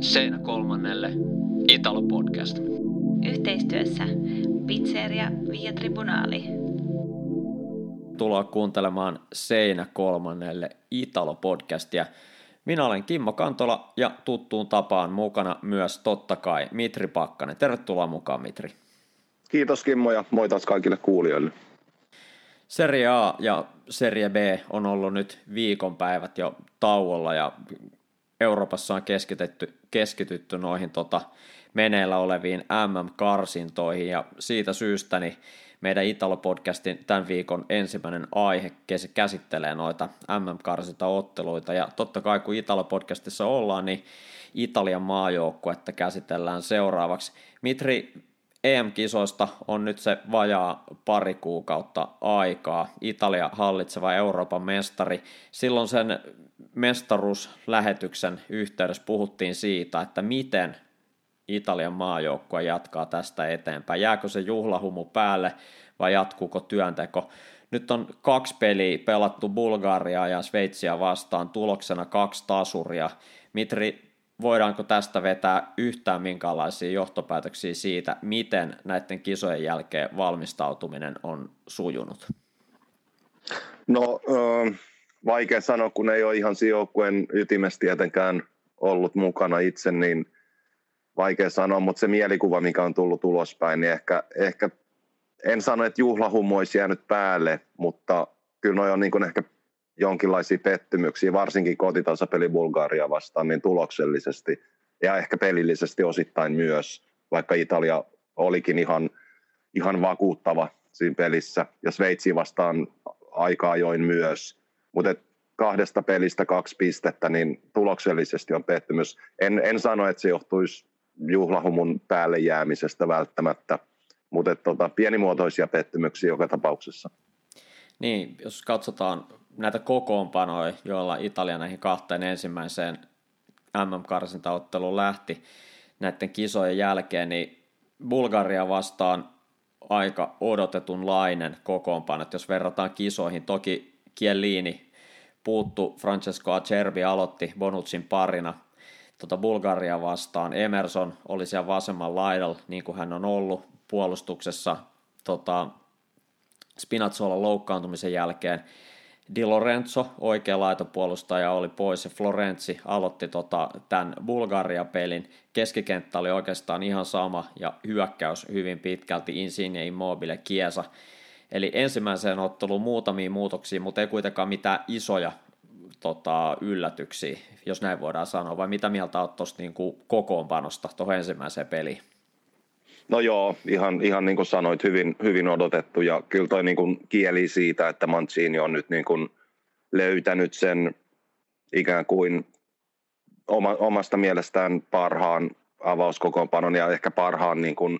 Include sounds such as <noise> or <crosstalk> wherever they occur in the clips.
Seinä kolmannelle Italo Podcast. Yhteistyössä Pizzeria Via Tribunali. Tuloa kuuntelemaan Seinä kolmannelle Italo Podcastia. Minä olen Kimmo Kantola ja tuttuun tapaan mukana myös totta kai Mitri Pakkanen. Tervetuloa mukaan Mitri. Kiitos Kimmo ja moi taas kaikille kuulijoille. Serie A ja Serie B on ollut nyt viikonpäivät jo tauolla ja Euroopassa on keskitytty, keskitytty noihin tota, meneillä oleviin MM-karsintoihin ja siitä syystä niin meidän Italo-podcastin tämän viikon ensimmäinen aihe käsittelee noita MM-karsintaotteluita ja totta kai kun Italo-podcastissa ollaan, niin Italian maajoukkuetta käsitellään seuraavaksi. Mitri, EM-kisoista on nyt se vajaa pari kuukautta aikaa. Italia hallitseva Euroopan mestari. Silloin sen mestaruuslähetyksen yhteydessä puhuttiin siitä, että miten Italian maajoukkue jatkaa tästä eteenpäin. Jääkö se juhlahumu päälle vai jatkuuko työnteko? Nyt on kaksi peliä pelattu Bulgaria ja Sveitsiä vastaan, tuloksena kaksi tasuria. Mitri, voidaanko tästä vetää yhtään minkälaisia johtopäätöksiä siitä, miten näiden kisojen jälkeen valmistautuminen on sujunut? No, vaikea sanoa, kun ei ole ihan joukkueen ytimessä tietenkään ollut mukana itse, niin vaikea sanoa, mutta se mielikuva, mikä on tullut ulospäin, niin ehkä, ehkä en sano, että juhlahummo olisi jäänyt päälle, mutta kyllä noi on niin ehkä jonkinlaisia pettymyksiä, varsinkin kotitasapeli Bulgaria vastaan, niin tuloksellisesti ja ehkä pelillisesti osittain myös, vaikka Italia olikin ihan, ihan vakuuttava siinä pelissä ja Sveitsi vastaan aika ajoin myös, mutta kahdesta pelistä kaksi pistettä, niin tuloksellisesti on pettymys. En, en sano, että se johtuisi juhlahumun päälle jäämisestä välttämättä, mutta tota, pienimuotoisia pettymyksiä joka tapauksessa. Niin, jos katsotaan näitä kokoonpanoja, joilla Italia näihin kahteen ensimmäiseen MM-karsintaotteluun lähti näiden kisojen jälkeen, niin Bulgaria vastaan aika odotetunlainen kokoonpano, että jos verrataan kisoihin, toki Kielini puuttu, Francesco Acerbi aloitti Bonucin parina tota Bulgaria vastaan, Emerson oli siellä vasemman laidalla, niin kuin hän on ollut puolustuksessa tota, Spinazzola loukkaantumisen jälkeen, Di Lorenzo, oikea laitopuolustaja, oli pois ja Florenzi aloitti tota, tämän Bulgaria-pelin. Keskikenttä oli oikeastaan ihan sama ja hyökkäys hyvin pitkälti Insigne, Immobile, Kiesa. Eli ensimmäiseen otteluun muutamia muutoksia, mutta ei kuitenkaan mitään isoja tota, yllätyksiä, jos näin voidaan sanoa. Vai mitä mieltä olet tuosta niin kokoonpanosta tuohon ensimmäiseen peliin? No joo, ihan, ihan niin kuin sanoit, hyvin, hyvin odotettu ja kyllä toi niin kuin kieli siitä, että Mancini on nyt niin kuin löytänyt sen ikään kuin oma, omasta mielestään parhaan avauskokoonpanon ja ehkä parhaan niin kuin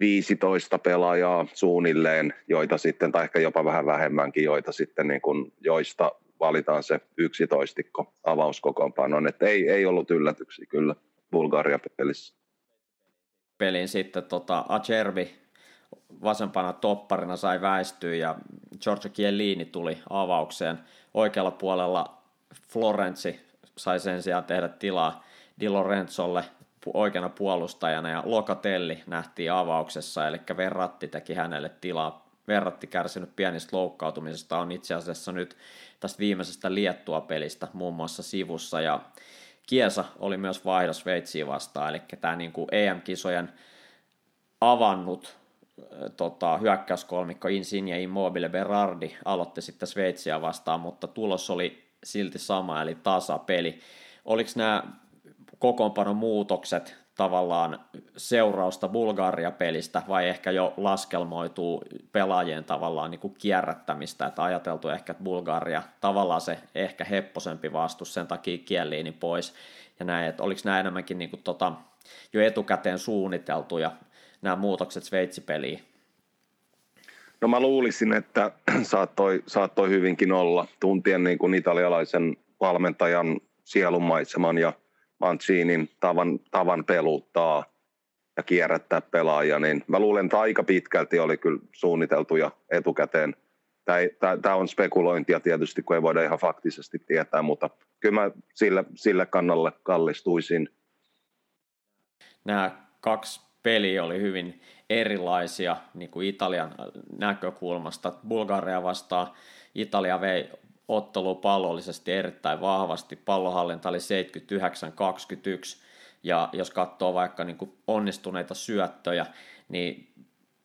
15 pelaajaa suunnilleen, joita sitten, tai ehkä jopa vähän vähemmänkin, joita sitten niin kuin, joista valitaan se yksitoistikko avauskokoonpanon. Että ei, ei ollut yllätyksiä kyllä Bulgaria-pelissä pelin sitten tota, Acerbi vasempana topparina sai väistyä ja Giorgio Chiellini tuli avaukseen. Oikealla puolella Florenzi sai sen sijaan tehdä tilaa Di Lorenzolle oikeana puolustajana ja Locatelli nähtiin avauksessa, eli Verratti teki hänelle tilaa. Verratti kärsinyt pienistä loukkautumisesta on itse asiassa nyt tästä viimeisestä Liettua-pelistä muun muassa sivussa ja Kiesa oli myös vaihdos Sveitsiin vastaan, eli tämä niin kuin EM-kisojen avannut tota, hyökkäyskolmikko Insigne, Immobile, Berardi aloitti sitten Sveitsiä vastaan, mutta tulos oli silti sama, eli tasapeli. Oliko nämä kokoonpanon muutokset tavallaan seurausta Bulgaria-pelistä vai ehkä jo laskelmoituu pelaajien tavallaan niin kuin kierrättämistä, että ajateltu ehkä, että Bulgaria tavallaan se ehkä hepposempi vastus, sen takia kieliini pois ja näin, että oliko nämä enemmänkin niin kuin tota, jo etukäteen suunniteltuja nämä muutokset Sveitsi-peliin? No mä luulisin, että <clears throat> saattoi, saattoi hyvinkin olla tuntien niin kuin italialaisen valmentajan sielunmaiseman ja Mancinin tavan, tavan peluttaa ja kierrättää pelaajia, niin mä luulen, että aika pitkälti oli kyllä suunniteltu ja etukäteen. Tämä on spekulointia tietysti, kun ei voida ihan faktisesti tietää, mutta kyllä mä sille, sille kannalle kallistuisin. nämä kaksi peliä oli hyvin erilaisia niin kuin Italian näkökulmasta. Bulgaria vastaan Italia vei ottelu pallollisesti erittäin vahvasti. Pallohallinta oli 79-21 ja jos katsoo vaikka niin kuin onnistuneita syöttöjä, niin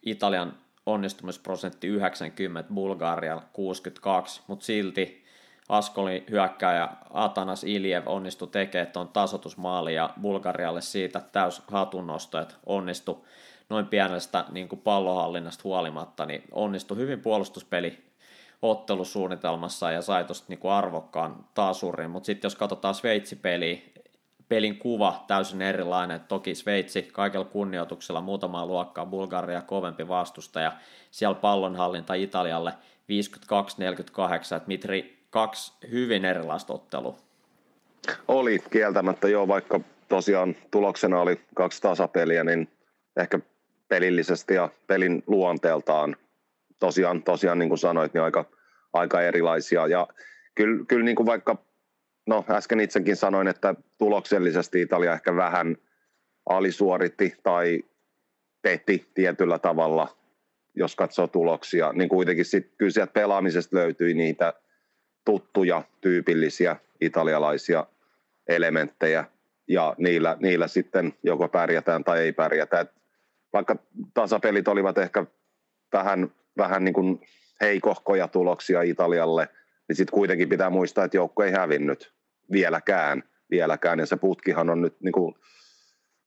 Italian onnistumisprosentti 90, Bulgaria 62, mutta silti Askoli hyökkääjä Atanas Iljev onnistui tekemään tuon tasotusmaali ja Bulgarialle siitä täys hatunnosto, että onnistui noin pienestä niin kuin pallohallinnasta huolimatta, niin onnistui hyvin puolustuspeli ottelusuunnitelmassa ja sai tuosta niin arvokkaan taasurin, mutta sitten jos katsotaan Sveitsi-peliä, pelin kuva täysin erilainen. Toki Sveitsi kaikella kunnioituksella muutamaa luokkaa Bulgaria kovempi vastustaja. Siellä pallonhallinta Italialle 52-48, että Mitri kaksi hyvin erilaista ottelua. Oli kieltämättä jo, vaikka tosiaan tuloksena oli kaksi tasapeliä, niin ehkä pelillisesti ja pelin luonteeltaan tosiaan, tosiaan niin kuin sanoit, niin aika, aika erilaisia. Ja kyllä, kyllä niin kuin vaikka, no äsken itsekin sanoin, että tuloksellisesti Italia ehkä vähän alisuoritti tai petti tietyllä tavalla, jos katsoo tuloksia, niin kuitenkin sit, kyllä sieltä pelaamisesta löytyi niitä tuttuja, tyypillisiä italialaisia elementtejä, ja niillä, niillä sitten joko pärjätään tai ei pärjätä. Et vaikka tasapelit olivat ehkä vähän, vähän niin kuin heikohkoja tuloksia Italialle, niin sitten kuitenkin pitää muistaa, että joukko ei hävinnyt vieläkään, vieläkään. Ja se putkihan on nyt, niin kuin,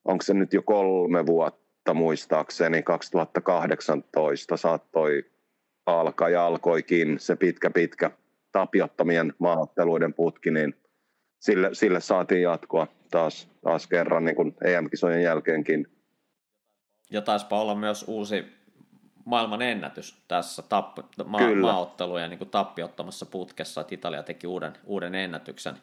onko se nyt jo kolme vuotta muistaakseni, 2018 saattoi alkaa ja alkoikin se pitkä, pitkä tapiottomien maaotteluiden putki, niin sille, sille saatiin jatkoa taas, taas kerran niin kuin EM-kisojen jälkeenkin. Ja taispa olla myös uusi maailman ennätys tässä tapp- ma- maaottelujen niin tappiottamassa putkessa, että Italia teki uuden, uuden ennätyksen.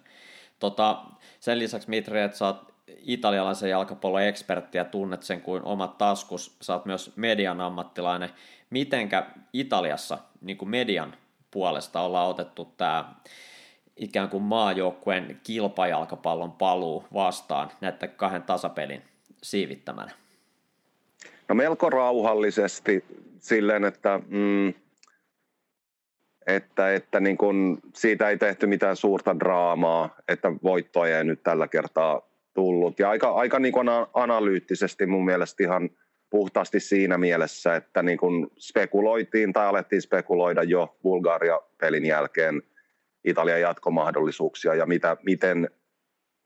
Tota, sen lisäksi Mitri, että sä oot italialaisen jalkapallon ekspertti ja tunnet sen kuin omat taskus, sä oot myös median ammattilainen. Mitenkä Italiassa niin kuin median puolesta ollaan otettu tämä ikään kuin maajoukkueen kilpajalkapallon paluu vastaan näiden kahden tasapelin siivittämänä? No melko rauhallisesti silleen, että, mm, että, että niin kun siitä ei tehty mitään suurta draamaa, että voittoja ei nyt tällä kertaa tullut. Ja aika, aika niin kuin analyyttisesti mun mielestä ihan puhtaasti siinä mielessä, että niin kun spekuloitiin tai alettiin spekuloida jo Bulgaria-pelin jälkeen Italian jatkomahdollisuuksia ja mitä, miten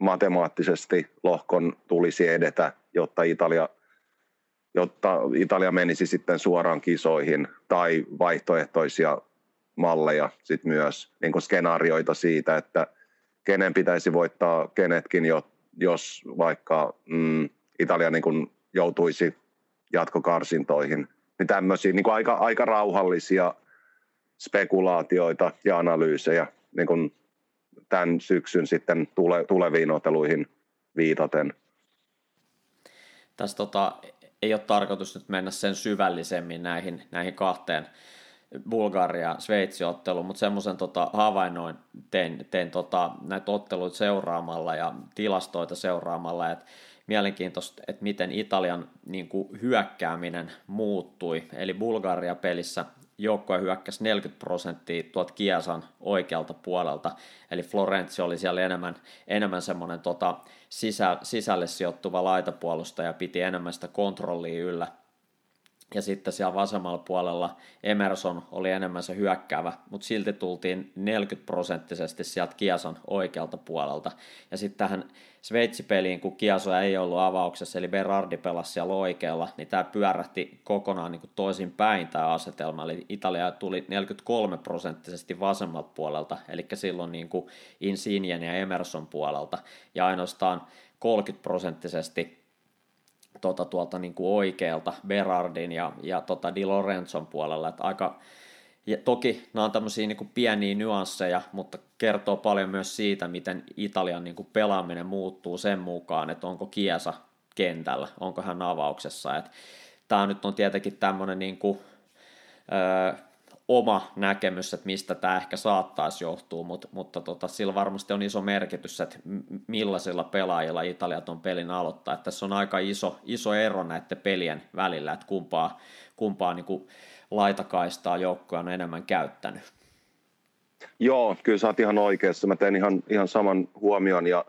matemaattisesti lohkon tulisi edetä, jotta Italia – jotta Italia menisi sitten suoraan kisoihin tai vaihtoehtoisia malleja sitten myös niin kuin skenaarioita siitä, että kenen pitäisi voittaa kenetkin, jos vaikka mm, Italia niin kuin joutuisi jatkokarsintoihin. Niin tämmöisiä niin kuin aika, aika rauhallisia spekulaatioita ja analyysejä niin kuin tämän syksyn sitten tule, tuleviin oteluihin viitaten. Tässä tota, ei ole tarkoitus nyt mennä sen syvällisemmin näihin, näihin kahteen Bulgaria Sveitsi otteluun, mutta semmoisen tota, havainnoin tein, tein tota, näitä otteluita seuraamalla ja tilastoita seuraamalla, että mielenkiintoista, että miten Italian niin kuin, hyökkääminen muuttui. Eli Bulgaria pelissä joukkue hyökkäsi 40 prosenttia tuolta Kiesan oikealta puolelta, eli Florenzi oli siellä enemmän, enemmän semmoinen tota, sisä, sisälle sijoittuva laitapuolustaja ja piti enemmän sitä kontrollia yllä. Ja sitten siellä vasemmalla puolella Emerson oli enemmän se hyökkäävä, mutta silti tultiin 40 prosenttisesti sieltä Kiesan oikealta puolelta. Ja sitten tähän Sveitsi-peliin, kun Kiasoja ei ollut avauksessa, eli Berardi pelasi siellä oikealla, niin tämä pyörähti kokonaan niin kuin toisin päin tämä asetelma, eli Italia tuli 43 prosenttisesti vasemmalta puolelta, eli silloin niin kuin Insignen ja Emerson puolelta, ja ainoastaan 30 prosenttisesti tuota, tuolta niin kuin oikealta Berardin ja, ja tota Di Lorenzon puolella, että aika, ja toki nämä on tämmöisiä niin pieniä nyansseja, mutta kertoo paljon myös siitä, miten Italian niin kuin pelaaminen muuttuu sen mukaan, että onko Kiesa kentällä, onko hän avauksessa. Että tämä nyt on tietenkin tämmöinen niin kuin, ö, oma näkemys, että mistä tämä ehkä saattaisi johtua, mutta, mutta tota, sillä varmasti on iso merkitys, että millaisilla pelaajilla Italiat on pelin aloittaa. Että tässä on aika iso, iso ero näiden pelien välillä, että kumpaa, kumpaa niin laitakaistaa joukkoja on enemmän käyttänyt. Joo, kyllä sä oot ihan oikeassa. Mä teen ihan, ihan saman huomion ja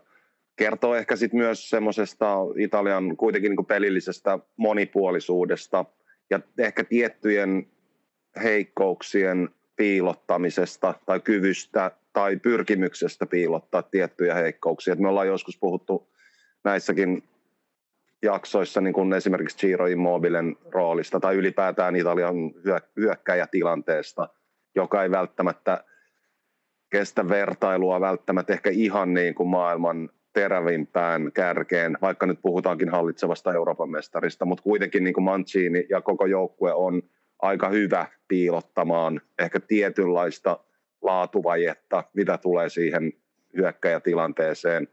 kertoo ehkä sitten myös semmoisesta Italian kuitenkin niin pelillisestä monipuolisuudesta ja ehkä tiettyjen heikkouksien piilottamisesta tai kyvystä tai pyrkimyksestä piilottaa tiettyjä heikkouksia. Me ollaan joskus puhuttu näissäkin jaksoissa niin kuin esimerkiksi Giro Immobilen roolista tai ylipäätään Italian hyökkäjätilanteesta, joka ei välttämättä kestä vertailua välttämättä ehkä ihan niin kuin maailman terävimpään kärkeen, vaikka nyt puhutaankin hallitsevasta Euroopan mestarista, mutta kuitenkin niin kuin Mancini ja koko joukkue on aika hyvä piilottamaan ehkä tietynlaista laatuvajetta, mitä tulee siihen hyökkäjätilanteeseen.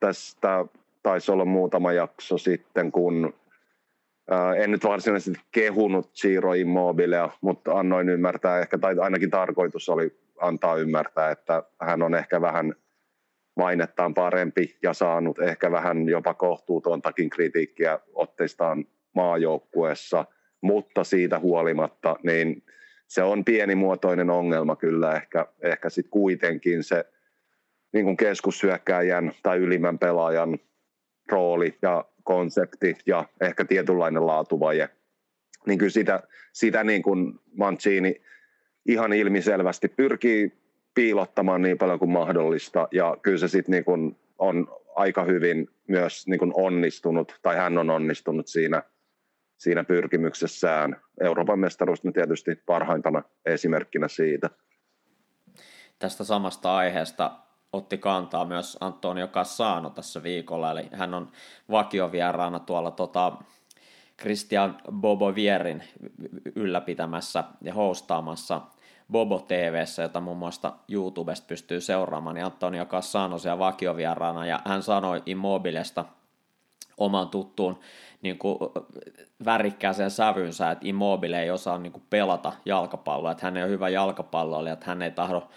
Tästä taisi olla muutama jakso sitten, kun en nyt varsinaisesti kehunut Giro Immobilea, mutta annoin ymmärtää ehkä, tai ainakin tarkoitus oli antaa ymmärtää, että hän on ehkä vähän mainettaan parempi ja saanut ehkä vähän jopa kohtuutontakin kritiikkiä otteistaan maajoukkueessa, mutta siitä huolimatta niin se on pienimuotoinen ongelma kyllä ehkä, ehkä sitten kuitenkin se niin kuin keskushyökkääjän tai ylimmän pelaajan rooli ja konsepti ja ehkä tietynlainen laatuvaje. Niin kyllä sitä, sitä niin kuin Mancini ihan ilmiselvästi pyrkii piilottamaan niin paljon kuin mahdollista ja kyllä se sitten niin kuin on aika hyvin myös niin kuin onnistunut tai hän on onnistunut siinä, siinä pyrkimyksessään. Euroopan mestaruus tietysti parhaimpana esimerkkinä siitä. Tästä samasta aiheesta otti kantaa myös Antonio Cassano tässä viikolla, eli hän on vakiovieraana tuolla tota, Christian Bobovierin ylläpitämässä ja hostaamassa Bobo TVssä, jota muun muassa YouTubesta pystyy seuraamaan, niin Antonio Cassano siellä vakiovieraana, ja hän sanoi Immobilesta oman tuttuun niin kuin värikkääseen sävynsä, että Immobile ei osaa niin kuin pelata jalkapalloa, että hän ei ole hyvä jalkapalloilija, että hän ei tahdo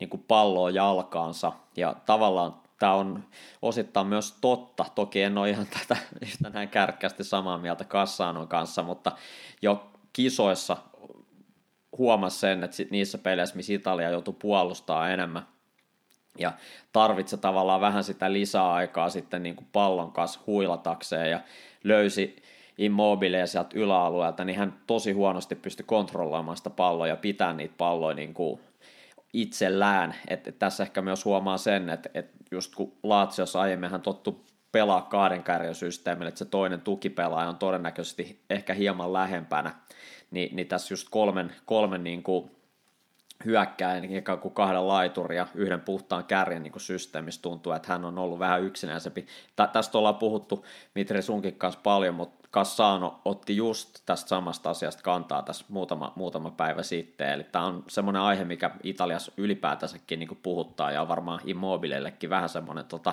niin kuin palloa jalkaansa, ja tavallaan tämä on osittain myös totta. Toki en ole ihan <laughs> tätä yhtä näin kärkkäästi samaa mieltä Kassanon kanssa, mutta jo kisoissa huomasi sen, että niissä peleissä, missä Italia joutui puolustaa enemmän ja tarvitsi tavallaan vähän sitä lisäaikaa sitten niin kuin pallon kanssa huilatakseen ja löysi immobileja sieltä yläalueelta, niin hän tosi huonosti pystyi kontrolloimaan sitä palloa ja pitää niitä palloja niin kuin itsellään. Et, et tässä ehkä myös huomaa sen, että et just kun Laatsiossa aiemmin hän tottu pelaa kahden kärjen systeemillä, että se toinen tukipelaaja on todennäköisesti ehkä hieman lähempänä, niin, niin tässä just kolmen, kolmen niin kuin hyökkäin ikään kuin kahden laiturin ja yhden puhtaan kärjen niin systeemissä tuntuu, että hän on ollut vähän yksinäisempi. Tä, tästä ollaan puhuttu Mitri Sunkin kanssa paljon, mutta Cassano otti just tästä samasta asiasta kantaa tässä muutama, muutama päivä sitten. Eli tämä on semmoinen aihe, mikä Italiassa ylipäätänsäkin niin puhuttaa ja on varmaan Immobileillekin vähän semmoinen tota,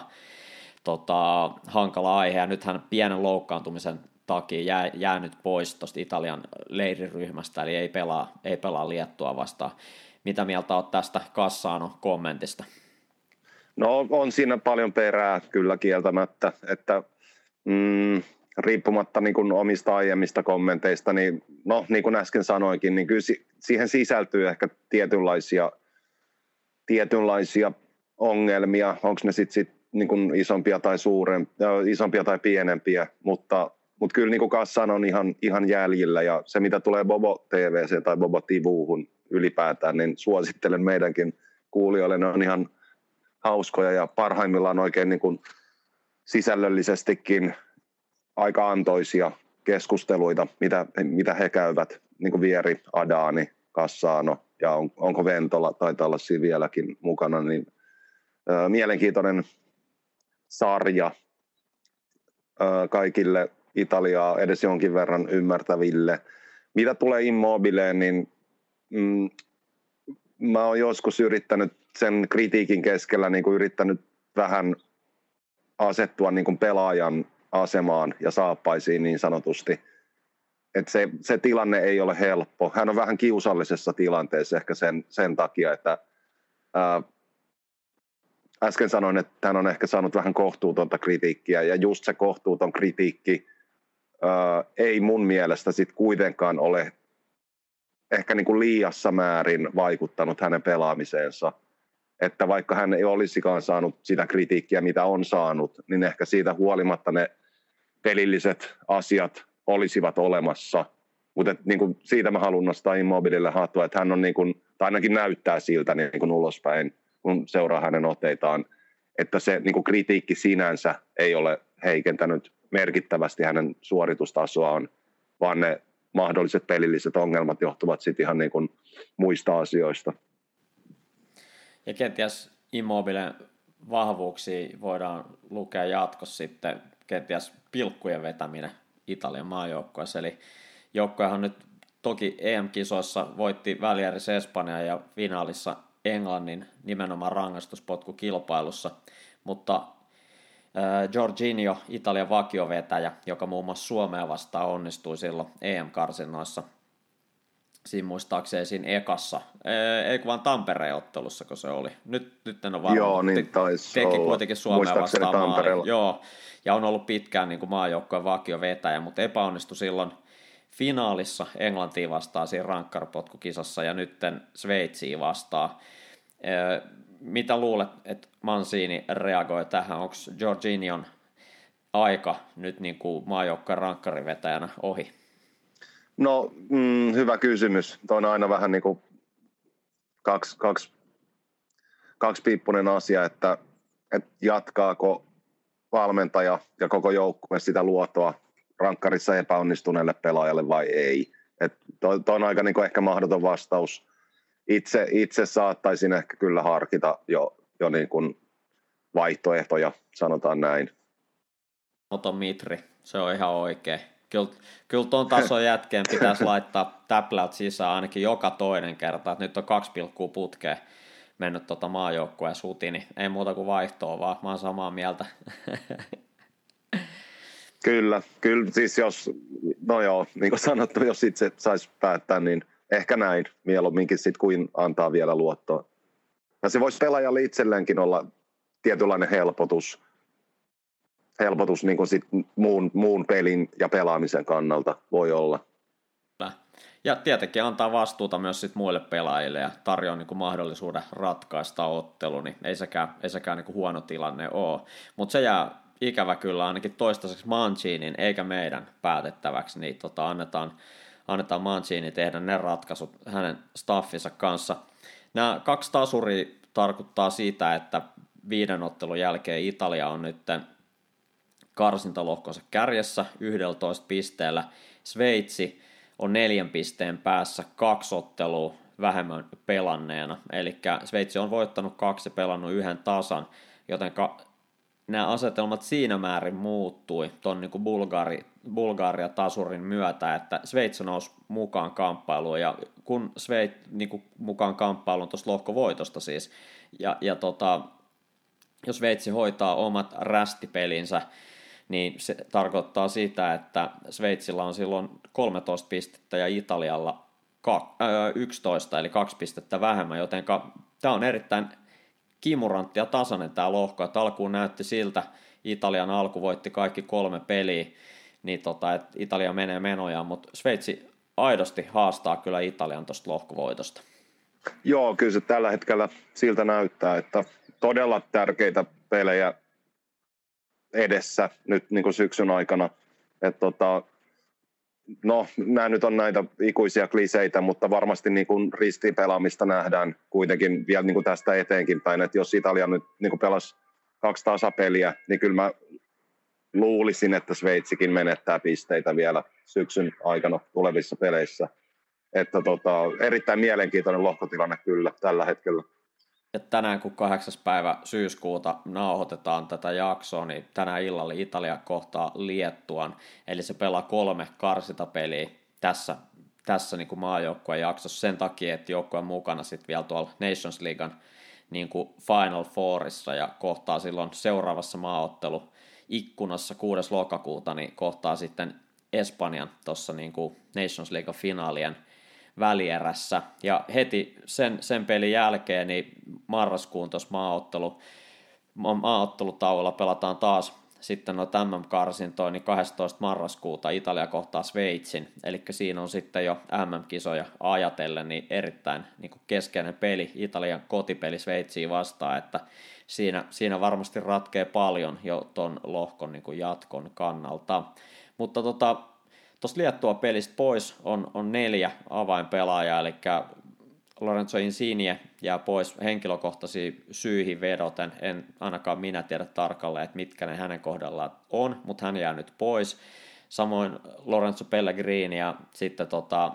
tota, hankala aihe. Ja nythän pienen loukkaantumisen takia jää, jäänyt pois tuosta Italian leiriryhmästä, eli ei pelaa, ei pelaa Liettua vastaan. Mitä mieltä olet tästä Kassano kommentista? No on siinä paljon perää kyllä kieltämättä, että mm, riippumatta niin kuin omista aiemmista kommenteista, niin no niin kuin äsken sanoinkin, niin kyllä siihen sisältyy ehkä tietynlaisia, tietynlaisia ongelmia, onko ne sitten sit, niin isompia tai suurempia, isompia tai pienempiä, mutta mutta kyllä niin kuin Kassan on ihan, ihan jäljillä ja se mitä tulee Bobo TVC tai Bobo Tivuuhun ylipäätään, niin suosittelen meidänkin kuulijoille, ne on ihan hauskoja ja parhaimmillaan oikein niin kuin sisällöllisestikin aika antoisia keskusteluita, mitä, mitä he käyvät, niin kuin Vieri, Adani, Kassaano ja on, onko Ventola, taitaa olla siinä vieläkin mukana, niin ö, mielenkiintoinen sarja ö, kaikille Italiaa edes jonkin verran ymmärtäville. Mitä tulee Immobileen, niin mm, mä oon joskus yrittänyt sen kritiikin keskellä niin kuin yrittänyt vähän asettua niin kuin pelaajan asemaan ja saappaisiin niin sanotusti. että se, se tilanne ei ole helppo. Hän on vähän kiusallisessa tilanteessa ehkä sen, sen takia, että ää, äsken sanoin, että hän on ehkä saanut vähän kohtuutonta kritiikkiä, ja just se kohtuuton kritiikki ää, ei mun mielestä sit kuitenkaan ole ehkä niin kuin liiassa määrin vaikuttanut hänen pelaamiseensa. Että vaikka hän ei olisikaan saanut sitä kritiikkiä, mitä on saanut, niin ehkä siitä huolimatta ne pelilliset asiat olisivat olemassa. Mutta niin kuin siitä mä haluan nostaa Immobilille hattua, että hän on, niin kuin, tai ainakin näyttää siltä niin kuin ulospäin, kun seuraa hänen oteitaan, että se niin kuin kritiikki sinänsä ei ole heikentänyt merkittävästi hänen suoritustasoaan, vaan ne mahdolliset pelilliset ongelmat johtuvat sitten ihan niin kuin muista asioista. Ja kenties Immobile vahvuuksia voidaan lukea jatkossa sitten kenties pilkkujen vetäminen Italian maajoukkueessa. Eli joukkuehan nyt toki EM-kisoissa voitti välierissä Espanja ja finaalissa Englannin nimenomaan rangaistuspotku-kilpailussa, mutta Jorginho, Italian vakiovetäjä, joka muun muassa Suomea vastaan onnistui silloin EM-karsinnoissa. Siinä muistaakseni siinä ekassa, ei vaan Tampereen ottelussa, kun se oli. Nyt, nyt en ole varma. Joo, niin taisi Teki olla. kuitenkin Suomea vastaan maali. Joo, ja on ollut pitkään niin kuin maajoukkojen vakiovetäjä, mutta epäonnistui silloin finaalissa Englantiin vastaan siinä rankkarpotkukisassa ja nytten Sveitsiin vastaan mitä luulet, että Mansini reagoi tähän? Onko Jorginion aika nyt niin kuin rankkarivetäjänä ohi? No, mm, hyvä kysymys. Tuo on aina vähän niin kuin kaksi, kaksi, kaksipiippunen asia, että, että jatkaako valmentaja ja koko joukkue sitä luotoa rankkarissa epäonnistuneelle pelaajalle vai ei. Tuo on aika niin kuin ehkä mahdoton vastaus itse, itse saattaisin ehkä kyllä harkita jo, jo niin kuin vaihtoehtoja, sanotaan näin. Oto Mitri, se on ihan oikein. Kyllä, kyllä tuon tason jätkeen pitäisi laittaa täplät sisään ainakin joka toinen kerta. Että nyt on kaksi pilkkuu putkeen mennyt tuota maajoukkueen suti, niin ei muuta kuin vaihtoa, vaan mä oon samaa mieltä. Kyllä, kyllä siis jos, no joo, niin kuin sanottu, jos itse saisi päättää, niin – ehkä näin mieluumminkin sit kuin antaa vielä luottoa. Ja se voisi pelaajalle itselleenkin olla tietynlainen helpotus, helpotus niin kuin sit muun, muun pelin ja pelaamisen kannalta voi olla. Ja tietenkin antaa vastuuta myös sit muille pelaajille ja tarjoaa niin kuin mahdollisuuden ratkaista ottelu, niin ei sekään, ei sekään niin kuin huono tilanne ole. Mutta se jää ikävä kyllä ainakin toistaiseksi Mancinin eikä meidän päätettäväksi, niin tota, annetaan annetaan Mancini tehdä ne ratkaisut hänen staffinsa kanssa. Nämä kaksi tasuria tarkoittaa sitä, että viiden ottelun jälkeen Italia on nyt karsintalohkonsa kärjessä 11 pisteellä. Sveitsi on neljän pisteen päässä kaksi ottelua vähemmän pelanneena. Eli Sveitsi on voittanut kaksi ja pelannut yhden tasan, joten nämä asetelmat siinä määrin muuttui tuon niin Bulgari, Bulgaria tasurin myötä, että Sveitsi nousi mukaan kamppailuun. Ja kun Sveit niin kuin mukaan kamppailuun tuosta lohkovoitosta siis, ja, ja tota, jos Sveitsi hoitaa omat rästipelinsä, niin se tarkoittaa sitä, että Sveitsillä on silloin 13 pistettä ja Italialla 11, eli kaksi pistettä vähemmän, joten tämä on erittäin kimurantti ja tasainen tämä lohko, että alkuun näytti siltä, Italian alku voitti kaikki kolme peliä, niin tota, että Italia menee menojaan, mutta Sveitsi aidosti haastaa kyllä Italian tuosta lohkovoitosta. Joo, kyllä se tällä hetkellä siltä näyttää, että todella tärkeitä pelejä edessä nyt niin kuin syksyn aikana. että tota, no, nämä nyt on näitä ikuisia kliseitä, mutta varmasti niin kuin ristipelaamista nähdään kuitenkin vielä niin kuin tästä eteenkin päin, että jos Italia nyt niin kuin pelasi kaksi tasapeliä, niin kyllä mä luulisin, että Sveitsikin menettää pisteitä vielä syksyn aikana tulevissa peleissä. Että tota, erittäin mielenkiintoinen lohkotilanne kyllä tällä hetkellä. Ja tänään kun 8. päivä syyskuuta nauhoitetaan tätä jaksoa, niin tänään illalla Italia kohtaa Liettuan, eli se pelaa kolme karsitapeliä tässä, tässä niin kuin maajoukkueen jaksossa sen takia, että joukkue on mukana sitten vielä tuolla Nations Leaguean niin kuin Final Fourissa ja kohtaa silloin seuraavassa maaottelu ikkunassa 6. lokakuuta, niin kohtaa sitten Espanjan tuossa niin Nations League-finaalien välierässä. Ja heti sen, sen pelin jälkeen niin marraskuun tuossa maaottelu, maaottelutauolla pelataan taas sitten no MM-karsintoin, niin 12. marraskuuta Italia kohtaa Sveitsin, eli siinä on sitten jo MM-kisoja ajatellen niin erittäin niin keskeinen peli, Italian kotipeli Sveitsiin vastaan, että siinä, siinä varmasti ratkee paljon jo ton lohkon niin kuin jatkon kannalta. Mutta tota, tuosta Liettua pelistä pois on, on neljä avainpelaajaa, eli Lorenzo Insigne jää pois henkilökohtaisiin syihin vedoten. En ainakaan minä tiedä tarkalleen, että mitkä ne hänen kohdallaan on, mutta hän jää nyt pois. Samoin Lorenzo Pellegrini ja sitten tota,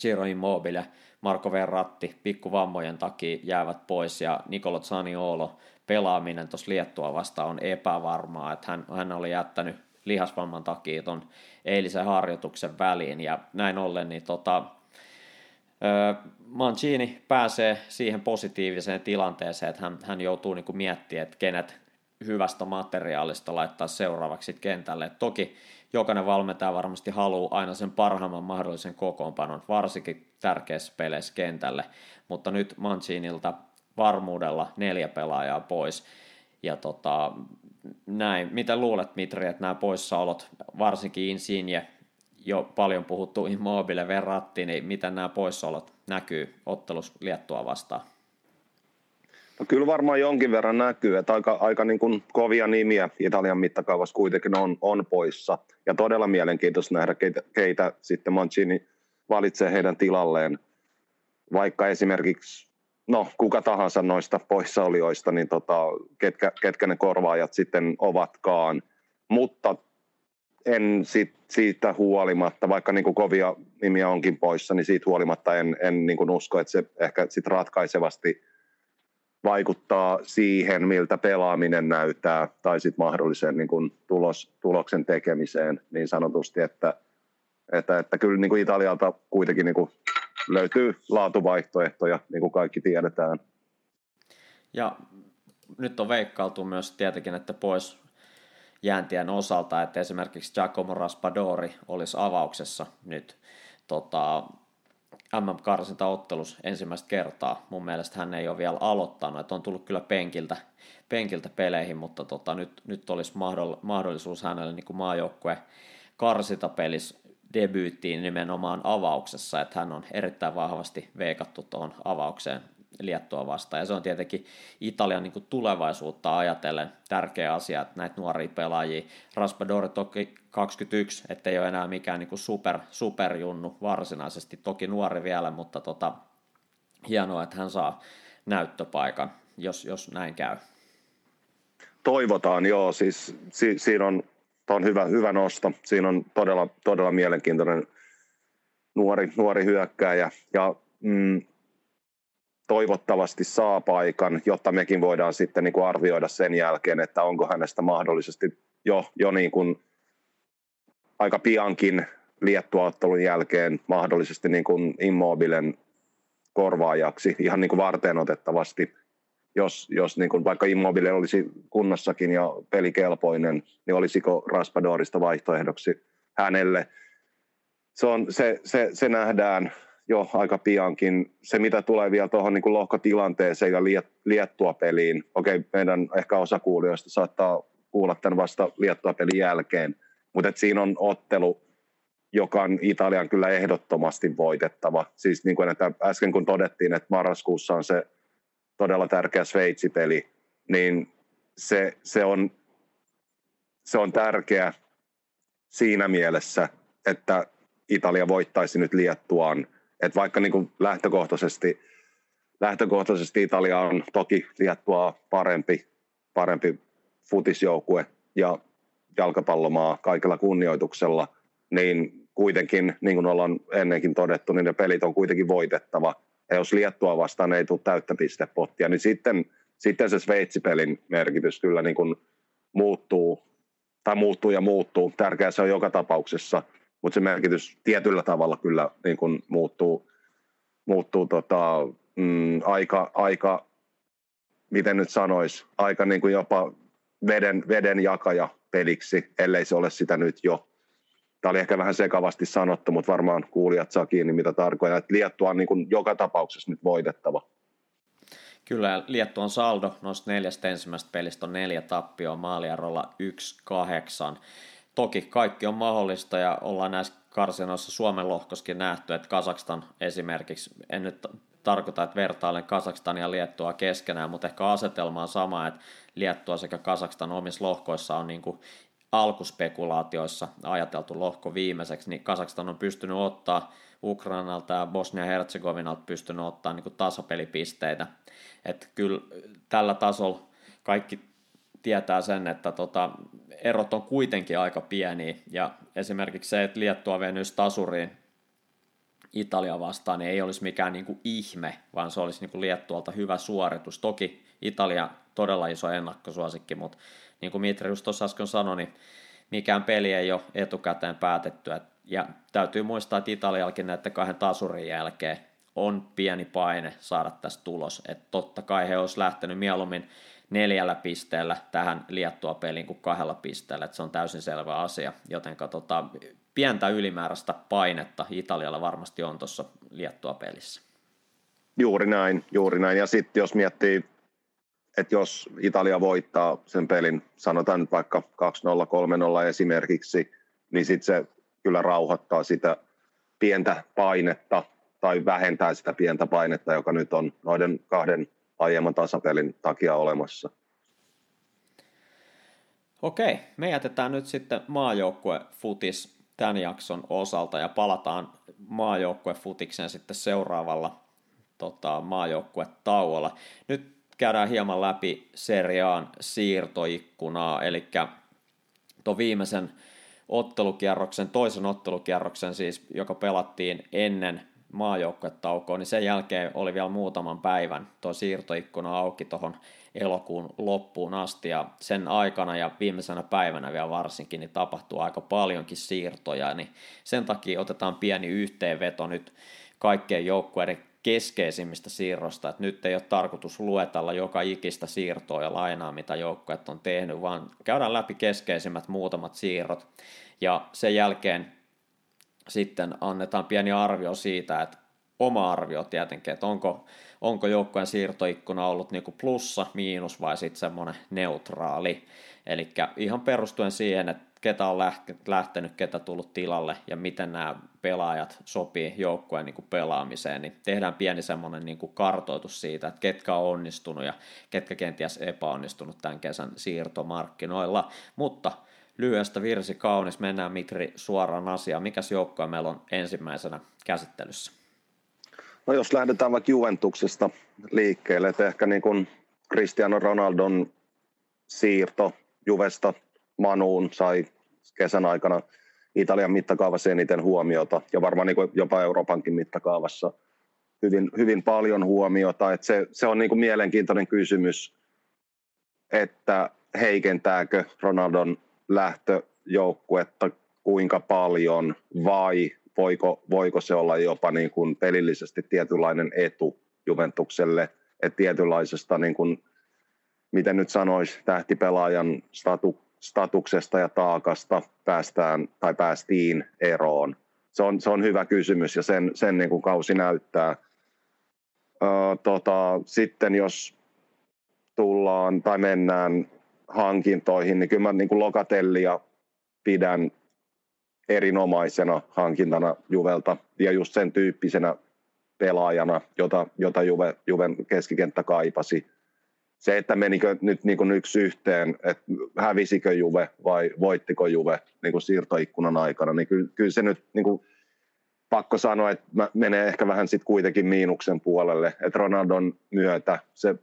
Giro Immobile, Marco Verratti pikkuvammojen takia jäävät pois ja Nicolo Zaniolo pelaaminen tuossa Liettua vastaan on epävarmaa, että hän, hän oli jättänyt lihasvamman takia tuon eilisen harjoituksen väliin ja näin ollen niin tota, Mancini pääsee siihen positiiviseen tilanteeseen, että hän, hän joutuu niin kuin miettimään, että kenet hyvästä materiaalista laittaa seuraavaksi kentälle. Et toki jokainen valmentaja varmasti haluaa aina sen parhaimman mahdollisen kokoonpanon, varsinkin tärkeissä peleissä kentälle, mutta nyt Mancinilta varmuudella neljä pelaajaa pois. Ja tota, näin. Mitä luulet, Mitri, että nämä poissaolot, varsinkin Insigne, jo paljon puhuttu Immobile verratti, niin miten nämä poissaolot näkyy ottelus Liettua vastaan? No kyllä varmaan jonkin verran näkyy, että aika, aika niin kuin kovia nimiä Italian mittakaavassa kuitenkin on, on poissa. Ja todella mielenkiintoista nähdä, keitä, keitä sitten Mancini valitsee heidän tilalleen. Vaikka esimerkiksi, no kuka tahansa noista poissaolijoista, niin tota, ketkä, ketkä ne korvaajat sitten ovatkaan. Mutta en sit, siitä huolimatta, vaikka niin kuin kovia nimiä onkin poissa, niin siitä huolimatta en, en niin kuin usko, että se ehkä sit ratkaisevasti vaikuttaa siihen, miltä pelaaminen näyttää, tai sitten mahdolliseen niin tulos, tuloksen tekemiseen niin sanotusti, että, että, että kyllä niin kuin Italialta kuitenkin niin kuin löytyy laatuvaihtoehtoja, niin kuin kaikki tiedetään. Ja nyt on veikkailtu myös tietenkin, että pois jääntien osalta, että esimerkiksi Giacomo Raspadori olisi avauksessa nyt tota, MM-karsintaottelus ensimmäistä kertaa. Mun mielestä hän ei ole vielä aloittanut, että on tullut kyllä penkiltä, penkiltä peleihin, mutta tota, nyt, nyt olisi mahdollisuus hänelle niin maajoukkue karsintapelissä debyyttiin nimenomaan avauksessa, että hän on erittäin vahvasti veikattu tuohon avaukseen Liettua vastaan. Ja se on tietenkin Italian niin kuin tulevaisuutta ajatellen tärkeä asia, että näitä nuoria pelaajia, Raspadori toki 21, ettei ole enää mikään niin kuin super, superjunnu varsinaisesti, toki nuori vielä, mutta tota, hienoa, että hän saa näyttöpaikan, jos, jos näin käy. Toivotaan, joo, siis si, siinä on, on hyvä, hyvä nosto, siinä on todella, todella mielenkiintoinen nuori, nuori hyökkääjä, ja mm, toivottavasti saa paikan, jotta mekin voidaan sitten niin kuin arvioida sen jälkeen, että onko hänestä mahdollisesti jo, jo niin kuin aika piankin liettuaottelun jälkeen mahdollisesti niin kuin immobilen korvaajaksi ihan niin kuin varteen otettavasti, jos, jos niin kuin vaikka Immobile olisi kunnossakin ja pelikelpoinen, niin olisiko Raspadorista vaihtoehdoksi hänelle. Se, on, se, se, se nähdään jo aika piankin. Se, mitä tulee vielä tuohon niin lohkotilanteeseen ja liettua peliin, okei, meidän ehkä osa kuulijoista saattaa kuulla tämän vasta liettua pelin jälkeen, mutta siinä on ottelu, joka on Italian kyllä ehdottomasti voitettava. Siis niin kuin että äsken kun todettiin, että marraskuussa on se todella tärkeä Sveitsi-peli, niin se, se, on, se on tärkeä siinä mielessä, että Italia voittaisi nyt Liettuaan että vaikka niin kuin lähtökohtaisesti, lähtökohtaisesti Italia on toki Liettua parempi, parempi futisjoukkue ja jalkapallomaa kaikella kunnioituksella, niin kuitenkin, niin kuin ollaan ennenkin todettu, niin ne pelit on kuitenkin voitettava. Ja jos Liettua vastaan ei tule täyttä pistepottia, niin sitten, sitten se Sveitsi-pelin merkitys kyllä niin kuin muuttuu, tai muuttuu ja muuttuu. Tärkeää se on joka tapauksessa – mutta se merkitys tietyllä tavalla kyllä niin kuin muuttuu, muuttuu tota, mm, aika, aika, miten nyt sanois, aika niin kuin jopa veden, veden jakaja peliksi, ellei se ole sitä nyt jo. Tämä oli ehkä vähän sekavasti sanottu, mutta varmaan kuulijat saa kiinni, mitä tarkoittaa. Että Liettua on niin kuin joka tapauksessa nyt voitettava. Kyllä, Liettuan saldo noista neljästä ensimmäisestä pelistä on neljä tappioa maaliarolla 1-8. Toki kaikki on mahdollista ja ollaan näissä karsinoissa Suomen lohkoskin nähty, että Kasakstan esimerkiksi, en nyt tarkoita, että vertailen Kasakstan ja Liettua keskenään, mutta ehkä asetelma on sama, että Liettua sekä Kasakstan omissa lohkoissa on niin kuin alkuspekulaatioissa ajateltu lohko viimeiseksi, niin Kasakstan on pystynyt ottaa Ukrainalta ja Bosnia-Herzegovinalta pystynyt ottaa niin kuin tasapelipisteitä. Että kyllä tällä tasolla kaikki tietää sen, että tota, erot on kuitenkin aika pieniä, ja esimerkiksi se, että Liettua venyisi tasuriin Italia vastaan, niin ei olisi mikään niin kuin ihme, vaan se olisi niin kuin Liettualta hyvä suoritus. Toki Italia todella iso ennakkosuosikki, mutta niin kuin Mitrius tuossa äsken sanoi, niin mikään peli ei ole etukäteen päätetty. Ja täytyy muistaa, että Italiallakin näiden kahden tasurin jälkeen on pieni paine saada tästä tulos. Että totta kai he olisi lähtenyt mieluummin neljällä pisteellä tähän Liettua peliin kuin kahdella pisteellä, että se on täysin selvä asia, joten tota, pientä ylimääräistä painetta Italialla varmasti on tuossa Liettua pelissä. Juuri näin, juuri näin. Ja sitten jos miettii, että jos Italia voittaa sen pelin, sanotaan nyt vaikka 2-0, 3-0 esimerkiksi, niin sitten se kyllä rauhoittaa sitä pientä painetta tai vähentää sitä pientä painetta, joka nyt on noiden kahden aiemman tasapelin takia olemassa. Okei, me jätetään nyt sitten maajoukkue futis tämän jakson osalta ja palataan maajoukkue futikseen sitten seuraavalla tota, maajoukkue tauolla. Nyt käydään hieman läpi seriaan siirtoikkunaa, eli tuon viimeisen ottelukierroksen, toisen ottelukierroksen siis, joka pelattiin ennen maajoukkuetaukoa, niin sen jälkeen oli vielä muutaman päivän tuo siirtoikkuna auki tuohon elokuun loppuun asti. Ja sen aikana ja viimeisenä päivänä vielä varsinkin niin tapahtuu aika paljonkin siirtoja, niin sen takia otetaan pieni yhteenveto nyt kaikkien joukkueiden keskeisimmistä siirrosta, että nyt ei ole tarkoitus luetella joka ikistä siirtoa ja lainaa, mitä joukkueet on tehnyt, vaan käydään läpi keskeisimmät muutamat siirrot ja sen jälkeen sitten annetaan pieni arvio siitä, että oma arvio tietenkin, että onko, onko joukkueen siirtoikkuna ollut niinku plussa, miinus vai sitten semmoinen neutraali. Eli ihan perustuen siihen, että ketä on lähtenyt, ketä tullut tilalle ja miten nämä pelaajat sopii joukkueen niin pelaamiseen, niin tehdään pieni semmoinen niin kartoitus siitä, että ketkä on onnistunut ja ketkä kenties epäonnistunut tämän kesän siirtomarkkinoilla. Mutta lyhyestä virsi kaunis, mennään Mitri suoraan asiaan. Mikäs joukkoa meillä on ensimmäisenä käsittelyssä? No jos lähdetään vaikka Juventuksesta liikkeelle, että ehkä niin kuin Cristiano Ronaldon siirto Juvesta Manuun sai kesän aikana Italian mittakaavassa eniten huomiota ja varmaan niin jopa Euroopankin mittakaavassa hyvin, hyvin paljon huomiota. Että se, se on niin kuin mielenkiintoinen kysymys, että heikentääkö Ronaldon lähtöjoukkuetta kuinka paljon vai voiko, voiko se olla jopa niin kuin pelillisesti tietynlainen etu Juventukselle, että tietynlaisesta, niin kuin, miten nyt sanoisi, tähtipelaajan statu, statuksesta ja taakasta päästään tai päästiin eroon. Se on, se on hyvä kysymys ja sen, sen niin kuin kausi näyttää. Öö, tota, sitten jos tullaan tai mennään hankintoihin, niin kyllä mä niin kuin Lokatellia pidän erinomaisena hankintana Juvelta ja just sen tyyppisenä pelaajana, jota, jota Juve, Juven keskikenttä kaipasi. Se, että menikö nyt niin kuin yksi yhteen, että hävisikö Juve vai voittiko Juve niin kuin siirtoikkunan aikana, niin kyllä, kyllä se nyt niin kuin, pakko sanoa, että menee ehkä vähän sitten kuitenkin miinuksen puolelle, että Ronaldon myötä se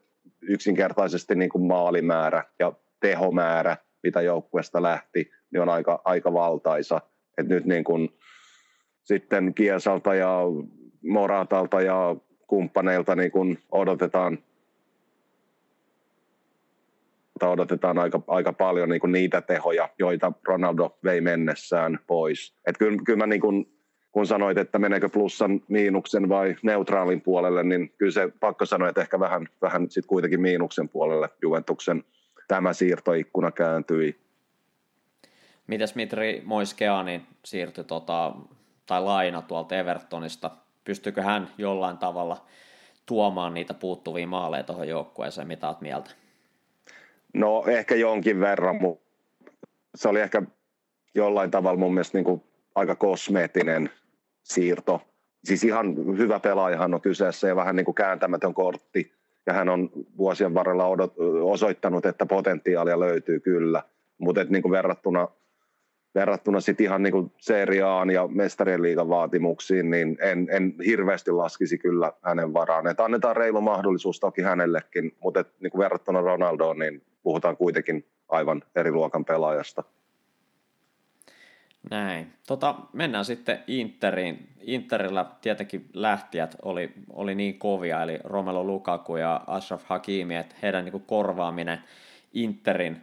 yksinkertaisesti niin kuin maalimäärä ja tehomäärä, mitä joukkueesta lähti, niin on aika, aika valtaisa. Et nyt niin kun sitten Kiesalta ja Moratalta ja kumppaneilta niin kun odotetaan odotetaan aika, aika paljon niin kuin niitä tehoja, joita Ronaldo vei mennessään pois. Et kyllä, kyllä mä niin kuin, kun sanoit, että meneekö plussan, miinuksen vai neutraalin puolelle, niin kyllä se pakko sanoa, että ehkä vähän, vähän sit kuitenkin miinuksen puolelle Juventuksen tämä siirtoikkuna kääntyi. Mites Mitri Moiskeanin siirtyi tota, tai laina tuolta Evertonista? Pystyykö hän jollain tavalla tuomaan niitä puuttuvia maaleja tuohon joukkueeseen? Mitä olet mieltä? No ehkä jonkin verran, mutta se oli ehkä jollain tavalla mun mielestä niin kuin aika kosmeettinen siirto. Siis ihan hyvä pelaajahan on kyseessä ja vähän niin kuin kääntämätön kortti. Ja hän on vuosien varrella odot, osoittanut, että potentiaalia löytyy kyllä. Mutta niin verrattuna, verrattuna sit ihan niin seriaan ja mestarien liigan vaatimuksiin, niin en, en hirveästi laskisi kyllä hänen varaan. Et annetaan reilu mahdollisuus toki hänellekin, mutta niin kuin verrattuna Ronaldoon, niin puhutaan kuitenkin aivan eri luokan pelaajasta. Näin. Tota, mennään sitten Interiin. Interillä tietenkin lähtijät oli, oli niin kovia, eli Romelu Lukaku ja Ashraf Hakimi, että heidän niin korvaaminen Interin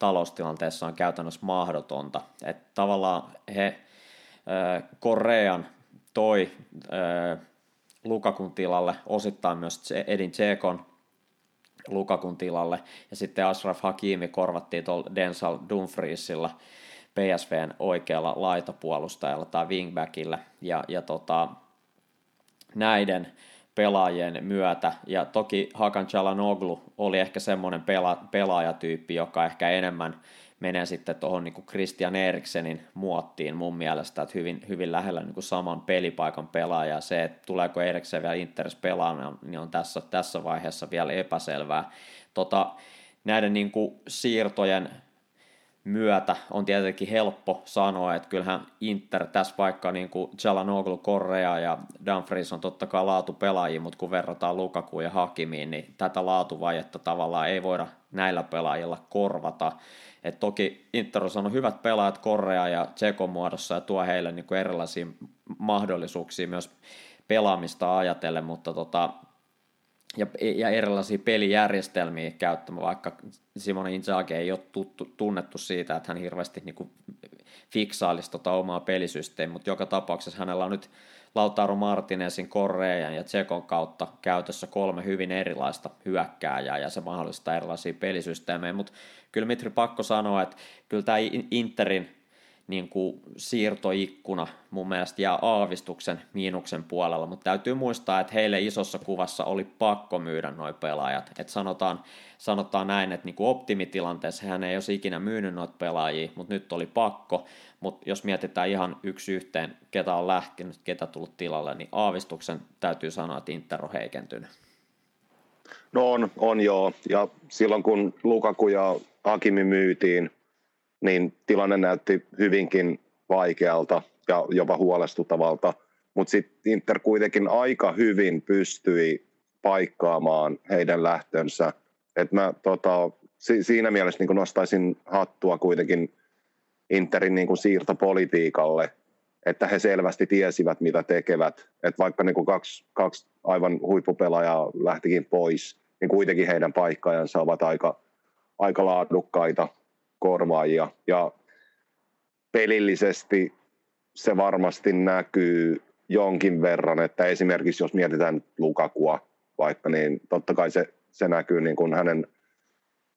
taloustilanteessa on käytännössä mahdotonta. Että tavallaan he Korean toi Lukakun tilalle, osittain myös Edin Tsekon Lukakun tilalle, ja sitten Ashraf Hakimi korvattiin tuolla Densal Dumfriesilla, PSVn oikealla laitapuolustajalla tai wingbackillä, ja, ja tota, näiden pelaajien myötä, ja toki Hakan Chalanoglu oli ehkä semmoinen pela, pelaajatyyppi, joka ehkä enemmän menee sitten tuohon niin Christian Eriksenin muottiin mun mielestä, että hyvin, hyvin lähellä niin kuin saman pelipaikan pelaaja. Se, että tuleeko Eriksen vielä Interes pelaamaan, niin on tässä, tässä vaiheessa vielä epäselvää. Tota, näiden niin kuin siirtojen myötä on tietenkin helppo sanoa, että kyllähän Inter tässä vaikka niin kuin Jalanoglu, Correa ja Dumfries on totta kai laatupelaajia, mutta kun verrataan Lukaku ja Hakimiin, niin tätä laatuvajetta tavallaan ei voida näillä pelaajilla korvata. Et toki Inter on saanut hyvät pelaajat Correa ja Tsekon muodossa ja tuo heille niin kuin erilaisia mahdollisuuksia myös pelaamista ajatellen, mutta tota, ja, ja erilaisia pelijärjestelmiä käyttämään, vaikka Simone Inzaghi ei ole tuttu, tunnettu siitä, että hän hirveästi niin kuin fiksailisi tota omaa pelisysteemiä, mutta joka tapauksessa hänellä on nyt Lautaro Martinezin, Correan ja Tsekon kautta käytössä kolme hyvin erilaista hyökkääjää ja se mahdollistaa erilaisia pelisysteemejä, mutta kyllä Mitri pakko sanoa, että kyllä tämä Interin niin kuin siirtoikkuna mun mielestä jää aavistuksen miinuksen puolella, mutta täytyy muistaa, että heille isossa kuvassa oli pakko myydä noin pelaajat. Et sanotaan, sanotaan näin, että niin kuin optimitilanteessa hän ei olisi ikinä myynyt noita pelaajia, mutta nyt oli pakko. Mutta jos mietitään ihan yksi yhteen, ketä on lähtenyt, ketä tullut tilalle, niin aavistuksen täytyy sanoa, että Inter on heikentynyt. No on, on joo. Ja silloin kun Lukaku ja Hakimi myytiin, niin tilanne näytti hyvinkin vaikealta ja jopa huolestuttavalta, mutta sitten Inter kuitenkin aika hyvin pystyi paikkaamaan heidän lähtönsä. Et mä tota, si- siinä mielessä niin nostaisin hattua kuitenkin Interin niin siirtopolitiikalle, että he selvästi tiesivät, mitä tekevät. Et vaikka niin kaksi, kaksi aivan huippupelaajaa lähtikin pois, niin kuitenkin heidän paikkaajansa ovat aika, aika laadukkaita korvaajia. Ja pelillisesti se varmasti näkyy jonkin verran, että esimerkiksi jos mietitään Lukakua vaikka, niin totta kai se, se näkyy niin kuin hänen,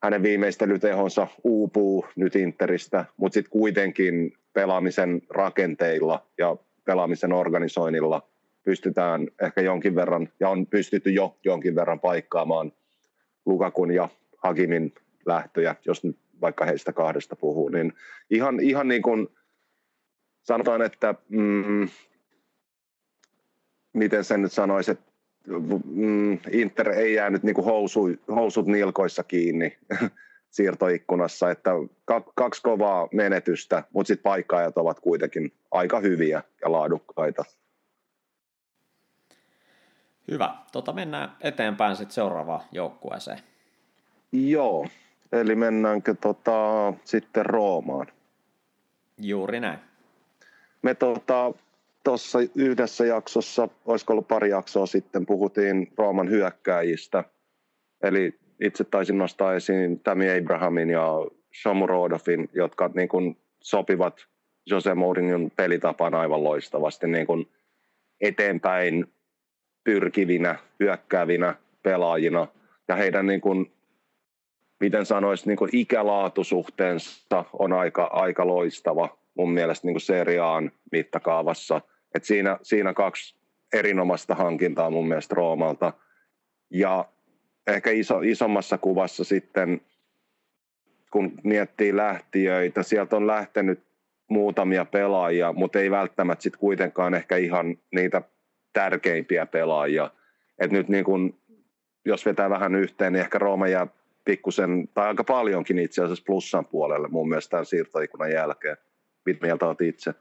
hänen viimeistelytehonsa uupuu nyt Interistä, mutta sitten kuitenkin pelaamisen rakenteilla ja pelaamisen organisoinnilla pystytään ehkä jonkin verran, ja on pystytty jo jonkin verran paikkaamaan Lukakun ja Hakimin lähtöjä, jos nyt vaikka heistä kahdesta puhuu, niin ihan, ihan niin kuin sanotaan, että mm, miten sen nyt sanoisi, että mm, Inter ei jäänyt niin kuin housu, housut nilkoissa kiinni <laughs> siirtoikkunassa, että kaksi kovaa menetystä, mutta sitten paikkaajat ovat kuitenkin aika hyviä ja laadukkaita. Hyvä. Tota, mennään eteenpäin sitten seuraavaan joukkueeseen. Joo, Eli mennäänkö tota, sitten Roomaan? Juuri näin. Me tuossa tota, yhdessä jaksossa, olisiko ollut pari jaksoa sitten, puhuttiin Rooman hyökkääjistä. Eli itse taisin nostaa esiin Tammy Abrahamin ja Shomu Rodofin, jotka niin kuin sopivat Jose Mourinhon pelitapaan aivan loistavasti niin kuin eteenpäin pyrkivinä, hyökkäävinä pelaajina. Ja heidän niin kuin miten sanoisi, niin ikälaatusuhteensa on aika, aika loistava mun mielestä niin seriaan mittakaavassa. Et siinä, siinä kaksi erinomaista hankintaa mun mielestä Roomalta. Ja ehkä iso, isommassa kuvassa sitten, kun miettii lähtiöitä, sieltä on lähtenyt muutamia pelaajia, mutta ei välttämättä sitten kuitenkaan ehkä ihan niitä tärkeimpiä pelaajia. Et nyt niin kun, jos vetää vähän yhteen, niin ehkä Rooma jää pikkusen, tai aika paljonkin itse asiassa plussan puolelle mun mielestä tämän siirtoikunan jälkeen. Mitä mieltä olet itse?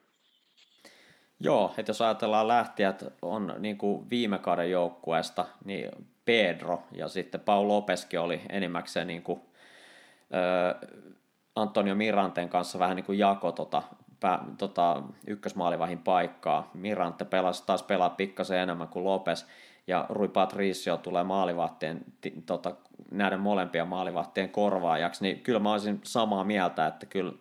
Joo, että jos ajatellaan lähtijät on niin kuin viime kauden joukkueesta, niin Pedro ja sitten Paul Lopeski oli enimmäkseen niin kuin, ö, Antonio Miranten kanssa vähän niin kuin jako tota, pä, tota, ykkösmaalivahin paikkaa. Mirante pelasi, taas pelaa pikkasen enemmän kuin Lopes, ja Rui Patricio tulee maalivahtien, tota, näiden molempien maalivahtien korvaajaksi, niin kyllä mä olisin samaa mieltä, että kyllä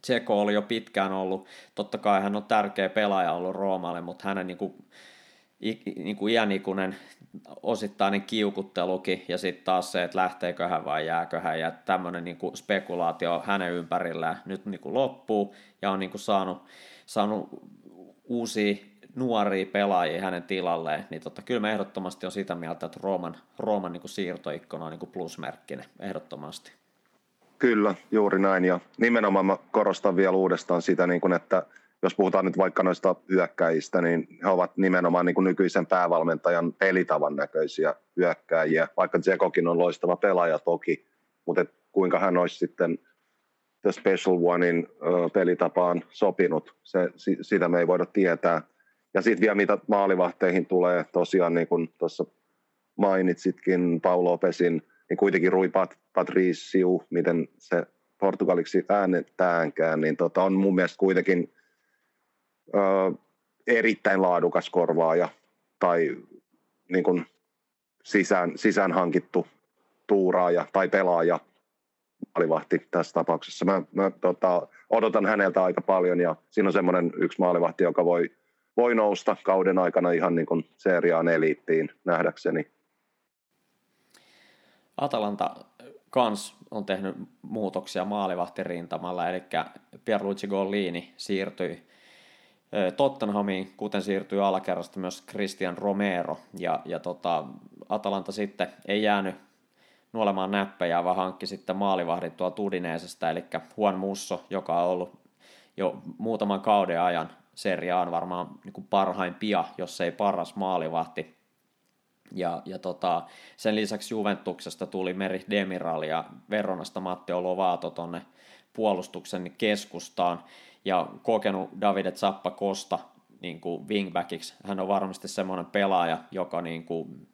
Tseko oli jo pitkään ollut, totta kai hän on tärkeä pelaaja ollut Roomalle, mutta hänen niin kuin, niin kuin iänikuinen osittainen kiukuttelukin ja sitten taas se, että lähteekö hän vai jääkö hän ja tämmöinen niin kuin spekulaatio hänen ympärillään nyt niin kuin loppuu ja on niin kuin saanut, saanut uusia nuoria pelaajia hänen tilalleen, niin tota, kyllä mä ehdottomasti on sitä mieltä, että Rooman, Rooman niin kuin siirtoikkuna on niin kuin plusmerkkinen, ehdottomasti. Kyllä, juuri näin. Ja nimenomaan mä korostan vielä uudestaan sitä, niin kuin, että jos puhutaan nyt vaikka noista hyökkäjistä, niin he ovat nimenomaan niin kuin nykyisen päävalmentajan pelitavan näköisiä hyökkäjiä, vaikka Tsekokin on loistava pelaaja toki, mutta et kuinka hän olisi sitten The Special Onein pelitapaan sopinut, se, sitä me ei voida tietää. Ja sitten vielä mitä maalivahteihin tulee, tosiaan niin kuin tuossa mainitsitkin Paulo Pesin, niin kuitenkin Rui Pat, Patriciu, miten se portugaliksi äänettäänkään, niin tota, on mun mielestä kuitenkin ö, erittäin laadukas korvaaja tai niin kuin sisään, sisään hankittu tuuraaja tai pelaaja, maalivahti tässä tapauksessa. Mä, mä tota, odotan häneltä aika paljon ja siinä on semmoinen yksi maalivahti, joka voi, voi nousta kauden aikana ihan niin kuin seriaan eliittiin nähdäkseni. Atalanta kans on tehnyt muutoksia maalivahtirintamalla, eli Pierluigi Gollini siirtyi Tottenhamiin, kuten siirtyi alakerrasta myös Christian Romero, ja, ja tota, Atalanta sitten ei jäänyt nuolemaan näppejä, vaan hankki sitten maalivahdin tuo Tudineesestä, eli Juan Musso, joka on ollut jo muutaman kauden ajan seriaan varmaan niin kuin parhaimpia, jos ei paras maalivahti, ja, ja tota, sen lisäksi Juventuksesta tuli Meri Demiral ja Veronasta Matteo Lovato tuonne puolustuksen keskustaan. Ja kokenut Davide Zappa Costa niin wingbackiksi. Hän on varmasti semmoinen pelaaja, joka niin kuin,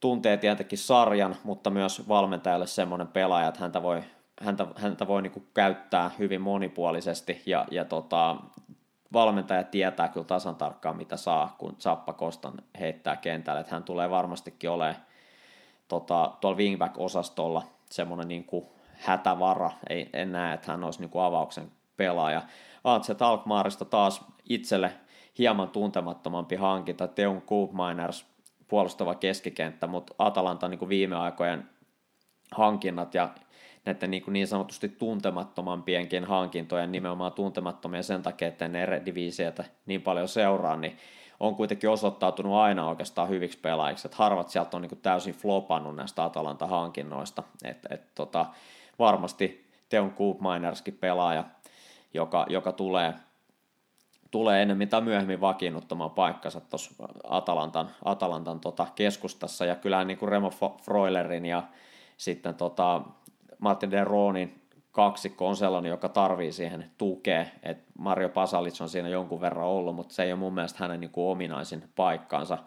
tuntee tietenkin sarjan, mutta myös valmentajalle semmoinen pelaaja, että häntä voi, häntä, häntä voi niin kuin käyttää hyvin monipuolisesti ja, ja tota, valmentaja tietää kyllä tasan tarkkaan, mitä saa, kun Zappa Kostan heittää kentälle. Että hän tulee varmastikin olemaan tota, tuolla wingback-osastolla semmoinen niin kuin hätävara. Ei, en näe, että hän olisi niin kuin avauksen pelaaja. Antset Alkmaarista taas itselle hieman tuntemattomampi hankinta. Teun Koopminers puolustava keskikenttä, mutta Atalanta niin kuin viime aikojen hankinnat ja näiden niin, kuin niin sanotusti tuntemattomampienkin hankintojen, nimenomaan tuntemattomia sen takia, että ne eredivisioita niin paljon seuraa, niin on kuitenkin osoittautunut aina oikeastaan hyviksi pelaajiksi, että harvat sieltä on niin kuin täysin flopannut näistä Atalanta-hankinnoista, että et, tota, varmasti Teon Koopminerskin pelaaja, joka, joka tulee, tulee enemmän tai myöhemmin vakiinnuttamaan paikkansa tuossa Atalantan, Atalantan tota keskustassa, ja kyllähän niin kuin Remo Freulerin ja sitten tota, Martin de Roonin kaksikko on sellainen, joka tarvii siihen tukea. Et Mario Pasalic on siinä jonkun verran ollut, mutta se ei ole mun mielestä hänen niin kuin ominaisin paikkaansa.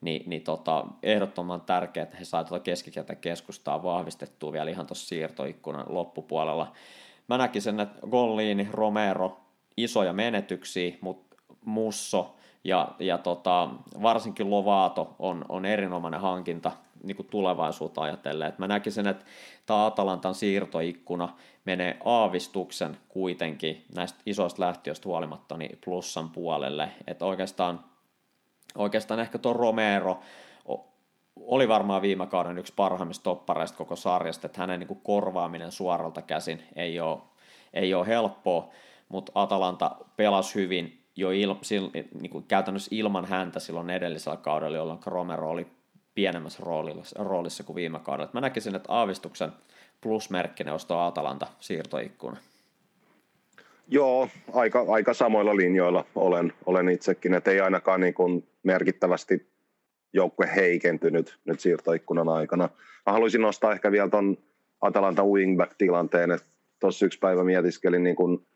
Ni, niin tota, ehdottoman tärkeää, että he saavat tuota keskikentän keskustaa vahvistettua vielä ihan tuossa siirtoikkunan loppupuolella. Mä näkisin, että Golliini, Romero, isoja menetyksiä, mutta Musso ja, ja tota, varsinkin Lovato on, on erinomainen hankinta niin kuin tulevaisuutta ajatellen. Et mä näkisin, että tämä Atalantan siirtoikkuna menee aavistuksen kuitenkin näistä isoista lähtiöistä huolimatta niin plussan puolelle. Että oikeastaan, oikeastaan ehkä tuo Romero oli varmaan viime kauden yksi parhaimmista toppareista koko sarjasta, että hänen niin kuin korvaaminen suoralta käsin ei ole, ei ole helppoa, mutta Atalanta pelasi hyvin jo il, sil, niin kuin käytännössä ilman häntä silloin edellisellä kaudella, jolloin Romero oli pienemmässä roolissa, roolissa kuin viime kaudella. Mä näkisin, että aavistuksen plusmerkkinen olisi tuo Atalanta siirtoikkuna. Joo, aika, aika samoilla linjoilla olen, olen itsekin, että ei ainakaan niin kuin merkittävästi joukkue heikentynyt nyt siirtoikkunan aikana. Mä haluaisin nostaa ehkä vielä tuon Atalanta wingback-tilanteen, että tuossa yksi päivä mietiskelin niin kuin,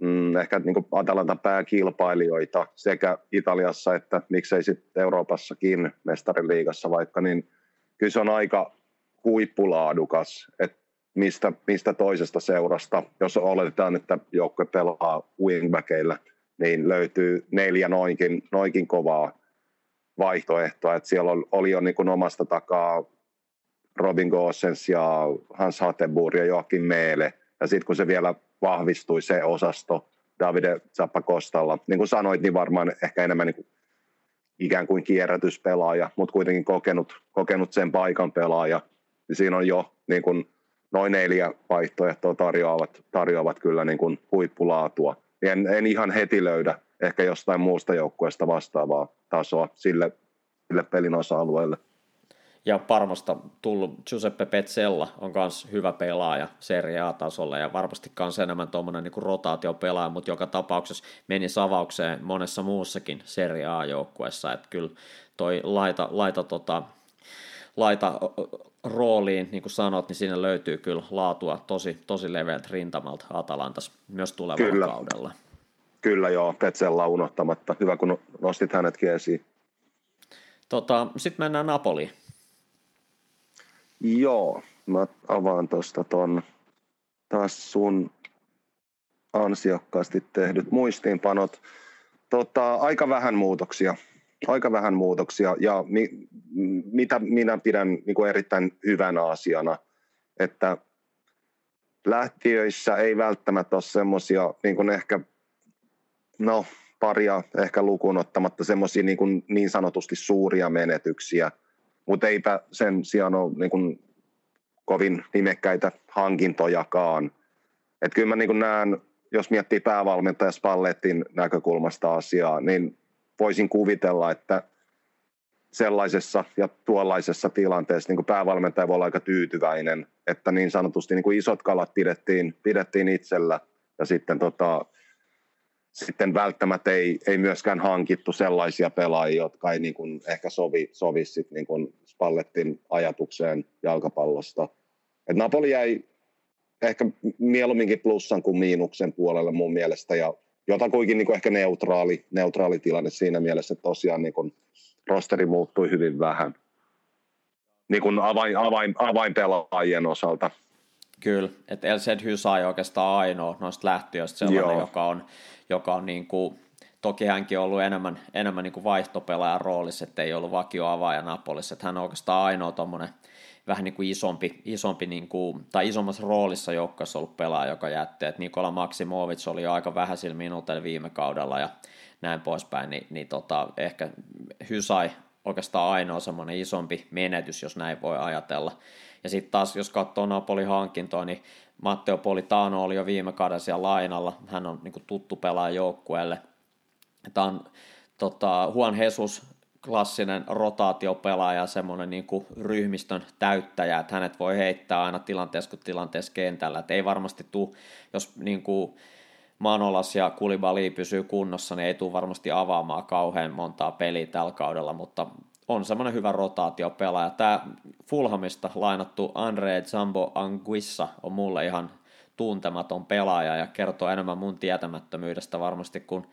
mm, ehkä niin kuin Atalanta pääkilpailijoita sekä Italiassa että miksei sitten Euroopassakin mestariliigassa vaikka, niin kyllä se on aika huippulaadukas, että mistä, mistä toisesta seurasta, jos oletetaan, että joukkue pelaa wingbackeilla, niin löytyy neljä noinkin, noinkin kovaa vaihtoehtoa. että siellä oli jo niin omasta takaa Robin Gosens ja Hans Hattenburg ja Joakim Meele. Ja sitten kun se vielä vahvistui se osasto Davide Zappakostalla, niin kuin sanoit, niin varmaan ehkä enemmän niin kuin ikään kuin kierrätyspelaaja, mutta kuitenkin kokenut, kokenut sen paikan pelaaja. Niin siinä on jo niin kuin noin neljä vaihtoehtoa tarjoavat, tarjoavat kyllä niin kuin huippulaatua. En, en ihan heti löydä ehkä jostain muusta joukkueesta vastaavaa tasoa sille, sille pelin osa-alueelle. Ja Parmasta tullut Giuseppe Petzella on myös hyvä pelaaja Serie A-tasolla ja varmasti myös enemmän tuommoinen niin rotaatiopelaaja, mutta joka tapauksessa meni savaukseen monessa muussakin Serie A-joukkueessa, että kyllä toi laita, laita, tota, laita rooliin, niin kuin sanot, niin siinä löytyy kyllä laatua tosi, tosi leveältä rintamalta Atalantas myös tulevalla kyllä. kaudella. Kyllä joo, Petsellä unohtamatta. Hyvä, kun nostit hänetkin esiin. Tota, Sitten mennään Napoliin. Joo, mä avaan tuosta ton taas sun ansiokkaasti tehdyt muistiinpanot. Tota, aika vähän muutoksia. Aika vähän muutoksia ja mi, mitä minä pidän niin kuin erittäin hyvänä asiana, että lähtiöissä ei välttämättä ole semmoisia niin ehkä no paria ehkä lukuun ottamatta semmoisia niin, niin sanotusti suuria menetyksiä, mutta eipä sen sijaan ole niin kuin kovin nimekkäitä hankintojakaan. Et kyllä mä niin näen, jos miettii päävalmentaja Spallettin näkökulmasta asiaa, niin voisin kuvitella, että sellaisessa ja tuollaisessa tilanteessa niin kuin päävalmentaja voi olla aika tyytyväinen, että niin sanotusti niin kuin isot kalat pidettiin, pidettiin itsellä ja sitten tota, sitten välttämättä ei, ei myöskään hankittu sellaisia pelaajia, jotka ei niin kuin ehkä sovi, sovi sit niin kuin Spallettin ajatukseen jalkapallosta. Et Napoli jäi ehkä mieluumminkin plussan kuin miinuksen puolelle mun mielestä, ja jotakuinkin niin kuin ehkä neutraali, neutraali tilanne siinä mielessä, että tosiaan niin kuin rosteri muuttui hyvin vähän niin kuin avain, avain, avainpelaajien osalta. Kyllä, että El Hysai oikeastaan ainoa noista lähtiöistä sellainen, Joo. joka on joka on niin kuin, toki hänkin on ollut enemmän, enemmän niin kuin vaihtopelaajan roolissa, että ei ollut vakio avaaja Napolissa, että hän on oikeastaan ainoa tuommoinen vähän niin kuin isompi, isompi niin kuin, tai isommassa roolissa joukkueessa ollut pelaaja, joka jätti, että Nikola Maksimovic oli jo aika vähäisillä minuuteilla viime kaudella ja näin poispäin, niin, niin tota, ehkä Hysai oikeastaan ainoa semmoinen isompi menetys, jos näin voi ajatella. Ja sitten taas, jos katsoo Napoli hankintoa, niin Matteo Politano oli jo viime kauden siellä lainalla. Hän on niin tuttu pelaaja joukkueelle. Tämä on tota, Juan Jesus, klassinen rotaatiopelaaja, semmoinen niin kuin ryhmistön täyttäjä, että hänet voi heittää aina tilanteessa kuin tilanteessa kentällä. Et ei varmasti tule, jos niin kuin, Manolas ja Kulibali pysyy kunnossa, niin ei tule varmasti avaamaan kauhean montaa peliä tällä kaudella, mutta on semmoinen hyvä rotaatiopelaaja. Tämä Fulhamista lainattu Andre Zambo Anguissa on mulle ihan tuntematon pelaaja ja kertoo enemmän mun tietämättömyydestä varmasti kuin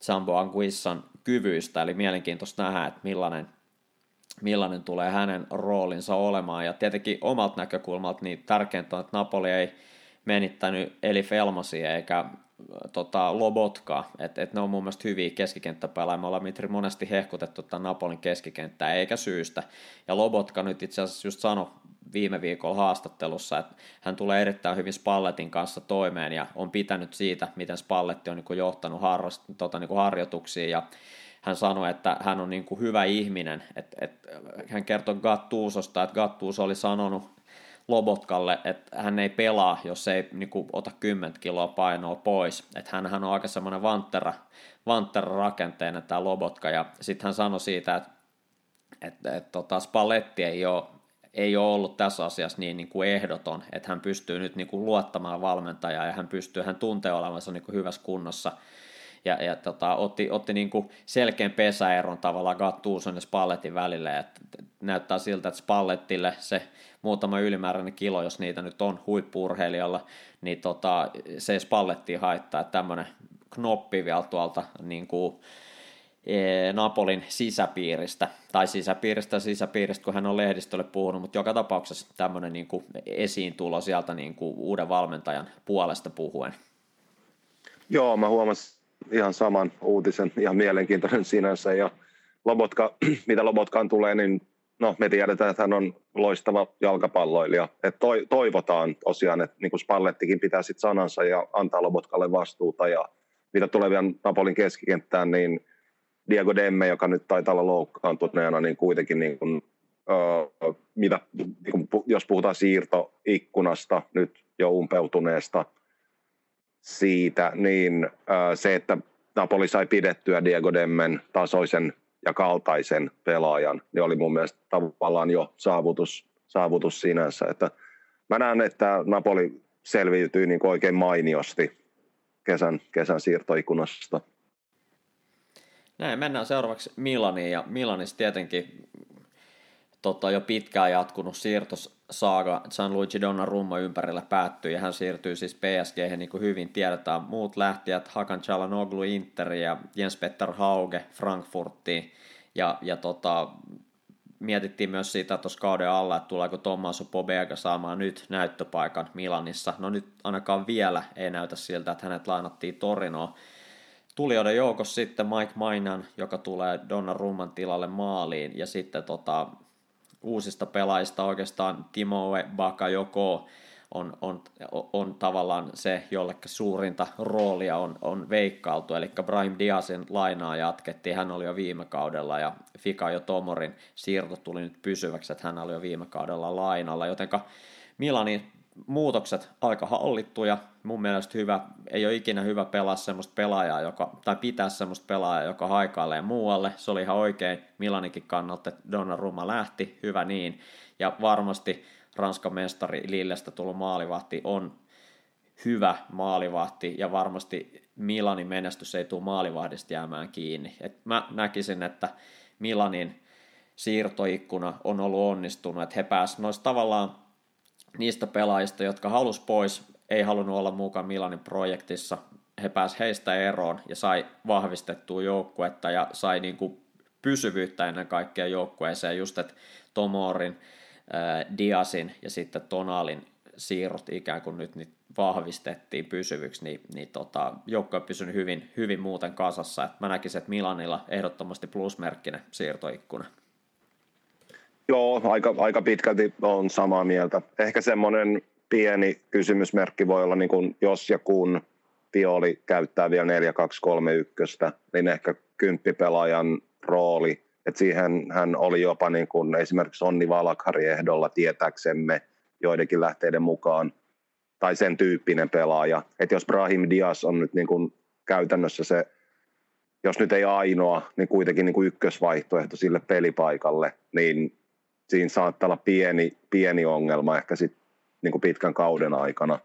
Zambo Anguissan kyvyistä, eli mielenkiintoista nähdä, että millainen, millainen tulee hänen roolinsa olemaan, ja tietenkin omalta näkökulmalta niin tärkeintä on, että Napoli ei menittänyt Eli Felmasia eikä tota, Lobotka, että et ne on mun mielestä hyviä keskikenttäpelaajia. Me ollaan Mitri monesti hehkutettu tämän Napolin keskikenttää, eikä syystä. Ja Lobotka nyt itse asiassa just sanoi viime viikolla haastattelussa, että hän tulee erittäin hyvin Spalletin kanssa toimeen ja on pitänyt siitä, miten Spalletti on niin johtanut harrast, tota, niin harjoituksiin ja hän sanoi, että hän on niin hyvä ihminen. Et, et, hän kertoi Gattuusosta, että Gattuus oli sanonut Lobotkalle, että hän ei pelaa, jos ei niin kuin, ota 10 kiloa painoa pois. Että hän, hän on aika semmoinen vanttera, vanttera rakenteinen tämä Lobotka. Ja sitten hän sanoi siitä, että, että, että tota, Spalletti ei ole ei ole ollut tässä asiassa niin, niin kuin ehdoton, että hän pystyy nyt niin kuin luottamaan valmentajaa ja hän pystyy, hän tuntee olevansa niin kuin hyvässä kunnossa ja, ja tota, otti, otti niin kuin selkeän pesäeron tavallaan Gattuson ja Spalletin välille, että näyttää siltä, että Spallettille se muutama ylimääräinen kilo, jos niitä nyt on huippurheilijalla, niin tota, se ei Spallettiin haittaa, että tämmöinen knoppi vielä tuolta niin kuin, e, Napolin sisäpiiristä, tai sisäpiiristä sisäpiiristä, kun hän on lehdistölle puhunut, mutta joka tapauksessa tämmöinen niin kuin esiintulo sieltä niin kuin uuden valmentajan puolesta puhuen. Joo, mä huomasin ihan saman uutisen, ihan mielenkiintoinen sinänsä, ja Lobotka, <clears throat> mitä Lobotkaan tulee, niin no, me tiedetään, että hän on loistava jalkapalloilija. Et toivotaan tosiaan, että niin Spallettikin pitää sit sanansa ja antaa Lobotkalle vastuuta. Ja mitä tulee vielä Napolin keskikenttään, niin Diego Demme, joka nyt taitaa olla loukkaantuneena, niin kuitenkin niin kuin, uh, mitä, niin kuin, jos puhutaan siirtoikkunasta nyt jo umpeutuneesta siitä, niin uh, se, että Napoli sai pidettyä Diego Demmen tasoisen ja kaltaisen pelaajan, niin oli mun mielestä tavallaan jo saavutus, saavutus sinänsä. Että mä näen, että Napoli selviytyi niin oikein mainiosti kesän, kesän siirtoikunasta. Näin, mennään seuraavaksi Milaniin, ja Milanissa tietenkin tota, jo pitkään jatkunut siirtosaaga Gianluigi Donnarumma ympärillä päättyi, ja hän siirtyy siis PSG, niin kuin hyvin tiedetään. Muut lähtijät, Hakan Çalhanoğlu Inter ja Jens-Petter Hauge Frankfurtiin, ja, ja tota, mietittiin myös siitä tuossa kauden alla, että tuleeko Tommaso Pobega saamaan nyt näyttöpaikan Milanissa. No nyt ainakaan vielä ei näytä siltä, että hänet lainattiin Torinoon. Tulijoiden joukossa sitten Mike Mainan, joka tulee Donnarumman tilalle maaliin, ja sitten tota, uusista pelaajista. Oikeastaan Timo Bakayoko on, on, on tavallaan se, jolle suurinta roolia on, on veikkailtu, eli Brahim Diazin lainaa jatkettiin, hän oli jo viime kaudella, ja Fika jo Tomorin siirto tuli nyt pysyväksi, että hän oli jo viime kaudella lainalla, jotenka Milanin muutokset aika hallittuja, mun mielestä hyvä, ei ole ikinä hyvä pelaa semmoista pelaajaa, joka, tai pitää semmoista pelaajaa, joka haikailee muualle, se oli ihan oikein Milanikin kannalta, että Donnarumma lähti, hyvä niin, ja varmasti Ranskan mestari Lillestä tullut maalivahti on hyvä maalivahti, ja varmasti Milanin menestys ei tule maalivahdista jäämään kiinni. Et mä näkisin, että Milanin siirtoikkuna on ollut onnistunut, että he pääsivät noista tavallaan niistä pelaajista, jotka halus pois, ei halunnut olla mukaan Milanin projektissa. He pääsivät heistä eroon ja sai vahvistettua joukkuetta ja sai niin kuin pysyvyyttä ennen kaikkea joukkueeseen. Just, että Tomorin, äh, Diasin ja sitten Tonalin siirrot ikään kuin nyt niin vahvistettiin pysyvyksi, niin, niin tota, joukkue on pysynyt hyvin, hyvin muuten kasassa. Et mä näkisin, että Milanilla ehdottomasti plusmerkkinen siirtoikkuna. Joo, aika, aika pitkälti on samaa mieltä. Ehkä semmoinen pieni kysymysmerkki voi olla, niin kuin jos ja kun Pioli käyttää vielä 4-2-3-1, niin ehkä kymppipelaajan rooli, että siihen hän oli jopa niin kuin esimerkiksi Onni Valakari ehdolla tietääksemme joidenkin lähteiden mukaan, tai sen tyyppinen pelaaja. Että jos Brahim Diaz on nyt niin kuin käytännössä se, jos nyt ei ainoa, niin kuitenkin niin kuin ykkösvaihtoehto sille pelipaikalle, niin siinä saattaa olla pieni, pieni ongelma ehkä sit, niin kuin pitkän kauden aikana.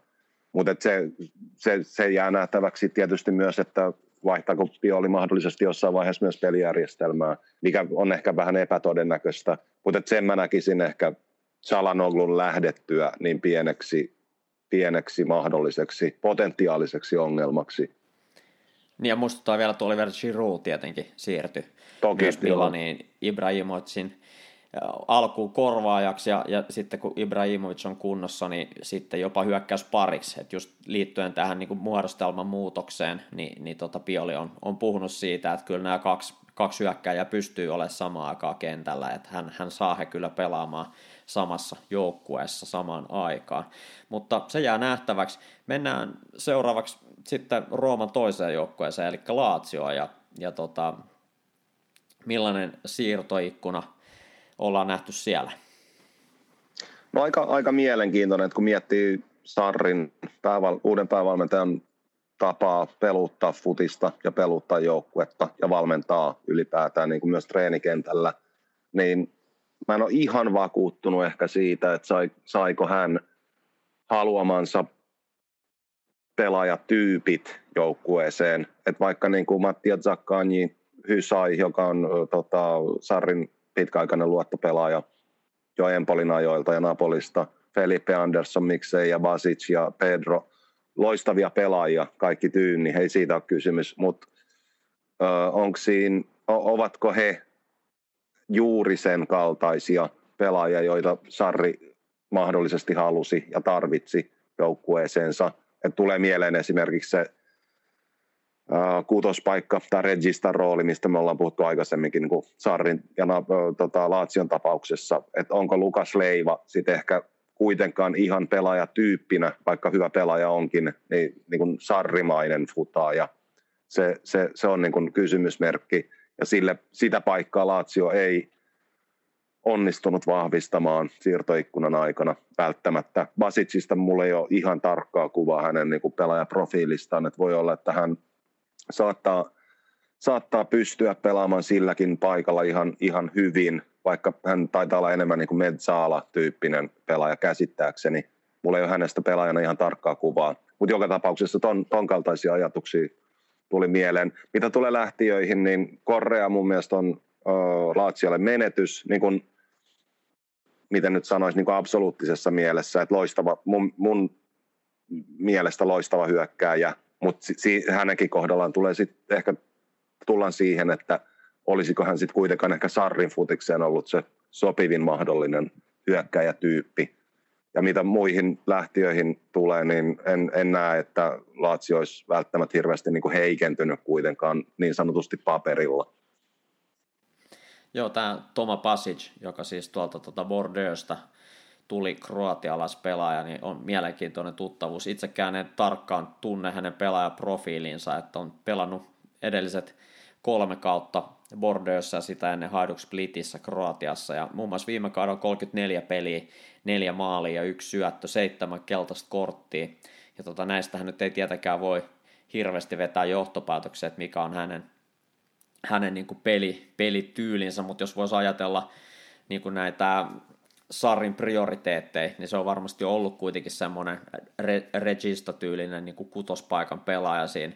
Mutta se, se, se, jää nähtäväksi tietysti myös, että vaihtaako Pioli mahdollisesti jossain vaiheessa myös pelijärjestelmää, mikä on ehkä vähän epätodennäköistä. Mutta sen mä näkisin ehkä Salanoglun lähdettyä niin pieneksi, pieneksi mahdolliseksi potentiaaliseksi ongelmaksi. Niin ja muistuttaa vielä, että Oliver Giroud tietenkin siirtyi Toki, myös Milaniin Ibrahimovicin alkuun korvaajaksi ja, ja sitten kun Ibrahimovic on kunnossa, niin sitten jopa hyökkäys pariksi. Et just liittyen tähän niin kuin muodostelman muutokseen, niin, niin tota Pioli on, on puhunut siitä, että kyllä nämä kaksi, kaksi hyökkäjää pystyy olemaan samaan aikaan kentällä, että hän, hän saa he kyllä pelaamaan samassa joukkueessa samaan aikaan. Mutta se jää nähtäväksi. Mennään seuraavaksi sitten Rooman toiseen joukkueeseen, eli Laatioon, ja, ja tota, millainen siirtoikkuna ollaan nähty siellä? No aika, aika mielenkiintoinen, että kun miettii Sarrin pääval, uuden päävalmentajan tapaa peluttaa futista ja peluttaa joukkuetta ja valmentaa ylipäätään niin kuin myös treenikentällä, niin mä en ole ihan vakuuttunut ehkä siitä, että sai, saiko hän haluamansa pelaajatyypit joukkueeseen. Että vaikka niin kuin Mattia Zaccagni Hysai, joka on tota, Sarrin pitkäaikainen luottopelaaja jo Empolin ajoilta ja Napolista, Felipe Andersson, miksei ja Basic ja Pedro, loistavia pelaajia, kaikki tyynni, ei siitä ole kysymys, mutta onko siinä, ovatko he juuri sen kaltaisia pelaajia, joita Sarri mahdollisesti halusi ja tarvitsi joukkueeseensa. Et tulee mieleen esimerkiksi se kutospaikka tai registan rooli, mistä me ollaan puhuttu aikaisemminkin niin kuin Sarrin ja uh, tota, Laatsion tapauksessa, että onko Lukas Leiva sitten ehkä kuitenkaan ihan pelaajatyyppinä, vaikka hyvä pelaaja onkin, niin, niin kuin sarrimainen futaaja. Se, se, se on niin kuin kysymysmerkki ja sille, sitä paikkaa Lazio ei onnistunut vahvistamaan siirtoikkunan aikana välttämättä. Basicista mulla ei ole ihan tarkkaa kuvaa hänen niin kuin pelaajaprofiilistaan, että voi olla, että hän saattaa, saattaa pystyä pelaamaan silläkin paikalla ihan, ihan hyvin, vaikka hän taitaa olla enemmän niin kuin Medzaala-tyyppinen pelaaja käsittääkseni. Mulla ei ole hänestä pelaajana ihan tarkkaa kuvaa, mutta joka tapauksessa ton, ton kaltaisia ajatuksia tuli mieleen. Mitä tulee lähtiöihin, niin Korea mun mielestä on uh, Laatsialle menetys, niin kuin, miten nyt sanoisi niin absoluuttisessa mielessä, että loistava, mun, mun mielestä loistava hyökkääjä, mutta si- hänenkin kohdallaan tulee sitten ehkä tullaan siihen, että olisiko hän sitten kuitenkaan ehkä Sarrin futikseen ollut se sopivin mahdollinen hyökkäjätyyppi ja mitä muihin lähtiöihin tulee, niin en, en näe, että Laatsi olisi välttämättä hirveästi niin kuin heikentynyt kuitenkaan niin sanotusti paperilla. Joo, tämä Toma Pasic, joka siis tuolta tuota Bordeauxsta tuli kroatialaispelaaja, niin on mielenkiintoinen tuttavuus. Itsekään en tarkkaan tunne hänen pelaajaprofiilinsa, että on pelannut edelliset kolme kautta Bordeauxssa ja sitä ennen Hajduk Splitissä Kroatiassa. Ja muun muassa viime kaudella 34 peliä, neljä maalia yksi syöttö, seitsemän keltaista korttia. Ja tota, näistähän nyt ei tietenkään voi hirveästi vetää johtopäätöksiä, että mikä on hänen, hänen niin kuin peli, pelityylinsä, mutta jos voisi ajatella niin kuin näitä Sarrin prioriteetteja, niin se on varmasti ollut kuitenkin semmoinen re- regista-tyylinen niin kuin kutospaikan pelaaja siinä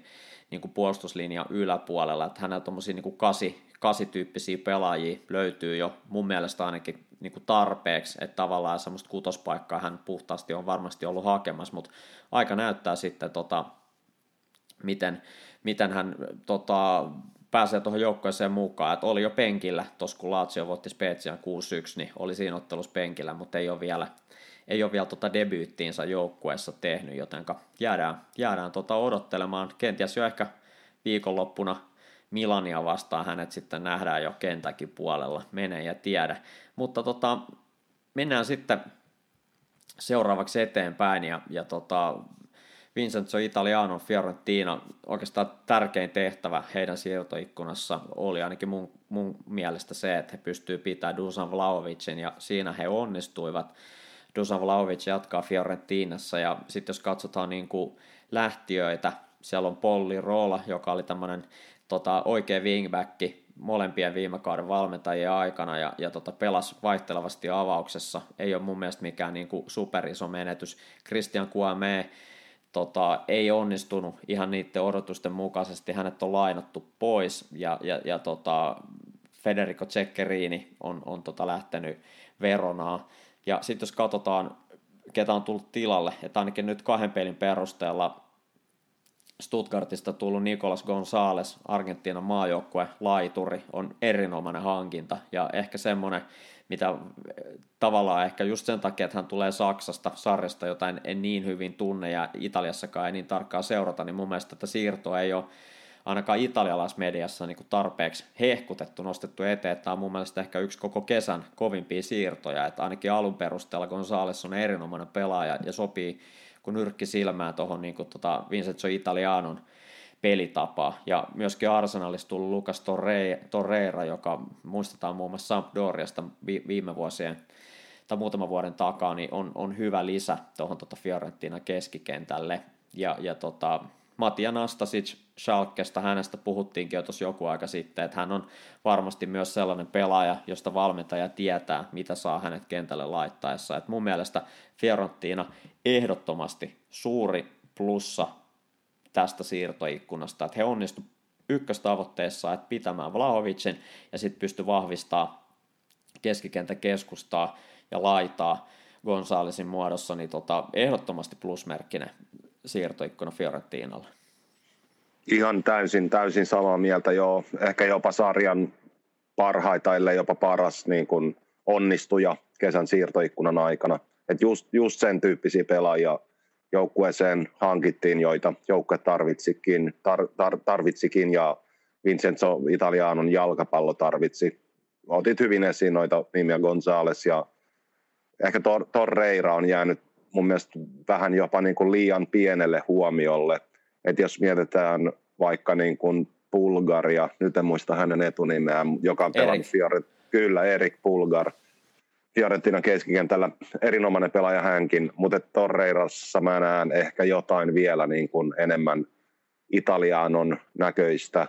niin kuin puolustuslinjan yläpuolella, että hänellä tuommoisia niin kasi, kasityyppisiä pelaajia löytyy jo mun mielestä ainakin niin kuin tarpeeksi, että tavallaan semmoista kutospaikkaa hän puhtaasti on varmasti ollut hakemassa, mutta aika näyttää sitten, tota, miten, miten hän tota, pääsee tuohon joukkueeseen mukaan, että oli jo penkillä, tuossa kun Lazio voitti Spezian 6-1, niin oli siinä ottelussa penkillä, mutta ei ole vielä, ei ole vielä tota debyyttiinsa joukkueessa tehnyt, joten jäädään, jäädään tota odottelemaan. Kenties jo ehkä viikonloppuna Milania vastaan hänet sitten nähdään jo kentäkin puolella, menee ja tiedä. Mutta tota, mennään sitten seuraavaksi eteenpäin ja, ja tota, Vincenzo Italiano Fiorentina, oikeastaan tärkein tehtävä heidän siirtoikkunassa oli ainakin mun, mun mielestä se, että he pystyvät pitämään Dusan Vlaovicin ja siinä he onnistuivat. Dusan Vlaovic jatkaa Fiorentinassa ja sitten jos katsotaan niin kuin lähtiöitä, siellä on Polli Rola, joka oli tämmöinen tota, oikea wingback molempien viime kauden valmentajien aikana ja, ja tota, pelasi vaihtelevasti avauksessa. Ei ole mun mielestä mikään niin kuin superiso menetys. Christian Kuame tota, ei onnistunut ihan niiden odotusten mukaisesti. Hänet on lainattu pois ja, ja, ja tota, Federico Ceccherini on, on tota lähtenyt veronaa. Ja sitten jos katsotaan, ketä on tullut tilalle, että ainakin nyt kahden pelin perusteella Stuttgartista tullut Nicolas González, Argentiinan maajoukkue, laituri, on erinomainen hankinta ja ehkä semmoinen, mitä tavallaan ehkä just sen takia, että hän tulee Saksasta, sarjasta, jota en, en niin hyvin tunne ja Italiassakaan ei niin tarkkaan seurata, niin mun mielestä tätä siirtoa ei ole ainakaan italialaismediassa niin kuin tarpeeksi hehkutettu, nostettu eteen. Tämä on mun mielestä ehkä yksi koko kesän kovimpia siirtoja, että ainakin alun perusteella Gonzales on erinomainen pelaaja ja sopii kun nyrkki silmää tuohon niin tota Vincenzo Italianon pelitapaa. Ja myöskin Arsenalista tullut Lucas Torreira, joka muistetaan muun muassa Sampdoriasta viime vuosien tai muutaman vuoden takaa, niin on, on hyvä lisä tuohon tota Fiorentina keskikentälle. Ja, ja tota, Matia Nastasic Schalkesta, hänestä puhuttiinkin jo tuossa joku aika sitten, että hän on varmasti myös sellainen pelaaja, josta valmentaja tietää, mitä saa hänet kentälle laittaessa. Et mun mielestä Fiorentina ehdottomasti suuri plussa tästä siirtoikkunasta, että he onnistu ykköstavoitteessa, että pitämään Vlahovicin ja sitten pysty vahvistaa keskustaa ja laitaa Gonzalesin muodossa, niin tota, ehdottomasti plusmerkkinen siirtoikkuna Fiorentinalle. Ihan täysin, täysin samaa mieltä, joo. Ehkä jopa sarjan parhaita, ellei jopa paras niin kuin onnistuja kesän siirtoikkunan aikana. Et just, just sen tyyppisiä pelaajia joukkueeseen hankittiin, joita joukkue tarvitsikin, tar, tar, tarvitsikin ja Vincenzo Italianon jalkapallo tarvitsi. Otit hyvin esiin noita nimiä Gonzales ja ehkä Tor, Torreira on jäänyt mun mielestä vähän jopa niin kuin liian pienelle huomiolle. Että jos mietitään vaikka niin kuin Bulgaria, nyt en muista hänen etunimeään, joka on pelannut Fioret, kyllä Erik Bulgar, Fiorentinan keskikentällä erinomainen pelaaja hänkin, mutta Torreirassa mä näen ehkä jotain vielä niin kuin enemmän Italianon näköistä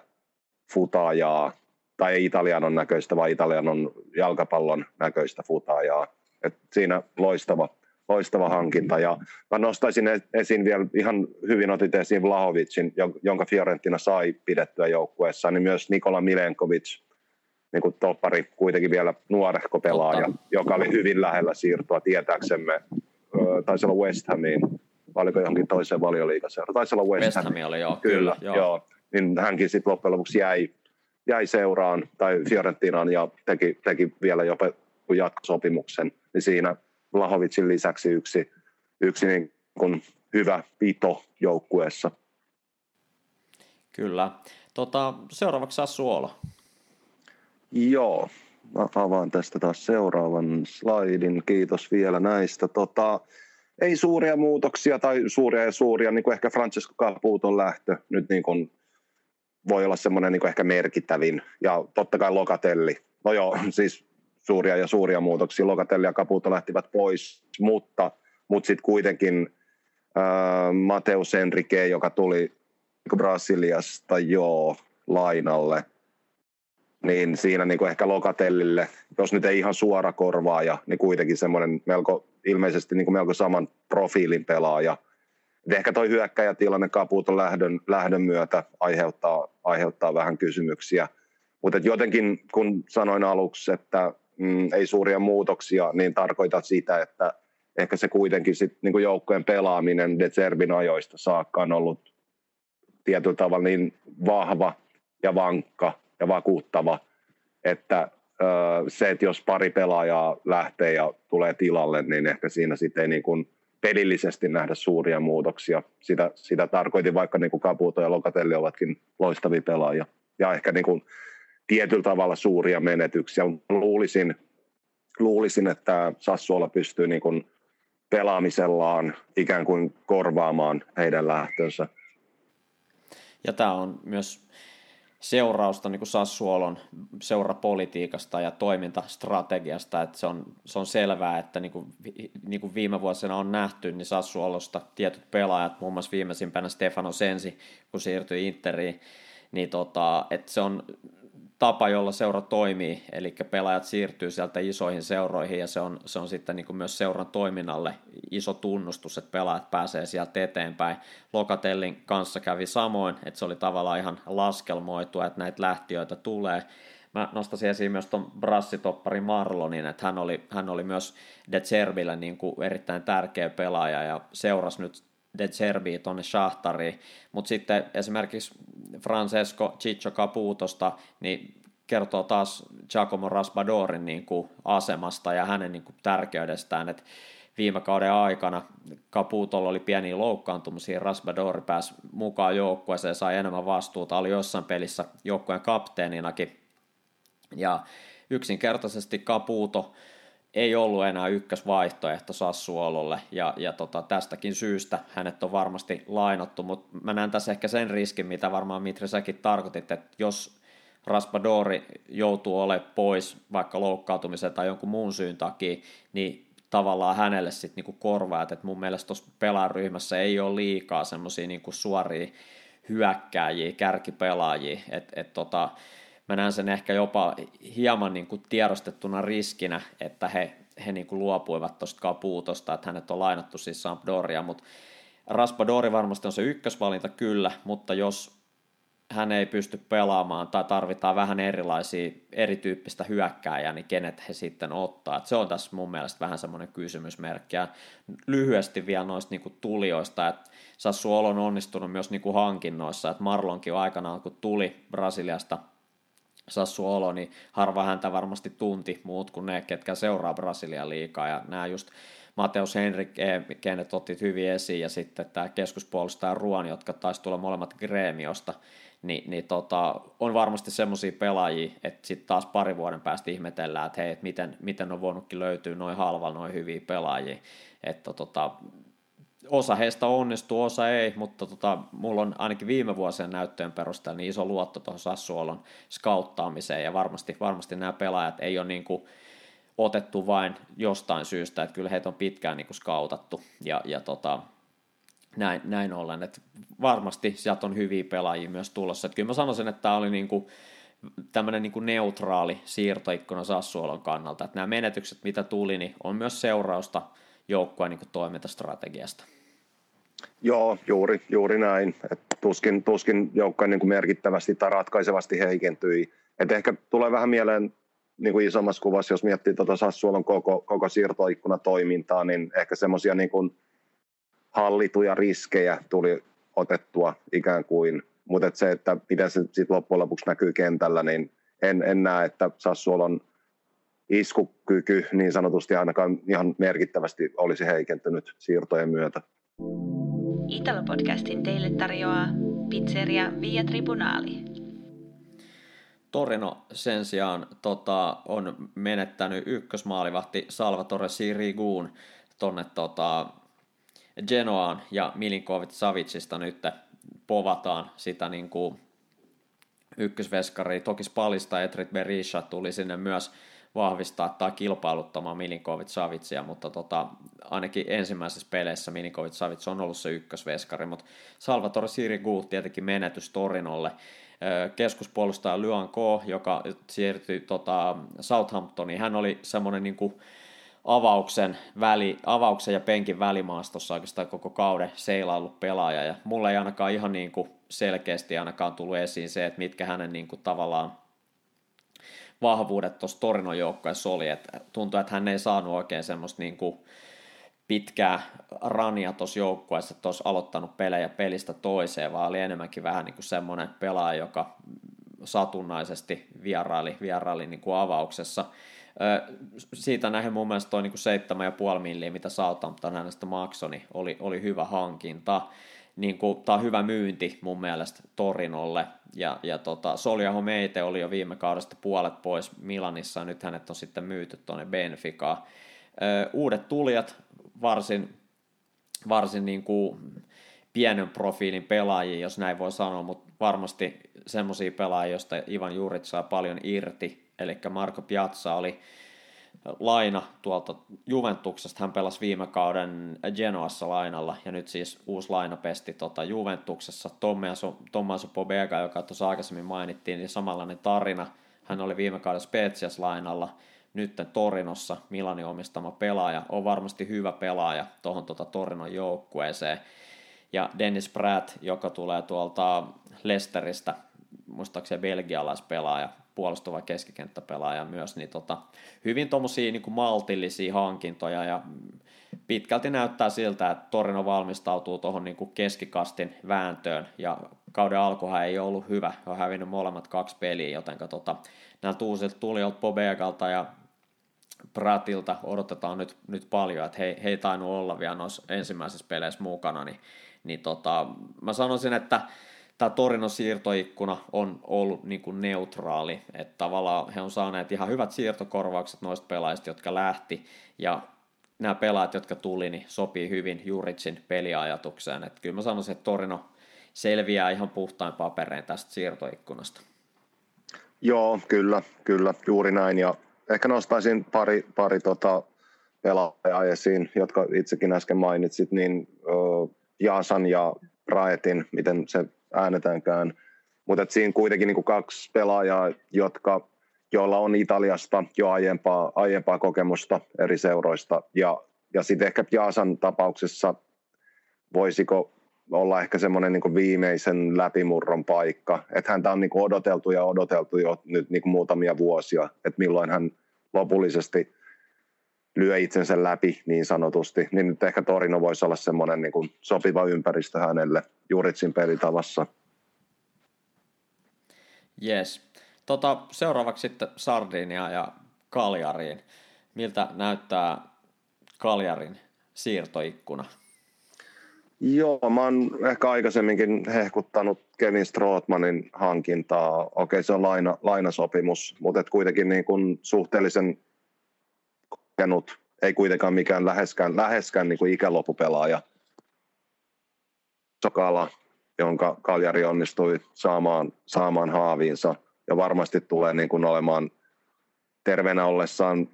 futaajaa, tai ei Italianon näköistä, vaan Italianon jalkapallon näköistä futaajaa. Et siinä loistava loistava hankinta. Ja mä nostaisin esiin vielä, ihan hyvin otit esiin Vlahovicin, jonka Fiorentina sai pidettyä joukkueessa, niin myös Nikola Milenkovic, niin kuin toppari, kuitenkin vielä nuorehko pelaaja, Totta. joka oli hyvin lähellä siirtoa tietääksemme. Taisi olla West Hamiin, oliko johonkin toiseen valioliikaseuraan? Taisi olla West, West Ham. oli, joo. Kyllä, kyllä joo. joo. Niin hänkin sitten loppujen lopuksi jäi, jäi seuraan tai Fiorentinaan ja teki, teki vielä jopa jatkosopimuksen. Niin siinä Vlahovicin lisäksi yksi, yksi niin kuin hyvä pito joukkueessa. Kyllä. Tota, seuraavaksi Suola. Joo, mä avaan tästä taas seuraavan slaidin. Kiitos vielä näistä. Tota, ei suuria muutoksia tai suuria ja suuria, niin kuin ehkä Francesco Caputon lähtö nyt niin kuin voi olla semmoinen niin ehkä merkittävin. Ja totta kai Lokatelli. No joo, <clears throat> siis suuria ja suuria muutoksia. Lokatelli ja Caputo lähtivät pois, mutta, mutta sitten kuitenkin äh, Mateus Enrique, joka tuli Brasiliasta jo lainalle, niin siinä niin kuin ehkä Lokatellille, jos nyt ei ihan suora korvaaja, niin kuitenkin semmoinen melko, ilmeisesti niin kuin melko saman profiilin pelaaja. Et ehkä toi hyökkäjätilanne Caputon lähdön, lähdön myötä aiheuttaa, aiheuttaa vähän kysymyksiä. Mutta jotenkin, kun sanoin aluksi, että mm, ei suuria muutoksia, niin tarkoitat sitä, että ehkä se kuitenkin sit, niin kuin joukkojen pelaaminen De Zerbin ajoista saakka on ollut tietyllä tavalla niin vahva ja vankka ja vakuuttava, että se, että jos pari pelaajaa lähtee ja tulee tilalle, niin ehkä siinä sitten ei niin kuin pelillisesti nähdä suuria muutoksia. Sitä, sitä tarkoitin, vaikka niin kuin Caputo ja Lokatelli ovatkin loistavia pelaajia. Ja ehkä niin kuin tietyllä tavalla suuria menetyksiä. Luulisin, luulisin että Sassuola pystyy niin kuin pelaamisellaan ikään kuin korvaamaan heidän lähtönsä. Ja tämä on myös seurausta niin kuin Sassuolon seurapolitiikasta ja toimintastrategiasta, että se on, se on selvää, että niin kuin, niin kuin viime vuosina on nähty, niin Sassuolosta tietyt pelaajat, muun muassa viimeisimpänä Stefano Sensi, kun siirtyi Interiin, niin tota, että se on tapa, jolla seura toimii, eli pelaajat siirtyy sieltä isoihin seuroihin ja se on, se on sitten niin kuin myös seuran toiminnalle iso tunnustus, että pelaajat pääsee sieltä eteenpäin. Lokatellin kanssa kävi samoin, että se oli tavallaan ihan laskelmoitu, että näitä lähtiöitä tulee. Mä nostaisin esiin myös tuon brassitoppari Marlonin, että hän oli, hän oli myös De Zerbille niin kuin erittäin tärkeä pelaaja ja seurasi nyt De Zerbi tuonne Shahtariin, mutta sitten esimerkiksi Francesco Ciccio Caputosta, niin kertoo taas Giacomo Raspadorin niin kuin asemasta ja hänen niin kuin tärkeydestään, että viime kauden aikana Caputolla oli pieniä loukkaantumisia, Raspadori pääsi mukaan joukkueeseen, sai enemmän vastuuta, oli jossain pelissä joukkueen kapteeninakin, ja yksinkertaisesti Caputo ei ollut enää ykkösvaihtoehto Sassuololle, ja, ja tota, tästäkin syystä hänet on varmasti lainattu, mutta mä näen tässä ehkä sen riskin, mitä varmaan Mitri säkin tarkoitit, että jos Raspadori joutuu olemaan pois vaikka loukkaantumisen tai jonkun muun syyn takia, niin tavallaan hänelle sitten niinku korvaat, että mun mielestä tuossa pelaaryhmässä ei ole liikaa semmoisia niinku suoria hyökkääjiä, kärkipelaajia, että et tota, mä näen sen ehkä jopa hieman niin kuin tiedostettuna riskinä, että he, he niin kuin luopuivat tuosta Caputosta, että hänet on lainattu siis Sampdoria, mutta Raspadori varmasti on se ykkösvalinta kyllä, mutta jos hän ei pysty pelaamaan tai tarvitaan vähän erilaisia, erityyppistä hyökkääjää, niin kenet he sitten ottaa. Et se on tässä mun mielestä vähän semmoinen kysymysmerkki. Ja lyhyesti vielä noista niinku tulijoista, että Sassuolo on onnistunut myös niinku hankinnoissa, että Marlonkin aikanaan, kun tuli Brasiliasta Sassuolo, niin harva häntä varmasti tunti muut kuin ne, ketkä seuraa Brasilian liikaa, ja nämä just Mateus Henrik, kenet otit hyvin esiin, ja sitten tämä keskuspuolustaja Ruon, jotka taisi tulla molemmat Gremiosta, niin, niin tota, on varmasti semmoisia pelaajia, että sitten taas pari vuoden päästä ihmetellään, että hei, et miten, miten on voinutkin löytyä noin halvalla noin hyviä pelaajia, että tota, osa heistä onnistuu, osa ei, mutta tota, mulla on ainakin viime vuosien näyttöjen perusteella niin iso luotto tuohon Sassuolon skauttaamiseen, ja varmasti, varmasti nämä pelaajat ei ole niin kuin otettu vain jostain syystä, että kyllä heitä on pitkään niin kuin skautattu, ja, ja tota, näin, näin ollen, että varmasti sieltä on hyviä pelaajia myös tulossa. Että kyllä mä sanoisin, että tämä oli niin kuin tämmöinen niin neutraali siirtoikkuna Sassuolon kannalta, että nämä menetykset, mitä tuli, niin on myös seurausta joukkueen niin toimintastrategiasta. Joo, juuri, juuri näin. Et tuskin, tuskin joukkueen niin merkittävästi tai ratkaisevasti heikentyi. Et ehkä tulee vähän mieleen niin kuin isommassa kuvassa, jos miettii tuota Sassuolon koko, koko siirtoikkuna toimintaa, niin ehkä semmoisia niin kuin hallituja riskejä tuli otettua ikään kuin, mutta se, että miten se sitten loppujen lopuksi näkyy kentällä, niin en, en näe, että Sassuolon iskukyky niin sanotusti ainakaan ihan merkittävästi olisi heikentynyt siirtojen myötä. Italo-podcastin teille tarjoaa pizzeria Via Tribunali. Torino sen sijaan tota, on menettänyt ykkösmaalivahti Salvatore Siriguun tonne tota, Genoaan ja Milinkovic Savicista nyt povataan sitä niin kuin ykkösveskaria. Toki Spalista Etrit Berisha tuli sinne myös vahvistaa tai kilpailuttamaan Milinkovic Savitsia, mutta tota, ainakin ensimmäisessä peleissä Milinkovic Savic on ollut se ykkösveskari, mutta Salvatore Sirigu tietenkin menetys Torinolle. Keskuspuolustaja Luan K, joka siirtyi tota, Southamptoniin, hän oli semmoinen niin kuin avauksen, väli, avauksen ja penkin välimaastossa oikeastaan koko kauden seilaillut pelaaja, ja mulle ei ainakaan ihan niin kuin selkeästi ainakaan tullut esiin se, että mitkä hänen niin kuin tavallaan vahvuudet tuossa Torinon joukkueessa oli, että tuntui, että hän ei saanut oikein semmoista niin kuin pitkää rania tuossa joukkueessa, että olisi aloittanut pelejä pelistä toiseen, vaan oli enemmänkin vähän niin kuin semmoinen pelaaja, joka satunnaisesti vieraili, vieraili niin kuin avauksessa. Siitä nähden mun mielestä toi niin 7,5 milliä, mitä Southampton hänestä maksoi, niin oli, oli hyvä hankinta niin kuin, tämä on hyvä myynti mun mielestä Torinolle. Ja, ja tota, Solja Homeite oli jo viime kaudesta puolet pois Milanissa, ja nyt hänet on sitten myyty tuonne Benficaan. uudet tulijat, varsin, varsin niin kuin pienen profiilin pelaajia, jos näin voi sanoa, mutta varmasti semmoisia pelaajia, joista Ivan Jurit saa paljon irti. Eli Marko Piazza oli laina tuolta Juventuksesta. Hän pelasi viime kauden Genoassa lainalla ja nyt siis uusi lainapesti tota Juventuksessa. Tommaso, Tommaso Pobega, joka tuossa aikaisemmin mainittiin, niin samanlainen tarina. Hän oli viime kauden Spetsias lainalla, nyt Torinossa Milanin omistama pelaaja. On varmasti hyvä pelaaja tuohon tuota Torinon joukkueeseen. Ja Dennis Pratt, joka tulee tuolta Lesteristä, muistaakseni belgialaispelaaja, puolustuva keskikenttäpelaaja myös, niin tota, hyvin tuommoisia niin maltillisia hankintoja ja pitkälti näyttää siltä, että Torino valmistautuu tuohon niin keskikastin vääntöön ja kauden alkuhan ei ollut hyvä, on hävinnyt molemmat kaksi peliä, joten tota, näiltä uusilta tulijoilta Pobegalta ja Pratilta odotetaan nyt, nyt paljon, että he, he ei tainnut olla vielä noissa ensimmäisissä peleissä mukana, niin, niin tota, mä sanoisin, että tämä Torinon siirtoikkuna on ollut niin kuin neutraali, että tavallaan he on saaneet ihan hyvät siirtokorvaukset noista pelaajista, jotka lähti, ja nämä pelaajat, jotka tuli, niin sopii hyvin Juritsin peliajatukseen. Että kyllä mä sanoisin, että Torino selviää ihan puhtain paperein tästä siirtoikkunasta. Joo, kyllä, kyllä, juuri näin. Ja ehkä nostaisin pari, pari tota pelaajaa esiin, jotka itsekin äsken mainitsit, niin Jaasan ja Raetin, miten se äänetäänkään. Mutta siinä kuitenkin niin kaksi pelaajaa, jotka, joilla on Italiasta jo aiempaa, aiempaa kokemusta eri seuroista. Ja, ja sitten ehkä Jaasan tapauksessa voisiko olla ehkä semmoinen niin viimeisen läpimurron paikka. Että häntä on niin odoteltu ja odoteltu jo nyt niin muutamia vuosia, että milloin hän lopullisesti lyö itsensä läpi niin sanotusti, niin nyt ehkä Torino voisi olla semmoinen niin sopiva ympäristö hänelle Juritsin pelitavassa. Yes. Tota, seuraavaksi sitten Sardinia ja Kaljariin. Miltä näyttää Kaljarin siirtoikkuna? Joo, mä oon ehkä aikaisemminkin hehkuttanut Kevin Strootmanin hankintaa. Okei, se on laina, lainasopimus, mutta et kuitenkin niin kuin suhteellisen kokenut, ei kuitenkaan mikään läheskään, läheskään niin kuin ikälopupelaaja. Sokala, jonka Kaljari onnistui saamaan, saamaan haaviinsa ja varmasti tulee niin kuin olemaan terveenä ollessaan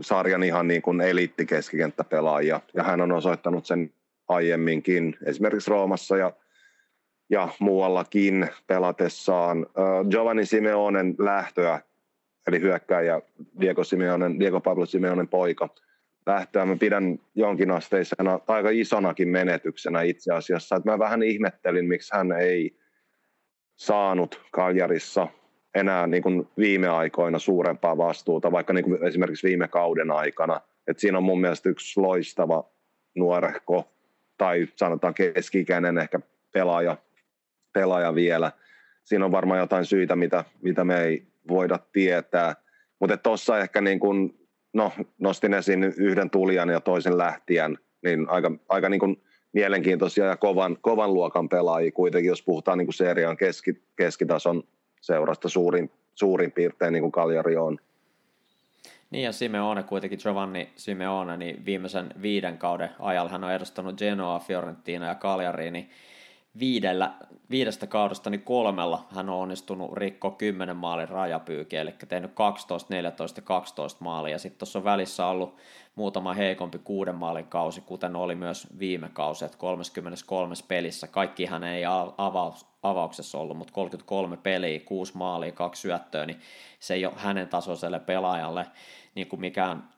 sarjan ihan niin kuin eliittikeskikenttäpelaaja ja hän on osoittanut sen aiemminkin, esimerkiksi Roomassa ja, ja muuallakin pelatessaan. Giovanni Simeonen lähtöä, eli hyökkäjä Diego, Simeonen, Diego Pablo Simeonen poika, lähtöä mä pidän jonkinasteisena, tai aika isonakin menetyksenä itse asiassa. Että mä vähän ihmettelin, miksi hän ei saanut Kaljarissa enää niin kuin viime aikoina suurempaa vastuuta, vaikka niin kuin esimerkiksi viime kauden aikana. Et siinä on mun mielestä yksi loistava nuorehko tai sanotaan keski-ikäinen ehkä pelaaja, pelaaja vielä. Siinä on varmaan jotain syitä, mitä, mitä me ei voida tietää. Mutta tuossa ehkä niin kun, no, nostin esiin yhden tulijan ja toisen lähtijän, niin aika, aika niin kun mielenkiintoisia ja kovan, kovan luokan pelaajia kuitenkin, jos puhutaan niin serian keski, keskitason seurasta suurin, suurin piirtein niin kuin Kaljari on. Niin ja Simeone kuitenkin, Giovanni Simeone, niin viimeisen viiden kauden ajalla hän on edustanut Genoa, Fiorentina ja Cagliari, niin viidellä, viidestä kaudesta niin kolmella hän on onnistunut rikko 10 maalin rajapyykiä, eli tehnyt 12, 14 ja 12 maalia. Sitten tuossa on välissä ollut muutama heikompi kuuden maalin kausi, kuten oli myös viime kausi, että 33 pelissä. Kaikki hän ei avaus, avauksessa ollut, mutta 33 peliä, 6 maalia, kaksi syöttöä, niin se ei ole hänen tasoiselle pelaajalle niin kuin mikään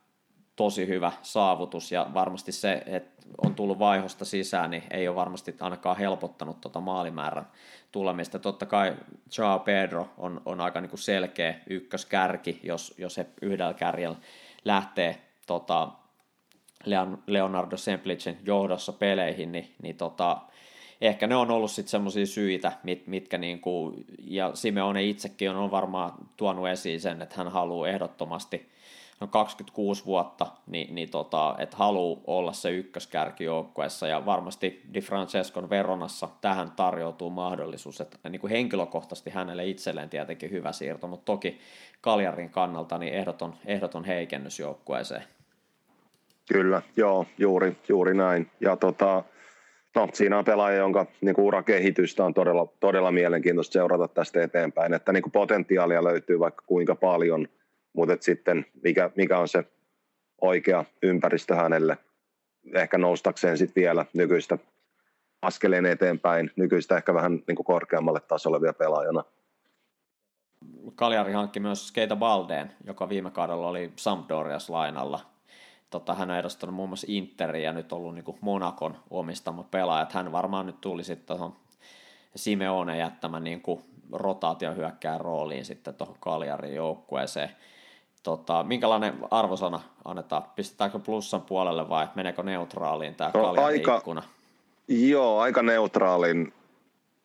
tosi hyvä saavutus ja varmasti se, että on tullut vaihosta sisään, niin ei ole varmasti ainakaan helpottanut tuota maalimäärän tulemista. Totta kai Joao Pedro on, on aika niin kuin selkeä ykköskärki, jos, jos he yhdellä kärjellä lähtee tota, Leonardo Semplicin johdossa peleihin, niin, niin tota, ehkä ne on ollut sitten semmoisia syitä, mit, mitkä niinku, ja Simeone itsekin on, on varmaan tuonut esiin sen, että hän haluaa ehdottomasti on 26 vuotta, niin, niin tota, että haluaa olla se ykköskärki joukkueessa ja varmasti Di Francescon Veronassa tähän tarjoutuu mahdollisuus, että niin kuin henkilökohtaisesti hänelle itselleen tietenkin hyvä siirto, mutta toki Kaljarin kannalta niin ehdoton, ehdoton heikennys joukkueeseen. Kyllä, joo, juuri, juuri näin. Ja tota, no, siinä on pelaaja, jonka niin kuin urakehitystä on todella, todella mielenkiintoista seurata tästä eteenpäin, että niin kuin potentiaalia löytyy vaikka kuinka paljon – mutta sitten mikä, mikä on se oikea ympäristö hänelle ehkä noustakseen sitten vielä nykyistä askeleen eteenpäin, nykyistä ehkä vähän niin kuin korkeammalle tasolle vielä pelaajana. Kaljari hankki myös Keita Baldeen, joka viime kaudella oli Sampdorias lainalla. Tota, hän on edustanut muun muassa Interin ja nyt ollut niin kuin Monakon omistama pelaaja. Hän varmaan nyt tuli sitten tuohon Simeone jättämään niin kuin rotaatiohyökkään rooliin sitten tuohon Kaljarin joukkueeseen. Tota, minkälainen arvosana annetaan? Pistetäänkö plussan puolelle vai meneekö neutraaliin tämä no, aika, Joo, aika neutraalin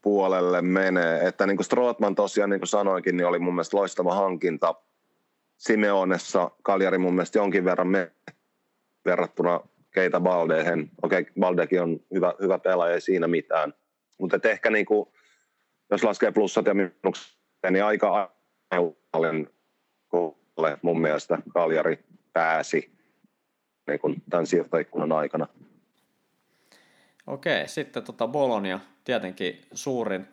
puolelle menee. Että niin kuin Strootman tosiaan, niin kuin sanoinkin, niin oli mun mielestä loistava hankinta. Simeonessa Kaljari mun mielestä jonkin verran me verrattuna Keita Baldehen. Okei, okay, Baldekin on hyvä, hyvä pelaaja, ei siinä mitään. Mutta ehkä niin kuin, jos laskee plussat ja miinukset, niin aika paljon mun mielestä Kaljari pääsi niin kuin tämän siirtoikkunan aikana. Okei, sitten tota Bolonia, tietenkin suurin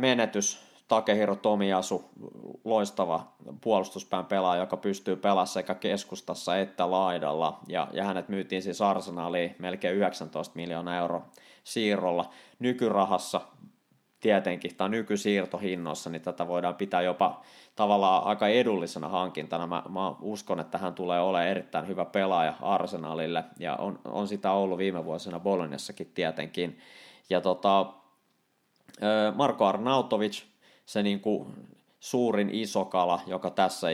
menetys Takehiro Tomiasu, loistava puolustuspään pelaaja, joka pystyy pelaamaan sekä keskustassa että laidalla. Ja, ja hänet myytiin siis Arsenaliin melkein 19 miljoonaa euroa siirrolla. Nykyrahassa tietenkin, tai nykysiirtohinnoissa, niin tätä voidaan pitää jopa tavallaan aika edullisena hankintana. Mä, mä uskon, että hän tulee olemaan erittäin hyvä pelaaja Arsenalille, ja on, on sitä ollut viime vuosina Boloniassakin tietenkin. Ja tota, Marko Arnautovic, se niin kuin suurin iso kala, joka tässä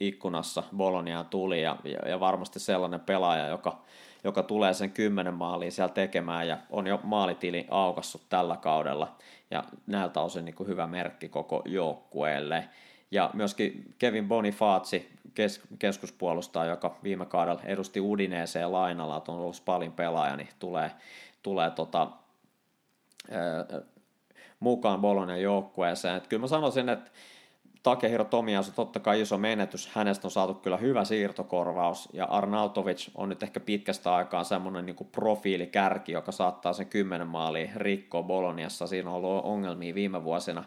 ikkunassa Boloniaan tuli, ja, ja varmasti sellainen pelaaja, joka, joka tulee sen kymmenen maaliin siellä tekemään, ja on jo maalitili aukassut tällä kaudella, ja näiltä osin niin kuin hyvä merkki koko joukkueelle. Ja myöskin Kevin Bonifaci, kes, keskuspuolustaja, joka viime kaudella edusti Udineeseen lainalla, on ollut paljon pelaaja, niin tulee, tulee tota, mukaan Bolognan joukkueeseen. Että kyllä mä sanoisin, että Takehiro Tomiasu totta kai iso menetys, hänestä on saatu kyllä hyvä siirtokorvaus, ja Arnautovic on nyt ehkä pitkästä aikaa semmoinen niin profiilikärki, joka saattaa sen kymmenen maalia rikkoa Boloniassa, siinä on ollut ongelmia viime vuosina,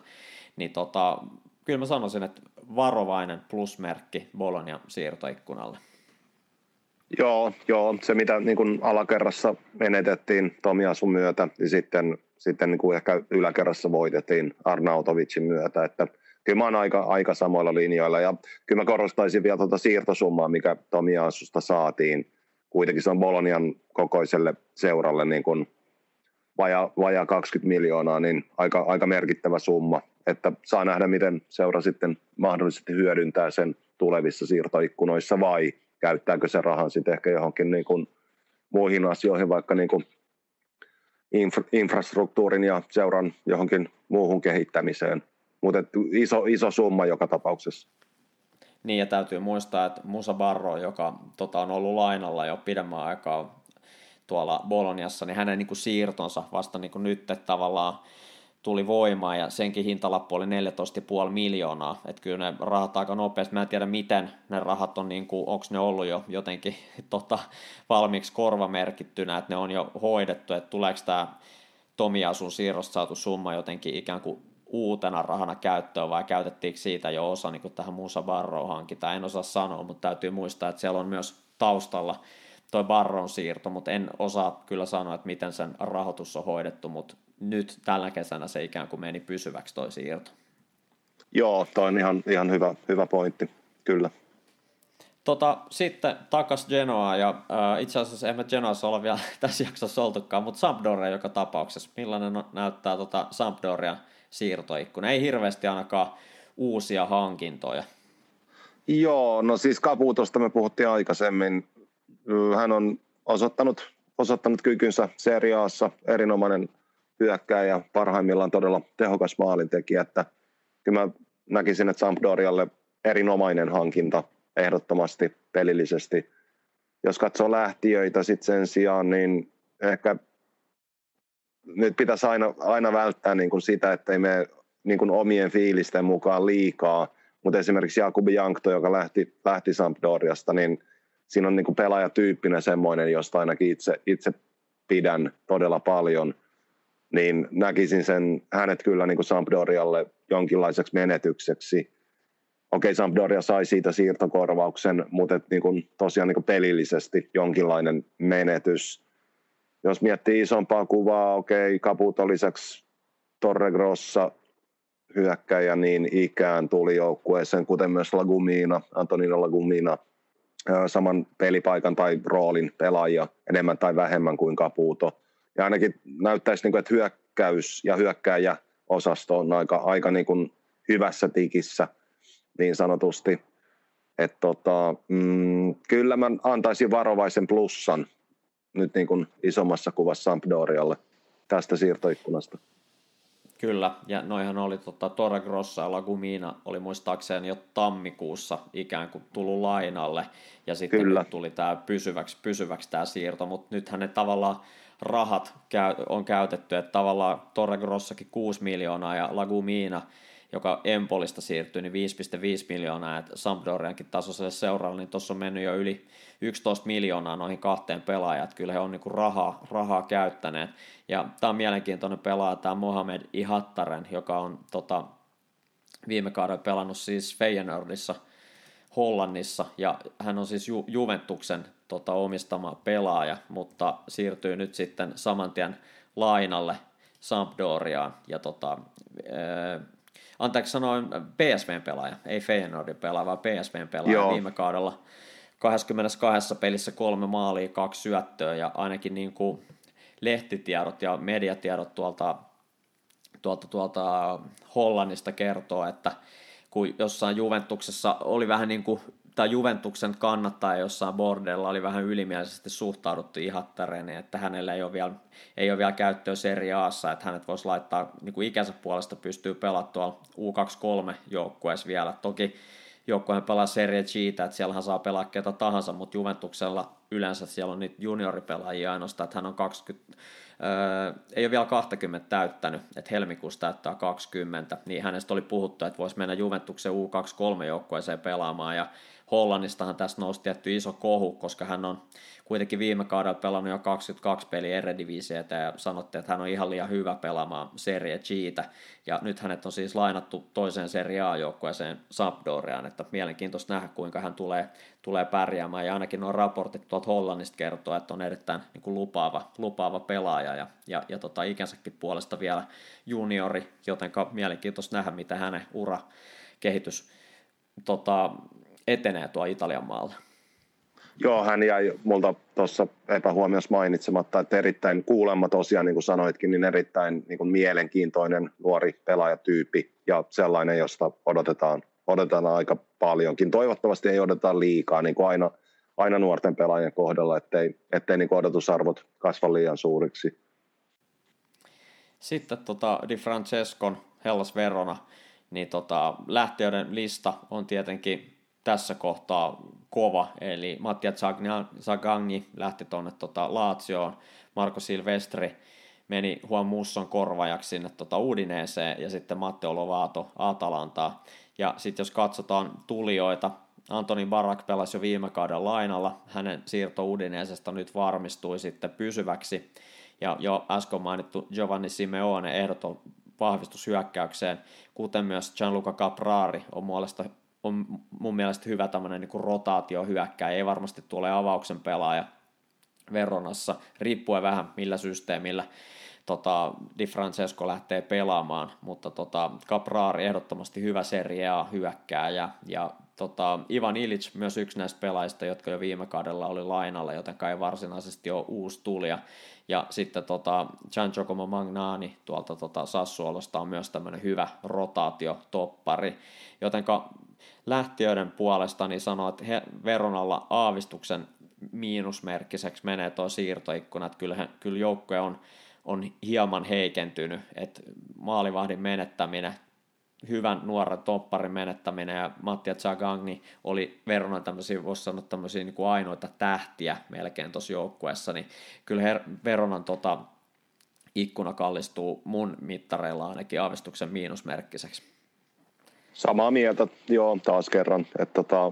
niin tota, kyllä mä sanoisin, että varovainen plusmerkki Bolonian siirtoikkunalle. Joo, joo, se mitä niin kuin alakerrassa menetettiin Tomiasun myötä, niin sitten sitten niin kuin ehkä yläkerrassa voitettiin Arnautovicin myötä, että kyllä mä oon aika, aika samoilla linjoilla ja kyllä mä korostaisin vielä tuota siirtosummaa, mikä Tomi Aasusta saatiin. Kuitenkin se on Bolonian kokoiselle seuralle niin kuin vaja, vaja 20 miljoonaa, niin aika, aika merkittävä summa. Että saa nähdä, miten seura sitten mahdollisesti hyödyntää sen tulevissa siirtoikkunoissa vai käyttääkö se rahan sitten ehkä johonkin niin kuin muihin asioihin, vaikka niin kuin infra, infrastruktuurin ja seuran johonkin muuhun kehittämiseen. Mutta iso, iso summa joka tapauksessa. Niin ja täytyy muistaa, että Musa Barro, joka tota, on ollut lainalla jo pidemmän aikaa tuolla Boloniassa, niin hänen niin kuin siirtonsa vasta niin kuin nyt tavallaan tuli voimaan ja senkin hintalappu oli 14,5 miljoonaa. Että kyllä ne rahat aika nopeasti, mä en tiedä miten ne rahat on, niin kuin, onko ne ollut jo jotenkin <laughs> tota, valmiiksi korvamerkittynä, että ne on jo hoidettu, että tuleeko tämä Tomiasun siirrosta saatu summa jotenkin ikään kuin uutena rahana käyttöön vai käytettiinkö siitä jo osa niin tähän Musa Barrow hankintaan, en osaa sanoa, mutta täytyy muistaa, että siellä on myös taustalla toi Barron siirto, mutta en osaa kyllä sanoa, että miten sen rahoitus on hoidettu, mutta nyt tällä kesänä se ikään kuin meni pysyväksi toi siirto. Joo, toi on ihan, ihan hyvä, hyvä pointti, kyllä. Tota, sitten takas Genoa ja äh, itse asiassa emme Genoassa olla vielä <laughs> tässä jaksossa oltukaan, mutta Sampdoria joka tapauksessa. Millainen näyttää tota Sampdoria siirtoikkuna? Ei hirveästi ainakaan uusia hankintoja. Joo, no siis Kaputosta me puhuttiin aikaisemmin. Hän on osoittanut, osoittanut kykynsä seriaassa, erinomainen hyökkääjä, parhaimmillaan todella tehokas maalintekijä, että kyllä mä näkisin, että Sampdorialle erinomainen hankinta ehdottomasti pelillisesti. Jos katsoo lähtiöitä sitten sen sijaan, niin ehkä nyt pitäisi aina, aina välttää niin kuin sitä, että ei mene niin kuin omien fiilisten mukaan liikaa, mutta esimerkiksi Jakubi Jankto, joka lähti, lähti Sampdoriasta, niin siinä on niin kuin pelaajatyyppinen semmoinen, josta ainakin itse, itse pidän todella paljon – niin näkisin sen hänet kyllä niin kuin Sampdorialle jonkinlaiseksi menetykseksi. Okei, Sampdoria sai siitä siirtokorvauksen, mutta et niin kuin tosiaan niin kuin pelillisesti jonkinlainen menetys. Jos miettii isompaa kuvaa, okei, Caputo lisäksi Torregrossa hyökkäjä niin ikään tuli joukkueeseen, kuten myös Lagumina, Antonino Lagumina, saman pelipaikan tai roolin pelaaja enemmän tai vähemmän kuin Caputo ja ainakin näyttäisi, niin kuin, että hyökkäys ja hyökkääjä osasto on aika, aika niin kuin hyvässä tikissä niin sanotusti. Et tota, mm, kyllä mä antaisin varovaisen plussan nyt niin kuin isommassa kuvassa Sampdorialle tästä siirtoikkunasta. Kyllä, ja noihan oli tota, Torre Grossa ja Lagumina oli muistaakseni jo tammikuussa ikään kuin tullut lainalle, ja sitten Kyllä. nyt tuli tämä pysyväksi, pysyväksi tämä siirto, mutta nythän ne tavallaan rahat on käytetty, että tavallaan Torregrossakin 6 miljoonaa ja Lagumina, joka Empolista siirtyi, niin 5,5 miljoonaa, että Sampdoriankin tasoiselle seuraavalle, niin tuossa on mennyt jo yli 11 miljoonaa noihin kahteen pelaajaan, että kyllä he on niinku rahaa, rahaa käyttäneet. Ja tämä on mielenkiintoinen pelaaja, tämä Mohamed Ihattaren, joka on tota, viime kaudella pelannut siis Feyenoordissa Hollannissa, ja hän on siis Ju- Juventuksen tota, omistama pelaaja, mutta siirtyy nyt sitten saman tien lainalle Sampdoriaan, ja tota, anteeksi sanoin PSVn pelaaja, ei Feyenoordin pelaaja, vaan PSVn pelaaja Joo. viime kaudella 22 pelissä kolme maalia, kaksi syöttöä ja ainakin niin kuin lehtitiedot ja mediatiedot tuolta, tuolta, tuolta Hollannista kertoo, että kun jossain Juventuksessa oli vähän niin kuin, tai Juventuksen kannattaja jossain bordella oli vähän ylimielisesti suhtauduttu Ihattareen, että hänellä ei ole vielä, ei ole vielä käyttöä Serie Aassa, että hänet voisi laittaa niin kuin ikänsä puolesta pystyy pelaamaan tuolla U23 joukkueessa vielä. Toki joukkueen pelaa Serie G, että siellähän saa pelaa ketä tahansa, mutta Juventuksella yleensä siellä on niitä junioripelaajia ainoastaan, että hän on 20, öö, ei ole vielä 20 täyttänyt, että helmikuussa täyttää 20, niin hänestä oli puhuttu, että voisi mennä Juventuksen U23 joukkueeseen pelaamaan, ja Hollannistahan tässä nousi tietty iso kohu, koska hän on kuitenkin viime kaudella pelannut jo 22 peliä Eredivisietä ja sanottiin, että hän on ihan liian hyvä pelaamaan Serie Gitä. Ja nyt hänet on siis lainattu toiseen Serie A-joukkueeseen Sampdoriaan, että mielenkiintoista nähdä, kuinka hän tulee, tulee pärjäämään. Ja ainakin nuo raportit tuolta Hollannista kertoo, että on erittäin niin kuin lupaava, lupaava pelaaja ja, ja, ja tota, ikänsäkin puolesta vielä juniori, joten mielenkiintoista nähdä, mitä hänen ura kehitys tota, etenee tuo Italian maalla. Joo, hän jäi multa tuossa epähuomiossa mainitsematta, että erittäin kuulemma tosiaan, niin kuin sanoitkin, niin erittäin niin kuin mielenkiintoinen nuori pelaajatyyppi ja sellainen, josta odotetaan, odotetaan aika paljonkin. Toivottavasti ei odoteta liikaa, niin kuin aina, aina nuorten pelaajien kohdalla, ettei, ettei niin kuin odotusarvot kasva liian suuriksi. Sitten tota, Di Francescon Hellas Verona, niin tota, lähtiöiden lista on tietenkin tässä kohtaa kova, eli Mattia Zagagni lähti tuonne tota Laatsioon, Marko Silvestri meni Juan Musson korvajaksi sinne tota Udineeseen ja sitten Matteo Lovato Atalantaa. Ja sitten jos katsotaan tulijoita, Antoni Barak pelasi jo viime kauden lainalla, hänen siirto Udineesesta nyt varmistui sitten pysyväksi, ja jo äsken mainittu Giovanni Simeone ehdoton vahvistus hyökkäykseen, kuten myös Gianluca Caprari on muolesta on mun mielestä hyvä tämmöinen niin rotaatio hyökkää, ei varmasti tule avauksen pelaaja Veronassa, riippuen vähän millä systeemillä tota, Di Francesco lähtee pelaamaan, mutta tota, Caprari ehdottomasti hyvä Serie hyökkää ja, ja tota, Ivan Ilic myös yksi näistä pelaajista, jotka jo viime kaudella oli lainalla, joten ei varsinaisesti ole uusi tulija. Ja sitten tota, Gian Giacomo Magnani tuolta tota, Sassuolosta on myös tämmöinen hyvä rotaatiotoppari, jotenka lähtiöiden puolesta niin sanoo, että he, Veronalla aavistuksen miinusmerkkiseksi menee tuo siirtoikkuna, että kyllä, kyllä joukkue on, on hieman heikentynyt, että maalivahdin menettäminen, hyvän nuoren topparin menettäminen ja Mattia Zagangni oli Veronan tämmöisiä, voisi sanoa tämmöisiä niin kuin ainoita tähtiä melkein tuossa joukkueessa, niin kyllä her- Veronan tota, ikkuna kallistuu mun mittareilla ainakin aavistuksen miinusmerkkiseksi. Samaa mieltä, joo, taas kerran. Että tota,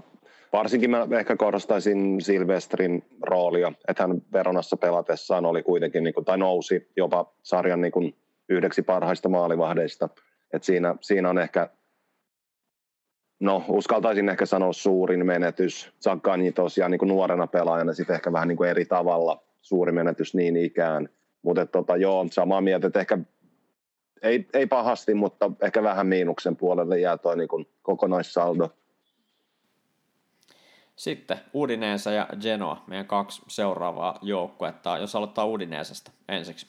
varsinkin mä ehkä korostaisin Silvestrin roolia, että hän Veronassa pelatessaan oli kuitenkin, niin kuin, tai nousi jopa sarjan niin kuin, yhdeksi parhaista maalivahdeista. että siinä, siinä on ehkä, no uskaltaisin ehkä sanoa suurin menetys. Zaggani tosiaan niin kuin nuorena pelaajana sitten ehkä vähän niin kuin eri tavalla suuri menetys niin ikään. Mutta tota, joo, samaa mieltä, että ehkä ei, ei pahasti, mutta ehkä vähän miinuksen puolelle jää tuo niin kokonaissaldo. Sitten Udineesa ja Genoa, meidän kaksi seuraavaa joukkuetta. Jos aloittaa Udineesesta ensiksi.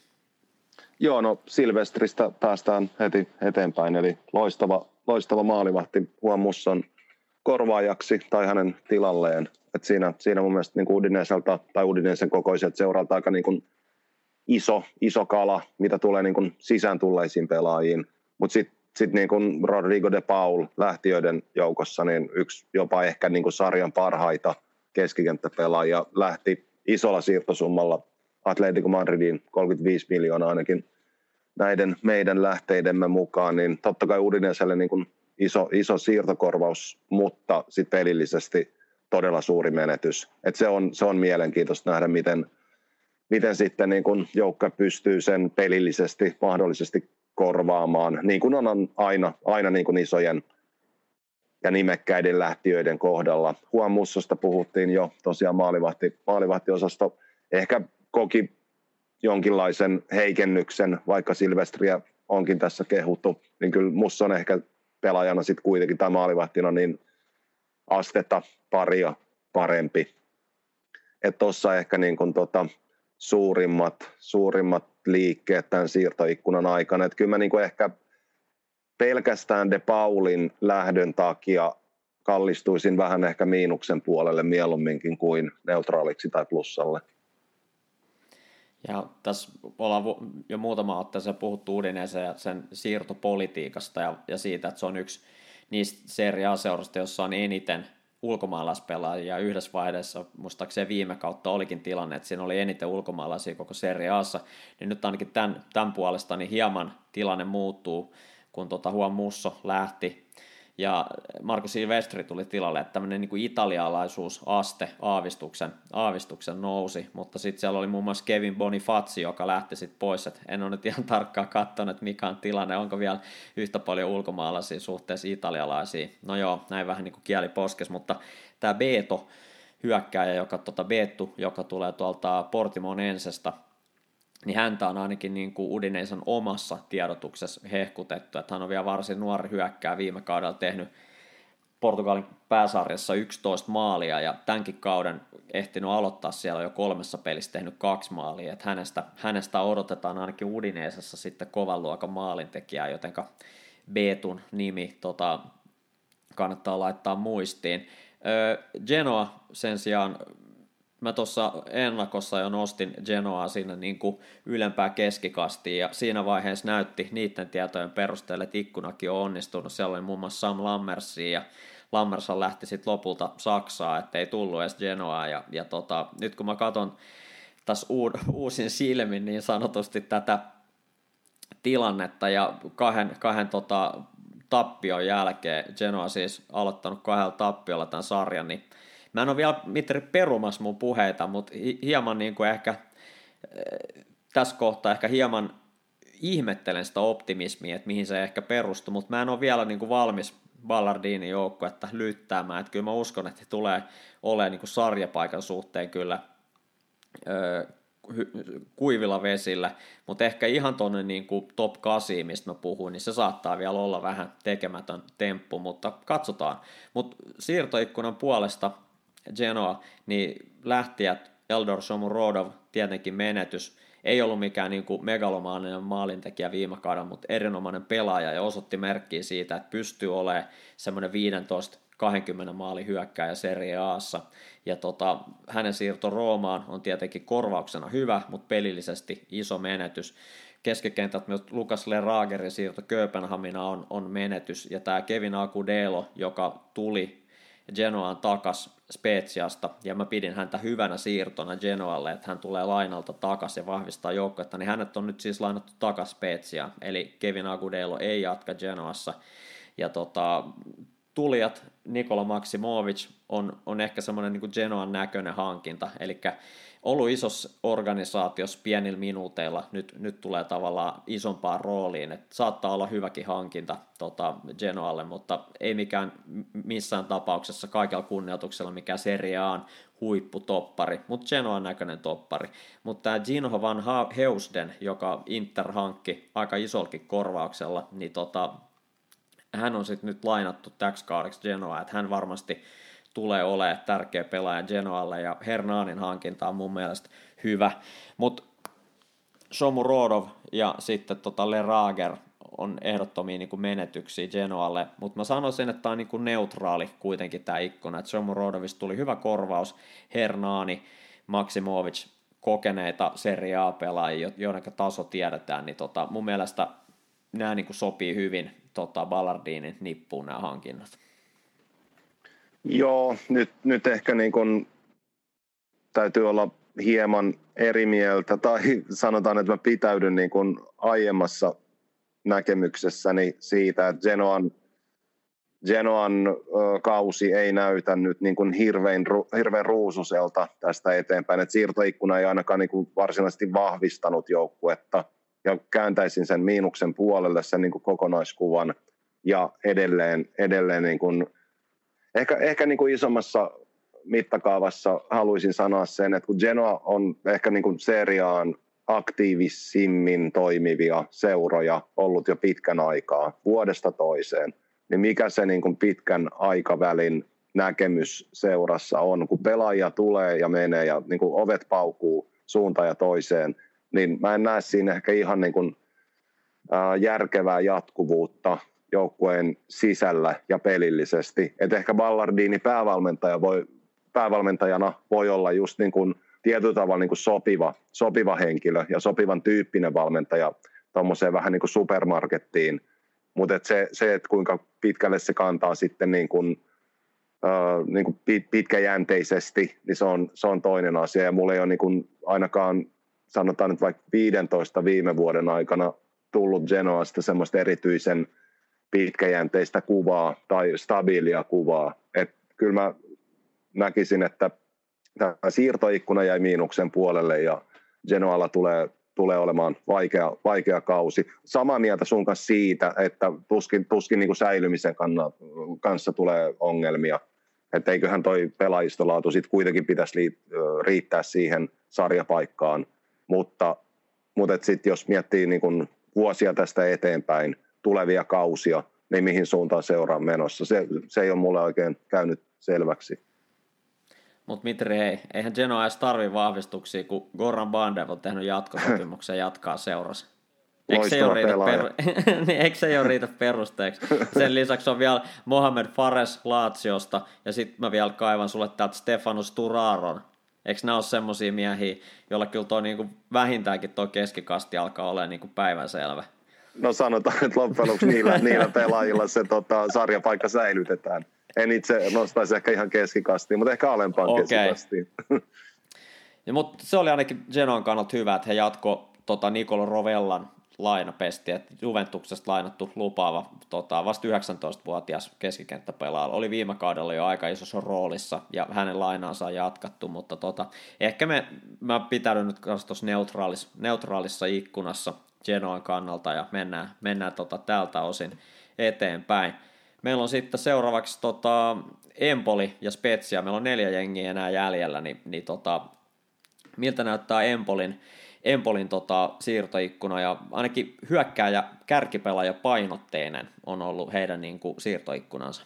Joo, no Silvestristä päästään heti eteenpäin, eli loistava, loistava maalivahti Huomusson korvaajaksi tai hänen tilalleen. Et siinä, siinä mun mielestä niin Udineeselta tai Udineesen kokoiset seuralta aika niin kuin iso, iso kala, mitä tulee niin kuin sisään tulleisiin pelaajiin. Mutta sitten sit niin Rodrigo de Paul lähtiöiden joukossa, niin yksi jopa ehkä niin kuin sarjan parhaita keskikenttäpelaajia lähti isolla siirtosummalla Atletico Madridin 35 miljoonaa ainakin näiden meidän lähteidemme mukaan, niin totta kai Udineselle niin kuin iso, iso siirtokorvaus, mutta sitten pelillisesti todella suuri menetys. Et se, on, se on mielenkiintoista nähdä, miten, miten sitten niin kun joukka pystyy sen pelillisesti mahdollisesti korvaamaan, niin kuin on aina, aina niin kuin isojen ja nimekkäiden lähtiöiden kohdalla. Juan Mussosta puhuttiin jo, tosiaan maalivahti, maalivahtiosasto ehkä koki jonkinlaisen heikennyksen, vaikka Silvestriä onkin tässä kehuttu, niin kyllä Musso on ehkä pelaajana sitten kuitenkin tai maalivahtina niin astetta paria parempi. Että tuossa ehkä niin kun tota, suurimmat, suurimmat liikkeet tämän siirtoikkunan aikana. Että kyllä mä niin ehkä pelkästään De Paulin lähdön takia kallistuisin vähän ehkä miinuksen puolelle mieluumminkin kuin neutraaliksi tai plussalle. Ja tässä ollaan jo muutama otteeseen puhuttu Udinese ja sen siirtopolitiikasta ja, siitä, että se on yksi niistä Serie A-seurasta, jossa on eniten ulkomaalaispelaajia yhdessä vaiheessa, muistaakseni viime kautta olikin tilanne, että siinä oli eniten ulkomaalaisia koko Serie Assa, niin nyt ainakin tämän, tämän puolesta niin hieman tilanne muuttuu, kun tota Juan Musso lähti ja Marko Silvestri tuli tilalle, että tämmöinen niin italialaisuusaste aavistuksen, aavistuksen nousi, mutta sitten siellä oli muun muassa Kevin Bonifazzi, joka lähti sitten pois, että en ole nyt ihan <laughs> tarkkaan katsonut, että mikä on tilanne, onko vielä yhtä paljon ulkomaalaisia suhteessa italialaisia. No joo, näin vähän niin kuin kieli poskes, mutta tämä Beto, hyökkääjä, joka, tota Beettu, joka tulee tuolta Portimon Ensesta, niin häntä on ainakin niin kuin Udineisen omassa tiedotuksessa hehkutettu, että hän on vielä varsin nuori hyökkää viime kaudella tehnyt Portugalin pääsarjassa 11 maalia ja tämänkin kauden ehtinyt aloittaa siellä jo kolmessa pelissä tehnyt kaksi maalia, että hänestä, hänestä odotetaan ainakin Udineisessa sitten kovan luokan maalintekijää, jotenka Beetun nimi tota, kannattaa laittaa muistiin. Genoa sen sijaan mä tuossa ennakossa jo nostin Genoa sinne niin kuin ylempää keskikastiin ja siinä vaiheessa näytti niiden tietojen perusteella, että ikkunakin on onnistunut. Siellä oli muun muassa Sam Lammersia ja Lammersa lähti sitten lopulta Saksaa, ettei tullut edes Genoa ja, ja tota, nyt kun mä katson tässä uusin silmin niin sanotusti tätä tilannetta ja kahden, kahden tota, tappion jälkeen, Genoa siis aloittanut kahdella tappiolla tämän sarjan, niin Mä en ole vielä mitään perumassa mun puheita, mutta hieman niin kuin ehkä eh, tässä kohtaa ehkä hieman ihmettelen sitä optimismia, että mihin se ehkä perustuu, mutta mä en ole vielä niin kuin valmis Ballardinin että lyttäämään, että kyllä mä uskon, että he tulee olemaan niin kuin sarjapaikan suhteen kyllä öö, kuivilla vesillä, mutta ehkä ihan tuonne niin kuin top 8, mistä mä puhuin, niin se saattaa vielä olla vähän tekemätön temppu, mutta katsotaan. Mutta siirtoikkunan puolesta Genoa, niin lähtijät Eldor Shomurodov tietenkin menetys, ei ollut mikään niin kuin megalomaaninen maalintekijä viime kaudella, mutta erinomainen pelaaja ja osoitti merkkiä siitä, että pystyy olemaan semmoinen 15 20 maali hyökkääjä Serie Aassa. Ja tota, hänen siirto Roomaan on tietenkin korvauksena hyvä, mutta pelillisesti iso menetys. Keskikentät myös Lukas Leragerin siirto Kööpenhamina on, on menetys. Ja tämä Kevin Akudelo, joka tuli Genoaan takas Speziasta, ja mä pidin häntä hyvänä siirtona Genoalle, että hän tulee lainalta takas ja vahvistaa joukkuetta, niin hänet on nyt siis lainattu takas Spezia, eli Kevin Agudelo ei jatka Genoassa, ja tota, tulijat Nikola Maksimovic on, on ehkä semmoinen niin Genoan näköinen hankinta, eli ollut isossa organisaatiossa pienillä minuuteilla, nyt, nyt tulee tavallaan isompaan rooliin, että saattaa olla hyväkin hankinta tota, Genoalle, mutta ei mikään missään tapauksessa kaikella kunnioituksella mikä Serie A huipputoppari, mutta Genoan näköinen toppari. Mutta tämä Gino van Heusden, joka Inter hankki aika isolkin korvauksella, niin tota, hän on sitten nyt lainattu täksi kaudeksi Genoa, että hän varmasti tulee olemaan tärkeä pelaaja Genoalle ja Hernanin hankinta on mun mielestä hyvä. Mutta Somu Rodov ja sitten tota Le Rager on ehdottomia niin kuin menetyksiä Genoalle, mutta mä sanoisin, että tämä on niin kuin neutraali kuitenkin tämä ikkuna, että Somu Rodovista tuli hyvä korvaus, Hernani, Maksimovic, kokeneita Serie A-pelaajia, joiden taso tiedetään, niin tota, mun mielestä nämä niin kuin sopii hyvin tota, Ballardinin nippuun nämä hankinnat. Joo, nyt, nyt ehkä niin kun täytyy olla hieman eri mieltä, tai sanotaan, että mä pitäydyn niin kuin aiemmassa näkemyksessäni siitä, että Genoan, Genoan kausi ei näytä nyt niin kuin hirveän, hirveän ruususelta tästä eteenpäin, että siirtoikkuna ei ainakaan niin varsinaisesti vahvistanut joukkuetta, ja kääntäisin sen miinuksen puolelle sen niin kuin kokonaiskuvan, ja edelleen, edelleen niin kuin, ehkä, ehkä niin kuin isommassa mittakaavassa haluaisin sanoa sen, että kun Genoa on ehkä niin kuin seriaan aktiivisimmin toimivia seuroja ollut jo pitkän aikaa, vuodesta toiseen, niin mikä se niin kuin pitkän aikavälin näkemys seurassa on, kun pelaajia tulee ja menee ja niin kuin ovet paukuu suuntaan ja toiseen, niin mä en näe siinä ehkä ihan niin kuin, ää, järkevää jatkuvuutta joukkueen sisällä ja pelillisesti. Et ehkä Ballardini päävalmentaja voi, päävalmentajana voi olla just niin kuin tietyllä tavalla niin kuin sopiva, sopiva henkilö ja sopivan tyyppinen valmentaja tuommoiseen vähän niin kuin supermarkettiin. Mutta et se, se, että kuinka pitkälle se kantaa sitten niin kuin, äh, niin kuin pitkäjänteisesti, niin se on, se on toinen asia. Ja mulla ei ole niin kuin ainakaan, sanotaan nyt vaikka 15 viime vuoden aikana tullut Genoasta semmoista erityisen pitkäjänteistä kuvaa tai stabiilia kuvaa. Et kyllä mä näkisin, että tämä siirtoikkuna jäi miinuksen puolelle ja Genoalla tulee, tulee olemaan vaikea, vaikea kausi. Samaa mieltä sun kanssa siitä, että tuskin, tuskin niin kuin säilymisen kanssa tulee ongelmia. Että eiköhän toi pelaajistolaatu sitten kuitenkin pitäisi riittää siihen sarjapaikkaan. Mutta, mutta sitten jos miettii niin kuin vuosia tästä eteenpäin, tulevia kausia, niin mihin suuntaan seuraa menossa. Se, se ei ole mulle oikein käynyt selväksi. Mutta Mitri, hei, eihän Genoa edes tarvi vahvistuksia, kun Goran Bandev on tehnyt jatkosopimuksen jatkaa seurassa. Eikö se, riitä per... <laughs> niin, eikö se jo riitä perusteeksi? Sen lisäksi on vielä Mohamed Fares Laatsiosta, ja sitten mä vielä kaivan sulle täältä Stefanos Turaron. Eikö nämä ole semmoisia miehiä, joilla kyllä toi niinku vähintäänkin tuo keskikasti alkaa olla niinku päivänselvä? No sanotaan, että loppujen lopuksi niillä, <laughs> niillä pelaajilla se tota, sarjapaikka säilytetään en itse nostaisi ehkä ihan keskikastiin, mutta ehkä alempaan okay. keskikastiin. ja, mutta se oli ainakin Genoan kannalta hyvä, että he jatko tota Nicolo Rovellan lainapesti, että Juventuksesta lainattu lupaava tota, vasta 19-vuotias keskikenttäpelaaja. Oli viime kaudella jo aika isossa roolissa ja hänen lainaansa on jatkattu, mutta tota, ehkä me, mä pitäydyn nyt tuossa neutraalis, neutraalissa ikkunassa Genoan kannalta ja mennään, mennään tota, tältä osin eteenpäin. Meillä on sitten seuraavaksi tota, Empoli ja Spezia, meillä on neljä jengiä enää jäljellä, niin, niin tota, miltä näyttää Empolin, Empolin tota, siirtoikkuna, ja ainakin hyökkääjä, kärkipelaaja painotteinen on ollut heidän niin kuin, siirtoikkunansa.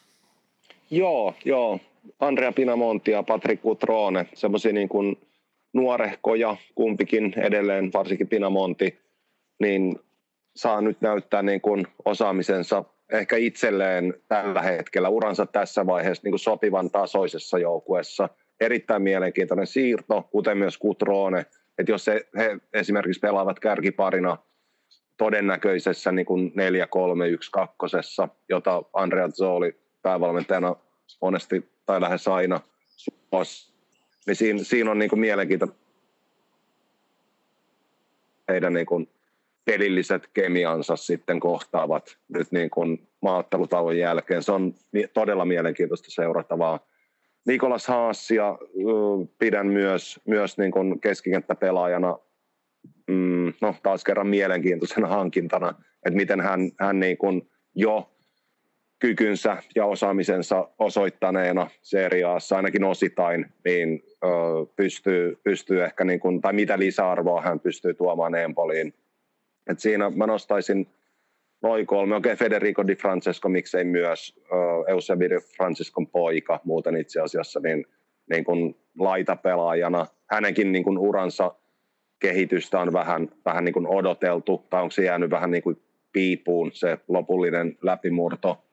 Joo, joo. Andrea Pinamonti ja Patrick Cutrone, semmoisia niin kuin nuorehkoja kumpikin edelleen, varsinkin Pinamonti, niin saa nyt näyttää niin kuin osaamisensa ehkä itselleen tällä hetkellä uransa tässä vaiheessa niin kuin sopivan tasoisessa joukkueessa. Erittäin mielenkiintoinen siirto, kuten myös Kutroone. Että jos he, he esimerkiksi pelaavat kärkiparina todennäköisessä niin kuin 4-3-1-2, jota Andrea Zoli päävalmentajana monesti tai lähes aina suos, niin siinä, siinä on niin kuin mielenkiintoinen heidän niin kuin pelilliset kemiansa sitten kohtaavat nyt niin kuin maattelutauon jälkeen. Se on todella mielenkiintoista seurattavaa. Nikolas Haassia pidän myös, myös niin kuin keskikenttäpelaajana mm, no, taas kerran mielenkiintoisena hankintana, että miten hän, hän niin kuin jo kykynsä ja osaamisensa osoittaneena seriaassa ainakin osittain, niin ö, pystyy, pystyy ehkä, niin kuin, tai mitä lisäarvoa hän pystyy tuomaan Empoliin et siinä mä nostaisin noin kolme. Okei, okay, Federico Di Francesco, miksei myös Eusebio Di Francescon poika muuten itse asiassa, niin, niin kuin laitapelaajana. Hänenkin niin kuin uransa kehitystä on vähän, vähän niin kuin odoteltu, tai onko se jäänyt vähän niin kuin piipuun se lopullinen läpimurto.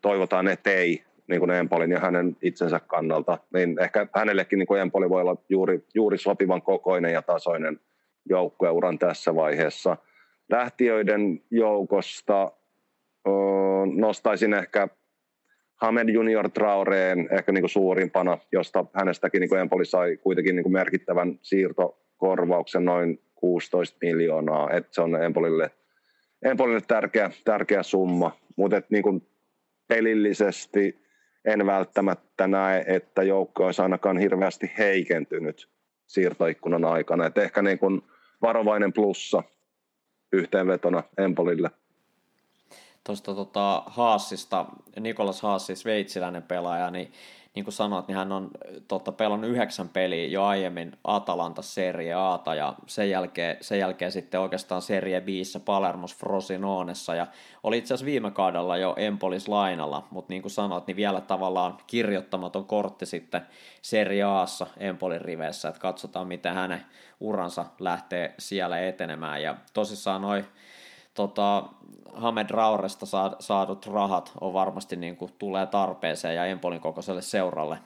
Toivotaan, että ei niin kuin Empolin ja hänen itsensä kannalta. Niin ehkä hänellekin niin kuin Empoli voi olla juuri, juuri sopivan kokoinen ja tasoinen joukkueuran tässä vaiheessa – lähtiöiden joukosta nostaisin ehkä Hamed Junior Traoreen ehkä niin kuin suurimpana, josta hänestäkin niin kuin Empoli sai kuitenkin niin kuin merkittävän siirtokorvauksen noin 16 miljoonaa, että se on Empolille, Empolille tärkeä, tärkeä summa, mutta niin kuin pelillisesti en välttämättä näe, että joukko olisi ainakaan hirveästi heikentynyt siirtoikkunan aikana, että ehkä niin kuin varovainen plussa yhteenvetona Empolille. Tuosta tota, Haasista, Nikolas Haassi, sveitsiläinen pelaaja, niin niin kuin sanoit, niin hän on tota, pelannut yhdeksän peliä jo aiemmin Atalanta Serie Ata ja sen jälkeen, sen jälkeen sitten oikeastaan Serie Bissä Palermos Frosinonessa. Ja oli itse asiassa viime kaudella jo Empolis lainalla, mutta niin kuin sanoit, niin vielä tavallaan kirjoittamaton kortti sitten Serie Aassa Empolin riveissä, että katsotaan miten hänen uransa lähtee siellä etenemään. Ja tosissaan noin tota, Hamed Rauresta saadut rahat on varmasti niin kuin, tulee tarpeeseen ja Empolin kokoiselle seuralle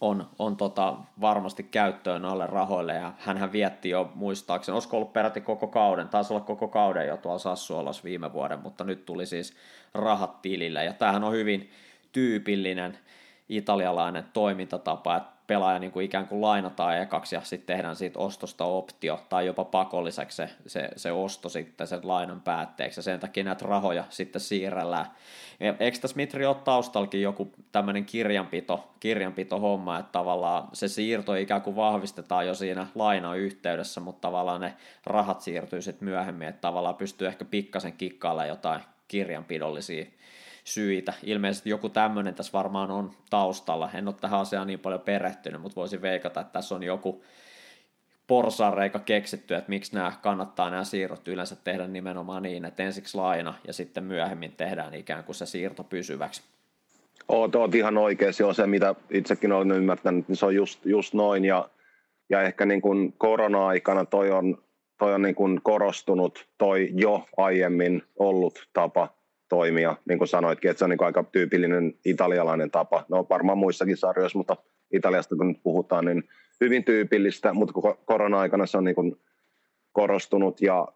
on, on tota, varmasti käyttöön alle rahoille. Ja hän vietti jo muistaakseni, olisiko ollut peräti koko kauden, taisi olla koko kauden jo tuolla Sassuolas viime vuoden, mutta nyt tuli siis rahat tilille ja tämähän on hyvin tyypillinen italialainen toimintatapa, että pelaaja niin kuin ikään kuin lainataan ekaksi ja sitten tehdään siitä ostosta optio tai jopa pakolliseksi se, se, se osto sitten sen lainan päätteeksi ja sen takia näitä rahoja sitten siirrellään. Ja eikö tässä Mitri ole taustalkin joku tämmöinen kirjanpito, kirjanpito homma, että tavallaan se siirto ikään kuin vahvistetaan jo siinä lainayhteydessä, mutta tavallaan ne rahat siirtyy sitten myöhemmin, että tavallaan pystyy ehkä pikkasen kikkailla jotain kirjanpidollisia syitä. Ilmeisesti joku tämmöinen tässä varmaan on taustalla. En ole tähän asiaan niin paljon perehtynyt, mutta voisin veikata, että tässä on joku porsareika keksitty, että miksi nämä kannattaa nämä siirrot yleensä tehdä nimenomaan niin, että ensiksi laina ja sitten myöhemmin tehdään ikään kuin se siirto pysyväksi. Oot, oot ihan oikein, se on se, mitä itsekin olen ymmärtänyt, niin se on just, just noin, ja, ja ehkä niin kuin korona-aikana toi on, toi on niin kuin korostunut toi jo aiemmin ollut tapa toimia, niin kuin sanoitkin, että se on niin aika tyypillinen italialainen tapa. No varmaan muissakin sarjoissa, mutta Italiasta kun nyt puhutaan, niin hyvin tyypillistä, mutta korona-aikana se on niin korostunut ja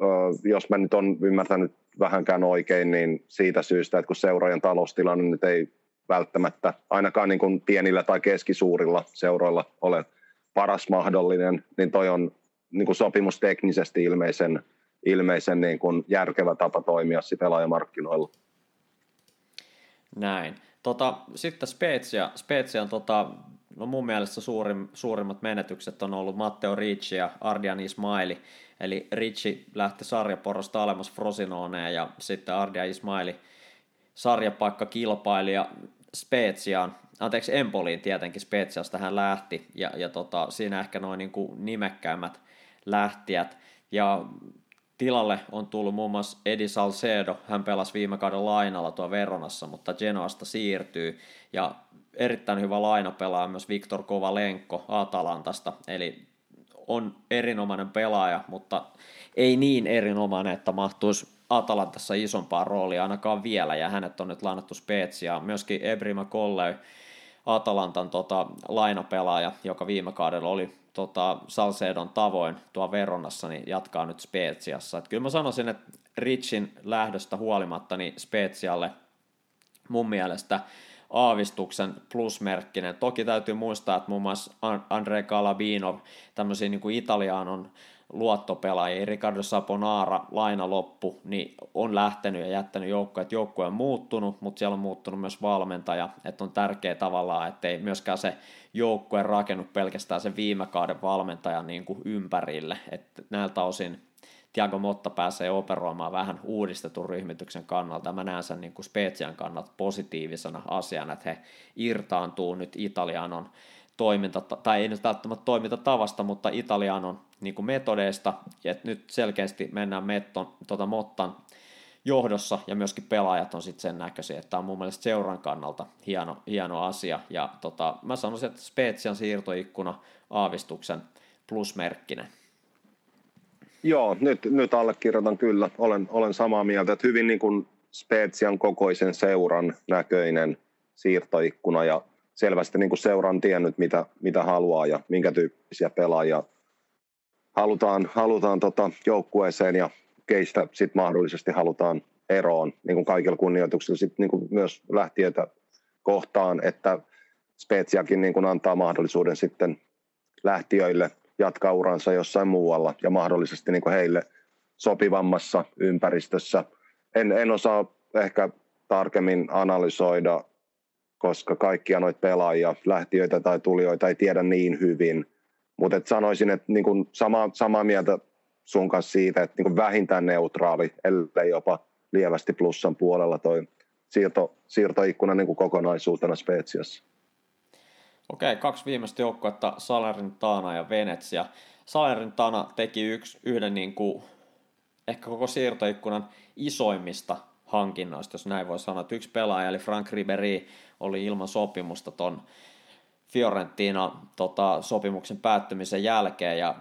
jos mä nyt on ymmärtänyt vähänkään oikein, niin siitä syystä, että kun seuraajan taloustilanne nyt ei välttämättä ainakaan niin kuin pienillä tai keskisuurilla seuroilla ole paras mahdollinen, niin toi on niin kuin sopimusteknisesti ilmeisen, ilmeisen niin kuin järkevä tapa toimia pelaajamarkkinoilla. Näin. Tota, sitten Spezia. On tota, no mun mielestä suurim, suurimmat menetykset on ollut Matteo Ricci ja Ardian Ismaili. Eli Ricci lähti sarjaporosta alemmas Frosinoneen ja sitten Ardian Ismaili sarjapaikka kilpailija Speziaan, anteeksi Empoliin tietenkin Speziasta hän lähti ja, ja tota, siinä ehkä noin niin nimekkäimmät lähtijät. Ja Tilalle on tullut muun muassa Edi Salcedo, hän pelasi viime kauden lainalla tuo Veronassa, mutta Genoasta siirtyy, ja erittäin hyvä laina pelaa myös Viktor Kovalenko Atalantasta, eli on erinomainen pelaaja, mutta ei niin erinomainen, että mahtuisi Atalantassa isompaa roolia ainakaan vielä, ja hänet on nyt lainattu Speziaan. Myöskin Ebrima Kolley, Atalantan tota, lainapelaaja, joka viime kaudella oli tota, Salcedon tavoin tuo Veronassa, niin jatkaa nyt Speziassa. Et kyllä mä sanoisin, että Richin lähdöstä huolimatta niin Spezialle mun mielestä aavistuksen plusmerkkinen. Toki täytyy muistaa, että muun muassa Andre Calabino, tämmöisiä niin kuin Italianon luottopelaajia, Ricardo Saponara, laina loppu, niin on lähtenyt ja jättänyt joukkoja, että joukkue on muuttunut, mutta siellä on muuttunut myös valmentaja, että on tärkeä tavallaan, ettei myöskään se joukkue rakennu pelkästään sen viime kauden valmentajan niin kuin ympärille, että näiltä osin Tiago Motta pääsee operoimaan vähän uudistetun ryhmityksen kannalta. Mä näen sen niin kuin Spezian kannalta positiivisena asiana, että he irtaantuu nyt. Italianon toiminta, tai ei nyt välttämättä toimintatavasta, mutta Italianon niin metodeista, ja nyt selkeästi mennään Metton, tota Mottan johdossa, ja myöskin pelaajat on sitten sen näköisiä, että tämä on mun mielestä seuran kannalta hieno, hieno asia, ja tota, mä sanoisin, että Spetsian siirtoikkuna aavistuksen plusmerkkinen. Joo, nyt, nyt allekirjoitan kyllä, olen, olen samaa mieltä, että hyvin niin kuin Spetsian kokoisen seuran näköinen siirtoikkuna, ja selvästi niin kuin seuran tiennyt, mitä, mitä haluaa ja minkä tyyppisiä pelaajia halutaan, halutaan tota joukkueeseen ja keistä sit mahdollisesti halutaan eroon niin kuin kaikilla kunnioituksilla sit niin kuin myös lähtiöitä kohtaan, että Spetsiakin niin kuin antaa mahdollisuuden sitten lähtiöille jatkaa uransa jossain muualla ja mahdollisesti niin kuin heille sopivammassa ympäristössä. En, en osaa ehkä tarkemmin analysoida, koska kaikkia noita pelaajia, lähtiöitä tai tulijoita ei tiedä niin hyvin. Mutta sanoisin, että niin kuin sama, samaa mieltä sun kanssa siitä, että niin kuin vähintään neutraali, ellei jopa lievästi plussan puolella toi siirto, siirtoikkuna niin kuin kokonaisuutena Spetsiassa. Okei, kaksi viimeistä joukkuetta, Salernitana ja Venetsia. Salernitana teki yksi, yhden niin kuin, ehkä koko siirtoikkunan isoimmista hankinnoista, jos näin voi sanoa. Yksi pelaaja, eli Frank Ribery, oli ilman sopimusta ton Fiorentina tota, sopimuksen päättymisen jälkeen, ja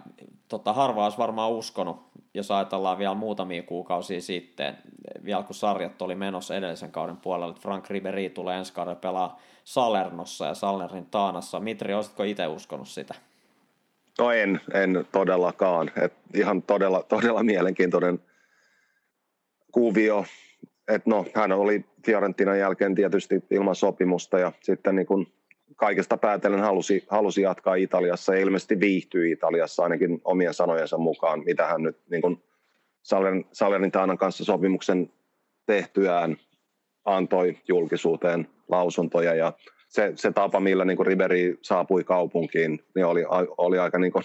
tota, harva olisi varmaan uskonut, jos ajatellaan vielä muutamia kuukausia sitten, vielä kun sarjat oli menossa edellisen kauden puolella, että Frank Ribery tulee ensi kauden pelaa Salernossa ja Salernin Taanassa. Mitri, olisitko itse uskonut sitä? No en, en todellakaan. Et ihan todella, todella mielenkiintoinen kuvio. Et no, hän oli Fiorentinan jälkeen tietysti ilman sopimusta ja sitten niin kun kaikesta päätellen halusi, halusi jatkaa Italiassa ja ilmeisesti viihtyi Italiassa ainakin omien sanojensa mukaan, mitä hän nyt niin kun Salernitanan kanssa sopimuksen tehtyään antoi julkisuuteen lausuntoja ja se, se tapa, millä niin Riberi saapui kaupunkiin, niin oli, oli aika niin kuin,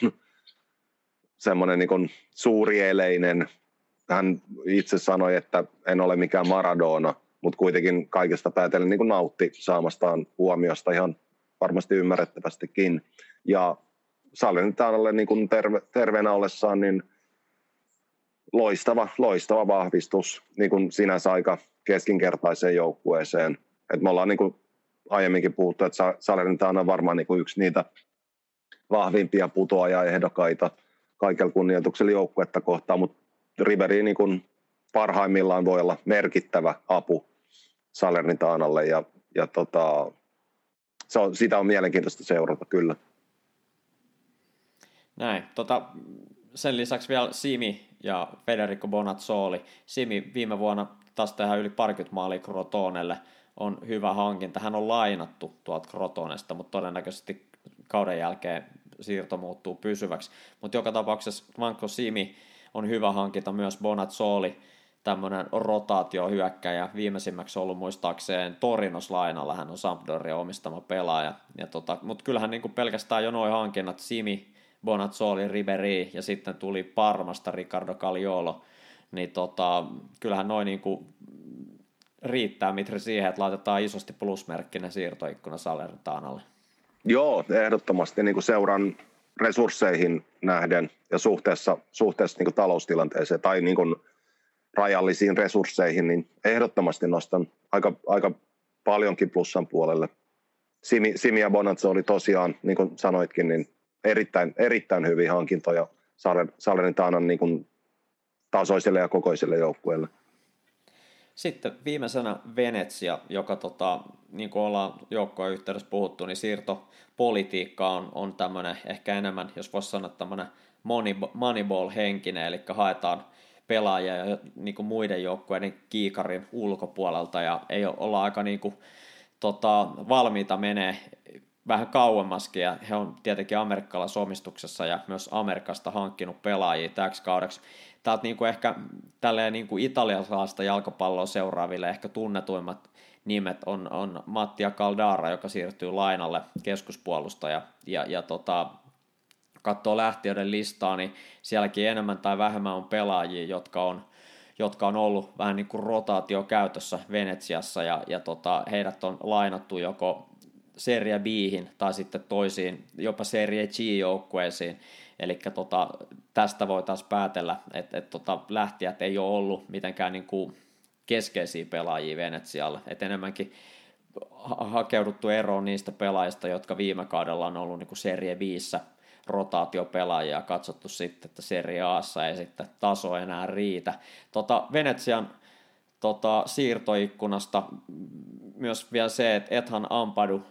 semmoinen niin suurieleinen. Hän itse sanoi, että en ole mikään Maradona, mutta kuitenkin kaikesta päätellen niin nautti saamastaan huomiosta ihan varmasti ymmärrettävästikin. Ja Salernitanalle niin terve, terveenä ollessaan niin loistava, loistava vahvistus niin kuin sinänsä aika keskinkertaiseen joukkueeseen. Et me ollaan niin kuin aiemminkin puhuttu, että Salernitana on varmaan niin kuin yksi niitä vahvimpia putoajaehdokkaita kaikella kunnioituksella joukkuetta kohtaan, mutta Riveri niin kuin parhaimmillaan voi olla merkittävä apu Salernitanalle ja, ja tota, se on, sitä on mielenkiintoista seurata kyllä. Näin. Tota, sen lisäksi vielä Simi ja Federico Bonazzoli. Simi viime vuonna taas tähän yli parikymmentä maalia Crotonelle on hyvä hankinta. Hän on lainattu tuolta Crotonesta, mutta todennäköisesti kauden jälkeen siirto muuttuu pysyväksi. Mutta joka tapauksessa Manko Simi on hyvä hankinta myös Bonazzoli, tämmöinen rotaatiohyökkäjä. Viimeisimmäksi ollut muistaakseen Torinos lainalla, hän on Sampdoria omistama pelaaja. Ja tota, mutta kyllähän niin kuin pelkästään jo noin hankinnat, Simi, Bonazzoli, Riberi ja sitten tuli Parmasta Ricardo Cagliolo, niin tota, kyllähän noin niin kuin riittää Mitri siihen, että laitetaan isosti plusmerkkinen siirtoikkuna Salernitanalle. Joo, ehdottomasti niin kuin seuran resursseihin nähden ja suhteessa, suhteessa niin taloustilanteeseen tai niin rajallisiin resursseihin, niin ehdottomasti nostan aika, aika paljonkin plussan puolelle. Simi, Simi ja Bonazzo oli tosiaan, niin kuin sanoitkin, niin erittäin, erittäin hyviä hankintoja Salernitanan niin tasoiselle ja kokoiselle joukkueelle. Sitten viimeisenä Venetsia, joka tota, niin kuin ollaan joukkojen yhteydessä puhuttu, niin siirtopolitiikka on, on tämmöinen ehkä enemmän, jos voisi sanoa tämmöinen moneyball-henkinen, eli haetaan pelaajia ja niin kuin muiden joukkueiden kiikarin ulkopuolelta ja ei olla aika niin kuin, tota, valmiita menee vähän kauemmaskin ja he on tietenkin amerikkalaisomistuksessa ja myös Amerikasta hankkinut pelaajia täksi kaudeksi. Täältä niin kuin ehkä tälleen niin kuin italialaista jalkapalloa seuraaville ehkä tunnetuimmat nimet on, on Mattia Caldara, joka siirtyy lainalle keskuspuolustaja ja, ja tota, katsoo lähtiöiden listaa, niin sielläkin enemmän tai vähemmän on pelaajia, jotka on, jotka on ollut vähän niin kuin rotaatio käytössä Venetsiassa ja, ja tota, heidät on lainattu joko Serie b tai sitten toisiin, jopa Serie G-joukkueisiin. Eli tota, tästä voitaisiin päätellä, että et, tota, lähtijät ei ole ollut mitenkään niin kuin keskeisiä pelaajia Venetsialle. Et enemmänkin hakeuduttu eroon niistä pelaajista, jotka viime kaudella on ollut niin kuin Serie 5 rotaatiopelaajia katsottu sitten, että Serie Aassa ei sitten taso enää riitä. Tota, Venetsian tota, siirtoikkunasta myös vielä se, että Ethan Ampadu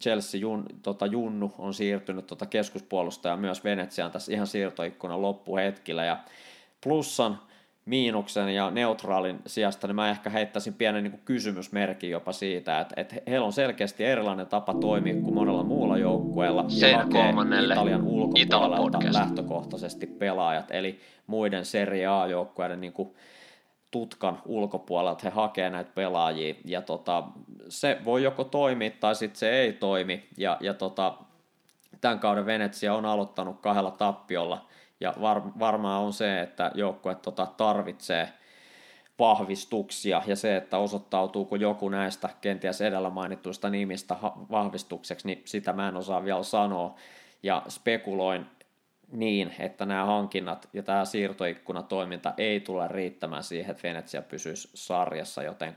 Chelsea jun, tota, Junnu on siirtynyt tota keskuspuolustaja myös Venetsiaan tässä ihan siirtoikkunan loppuhetkillä ja plussan miinuksen ja neutraalin sijasta, niin mä ehkä heittäisin pienen niin kysymysmerkin jopa siitä, että, että heillä on selkeästi erilainen tapa toimia kuin monella muulla joukkueella. Sen kolmannelle Italian ulkopuolelta lähtökohtaisesti pelaajat, eli muiden Serie A-joukkueiden niin kuin tutkan ulkopuolelta he hakee näitä pelaajia, ja tota, se voi joko toimia tai sitten se ei toimi, ja, ja tota, tämän kauden Venetsia on aloittanut kahdella tappiolla, ja var, varmaan on se, että joukkue tota, tarvitsee vahvistuksia. Ja se, että osoittautuuko joku näistä kenties edellä mainituista nimistä vahvistukseksi, niin sitä mä en osaa vielä sanoa. Ja spekuloin niin, että nämä hankinnat ja tämä siirtoikkunatoiminta ei tule riittämään siihen, että Venetsia pysyisi sarjassa, joten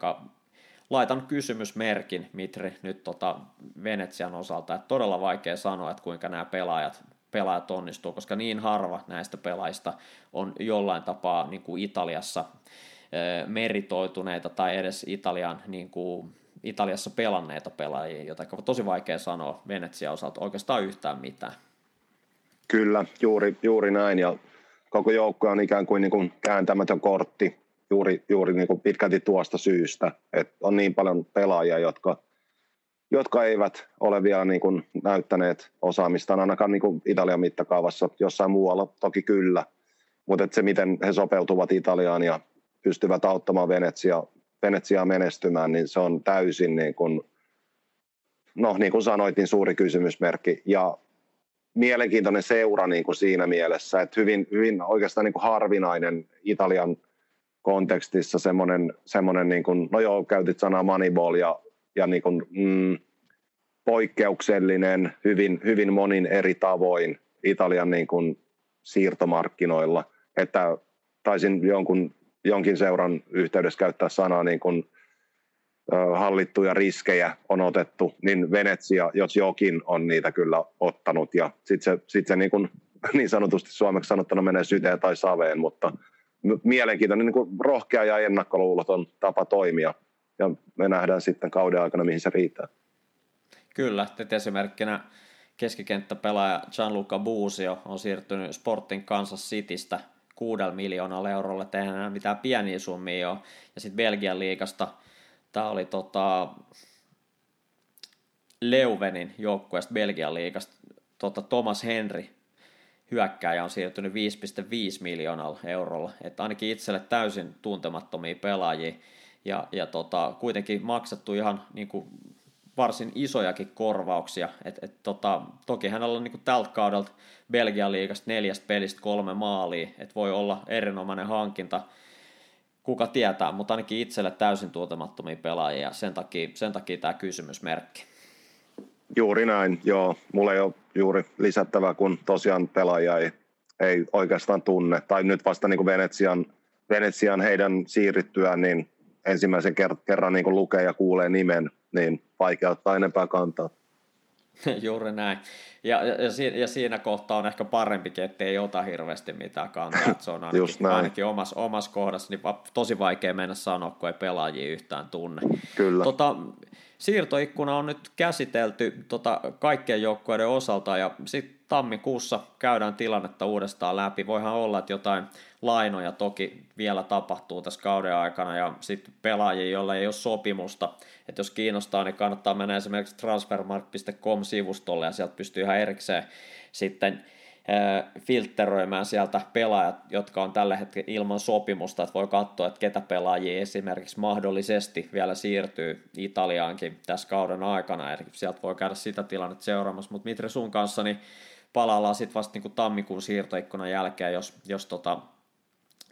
laitan kysymysmerkin Mitri nyt tota Venetsian osalta, että todella vaikea sanoa, että kuinka nämä pelaajat pelaajat onnistuu, koska niin harva näistä pelaajista on jollain tapaa niin kuin Italiassa meritoituneita tai edes Italian, niin kuin, Italiassa pelanneita pelaajia, joten tosi vaikea sanoa Venetsia osalta oikeastaan yhtään mitään. Kyllä, juuri, juuri näin. Ja koko joukko on ikään kuin, niin kuin kääntämätön kortti juuri, juuri niin kuin pitkälti tuosta syystä, että on niin paljon pelaajia, jotka – jotka eivät ole vielä niin kuin näyttäneet osaamistaan ainakaan niin kuin Italian mittakaavassa, jossain muualla toki kyllä, mutta se miten he sopeutuvat Italiaan ja pystyvät auttamaan Venetsia, Venetsiaa menestymään, niin se on täysin niin kuin, no niin kuin sanoit, niin suuri kysymysmerkki. Ja mielenkiintoinen seura niin kuin siinä mielessä, että hyvin, hyvin oikeastaan niin kuin harvinainen Italian kontekstissa semmoinen, semmoinen niin kuin, no joo, käytit sanaa Moneyball ja ja niin kuin, mm, poikkeuksellinen hyvin, hyvin monin eri tavoin Italian niin kuin siirtomarkkinoilla. Että taisin jonkun, jonkin seuran yhteydessä käyttää sanaa niin kuin, hallittuja riskejä on otettu, niin Venetsia, jos jokin, on niitä kyllä ottanut. Ja sitten se, sit se niin, kuin, <laughs> niin sanotusti suomeksi sanottuna menee syteen tai saveen, mutta mielenkiintoinen niin kuin rohkea ja ennakkoluuloton tapa toimia ja me nähdään sitten kauden aikana, mihin se riittää. Kyllä, että esimerkkinä keskikenttäpelaaja Gianluca Buusio on siirtynyt Sportin Kansas Citystä kuudella miljoonalla eurolla, että eihän enää mitään pieniä summia ole. Ja sitten Belgian liikasta, tämä oli tota, Leuvenin joukkueesta Belgian liikasta, tota Thomas Henry, hyökkääjä on siirtynyt 5,5 miljoonalla eurolla, että ainakin itselle täysin tuntemattomia pelaajia. Ja, ja tota, kuitenkin maksettu ihan niin kuin varsin isojakin korvauksia. Et, et, tota, toki hänellä on niin kuin tältä kaudelta Belgian liigasta neljästä pelistä kolme maalia, että voi olla erinomainen hankinta, kuka tietää, mutta ainakin itselle täysin tuotemattomia pelaajia, sen takia, sen takia tämä kysymysmerkki. Juuri näin, joo. Mulla ei ole juuri lisättävää, kun tosiaan pelaaja ei, ei oikeastaan tunne, tai nyt vasta niin kuin Venetsian, Venetsian heidän siirryttyään, niin ensimmäisen kerran niin lukee ja kuulee nimen, niin vaikea ottaa enempää kantaa. <laughs> Juuri näin. Ja, ja, ja siinä kohtaa on ehkä parempi, ettei ota hirveästi mitään kantaa. se on ainakin, ainakin omassa, omassa kohdassa niin tosi vaikea mennä sanoa, kun ei pelaajia yhtään tunne. Kyllä. Tota, siirtoikkuna on nyt käsitelty tota, kaikkien joukkueiden osalta ja sitten tammikuussa käydään tilannetta uudestaan läpi. Voihan olla, että jotain lainoja toki vielä tapahtuu tässä kauden aikana ja sitten pelaajia, joilla ei ole sopimusta. Että jos kiinnostaa, niin kannattaa mennä esimerkiksi transfermark.com-sivustolle ja sieltä pystyy ihan erikseen sitten filtteröimään sieltä pelaajat, jotka on tällä hetkellä ilman sopimusta, että voi katsoa, että ketä pelaajia esimerkiksi mahdollisesti vielä siirtyy Italiaankin tässä kauden aikana, eli sieltä voi käydä sitä tilannetta seuraamassa, mutta Mitre sun kanssa niin palaillaan sitten vasta niin kuin tammikuun siirtoikkunan jälkeen, jos, jos tota,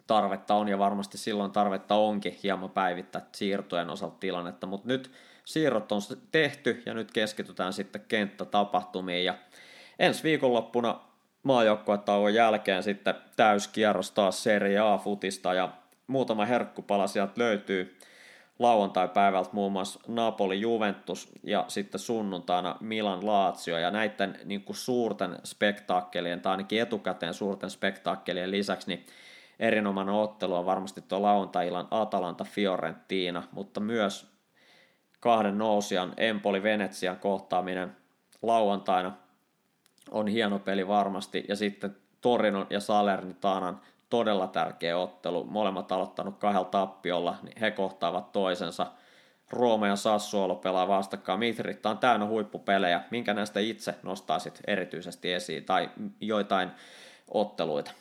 tarvetta on, ja varmasti silloin tarvetta onkin hieman päivittää siirtojen osalta tilannetta, mutta nyt siirrot on tehty, ja nyt keskitytään sitten kenttätapahtumiin, ja ensi viikonloppuna maajoukkuetauon jälkeen sitten täyskierros taas Serie A-futista, ja muutama herkkupala sieltä löytyy, lauantai-päivältä muun muassa Napoli Juventus ja sitten sunnuntaina Milan Lazio ja näiden niin kuin suurten spektaakkelien tai ainakin etukäteen suurten spektaakkelien lisäksi niin erinomainen ottelu on varmasti tuo lauantai-illan Atalanta Fiorentina, mutta myös kahden nousijan Empoli Venetsian kohtaaminen lauantaina on hieno peli varmasti. Ja sitten Torinon ja Salernitanan todella tärkeä ottelu. Molemmat aloittanut kahdella tappiolla, niin he kohtaavat toisensa. Rooma ja Sassuolo pelaa vastakkain. Mitri, tämä on täynnä huippupelejä. Minkä näistä itse nostaisit erityisesti esiin tai joitain otteluita?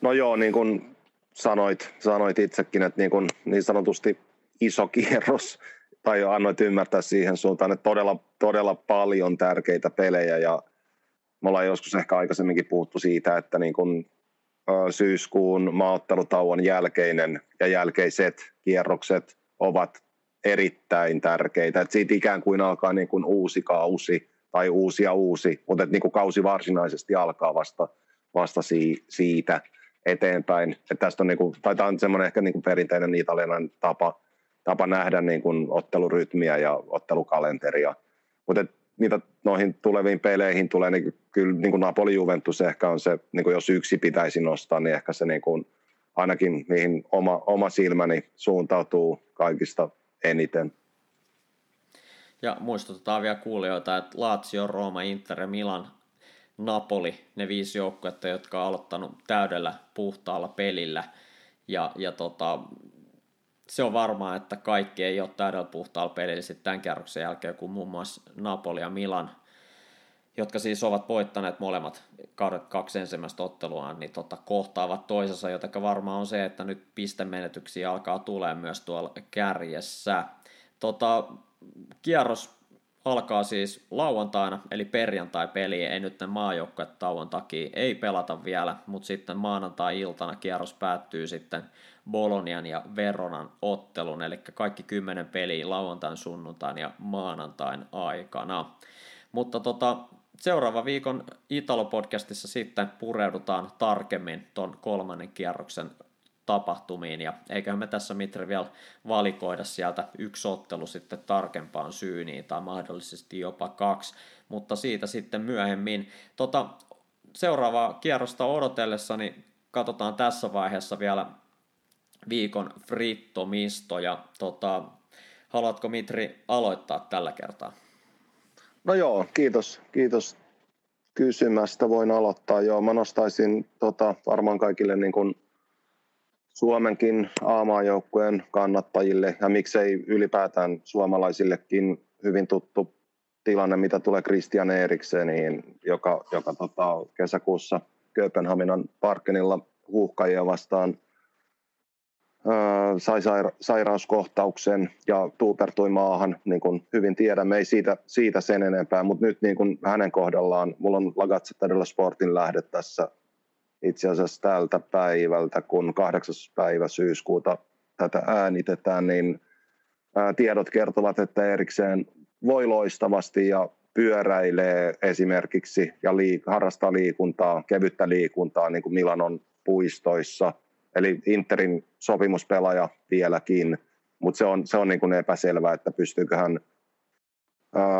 No joo, niin kuin sanoit, sanoit itsekin, että niin, kuin niin sanotusti iso kierros, tai annoit ymmärtää siihen suuntaan, että todella, todella paljon tärkeitä pelejä, ja me ollaan joskus ehkä aikaisemminkin puhuttu siitä, että niin kuin syyskuun maaottelutauon jälkeinen ja jälkeiset kierrokset ovat erittäin tärkeitä. että siitä ikään kuin alkaa niin kuin uusi kausi tai uusi ja uusi, mutta että niin kuin kausi varsinaisesti alkaa vasta, vasta siitä eteenpäin. Että tästä on, niin kuin, tai tämä on semmoinen ehkä niin kuin perinteinen italialainen tapa, tapa nähdä niin kuin ottelurytmiä ja ottelukalenteria. Mutta niitä noihin tuleviin peleihin tulee, niin kyllä niin kuin Napoli Juventus ehkä on se, niin kuin jos yksi pitäisi nostaa, niin ehkä se niin kuin, ainakin mihin oma, oma silmäni suuntautuu kaikista eniten. Ja muistutetaan vielä kuulijoita, että Lazio, Rooma, Inter ja Milan, Napoli, ne viisi joukkuetta, jotka on aloittanut täydellä puhtaalla pelillä. Ja, ja tota, se on varmaa, että kaikki ei ole täydellä puhtaalla pelillä sitten tämän kierroksen jälkeen, kun muun muassa Napoli ja Milan, jotka siis ovat voittaneet molemmat kaksi ensimmäistä otteluaan, niin tota, kohtaavat toisensa, joten varmaan on se, että nyt pistemenetyksiä alkaa tulee myös tuolla kärjessä. Tota, kierros alkaa siis lauantaina, eli perjantai-peli, ei nyt maajoukkue tauon takia ei pelata vielä, mutta sitten maanantai-iltana kierros päättyy sitten Bolonian ja Veronan ottelun, eli kaikki kymmenen peliä lauantain, sunnuntain ja maanantain aikana. Mutta tota, seuraava viikon Italo-podcastissa sitten pureudutaan tarkemmin ton kolmannen kierroksen tapahtumiin, ja eiköhän me tässä Mitri vielä valikoida sieltä yksi ottelu sitten tarkempaan syyniin, tai mahdollisesti jopa kaksi, mutta siitä sitten myöhemmin. Tota, seuraavaa kierrosta odotellessani katsotaan tässä vaiheessa vielä viikon frittomisto, ja tota, haluatko Mitri aloittaa tällä kertaa? No joo, kiitos, kiitos kysymästä. Voin aloittaa. Joo, mä nostaisin tota, varmaan kaikille niin kuin Suomenkin A-maajoukkueen kannattajille ja miksei ylipäätään suomalaisillekin hyvin tuttu tilanne, mitä tulee Christian Erikseniin, joka, joka tota, kesäkuussa Kööpenhaminan Parkenilla huuhkajia vastaan sai saira- sairauskohtauksen ja tuupertui maahan, niin kuin hyvin tiedämme, ei siitä, siitä sen enempää, mutta nyt niin kuin hänen kohdallaan, mulla on Lagazzetta Sportin lähde tässä itse asiassa tältä päivältä, kun 8. päivä syyskuuta tätä äänitetään, niin tiedot kertovat, että erikseen voi loistavasti ja pyöräilee esimerkiksi ja liik- harrastaa liikuntaa, kevyttä liikuntaa niin kuin Milanon puistoissa. Eli Interin sopimuspelaaja vieläkin, mutta se on, se on niin kuin epäselvää, että pystyykö hän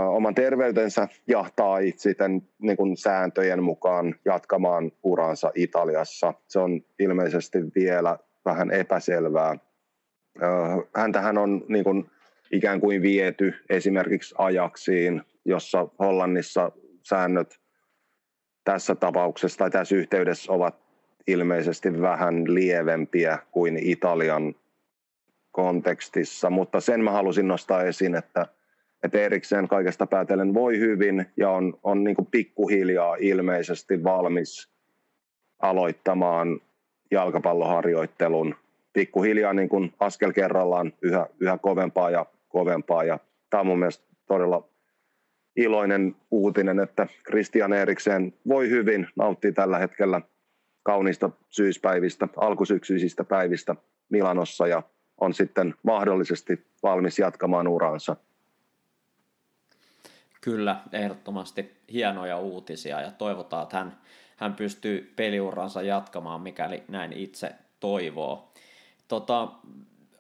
oman terveytensä jahtaa siten niin kuin sääntöjen mukaan jatkamaan uransa Italiassa. Se on ilmeisesti vielä vähän epäselvää. häntähän on niin kuin, ikään kuin viety esimerkiksi ajaksiin, jossa Hollannissa säännöt tässä tapauksessa tai tässä yhteydessä ovat ilmeisesti vähän lievempiä kuin Italian kontekstissa, mutta sen mä halusin nostaa esiin, että – että Eriksen kaikesta päätellen voi hyvin ja on, on niin pikkuhiljaa ilmeisesti valmis aloittamaan jalkapalloharjoittelun pikkuhiljaa niin kuin askel kerrallaan yhä, yhä kovempaa ja kovempaa. Ja tämä on mun mielestä todella iloinen uutinen, että Christian Eriksen voi hyvin, nauttii tällä hetkellä kauniista syyspäivistä, alkusyksyisistä päivistä Milanossa ja on sitten mahdollisesti valmis jatkamaan uransa – Kyllä, ehdottomasti hienoja uutisia ja toivotaan, että hän, hän pystyy peliuransa jatkamaan, mikäli näin itse toivoo. Tota,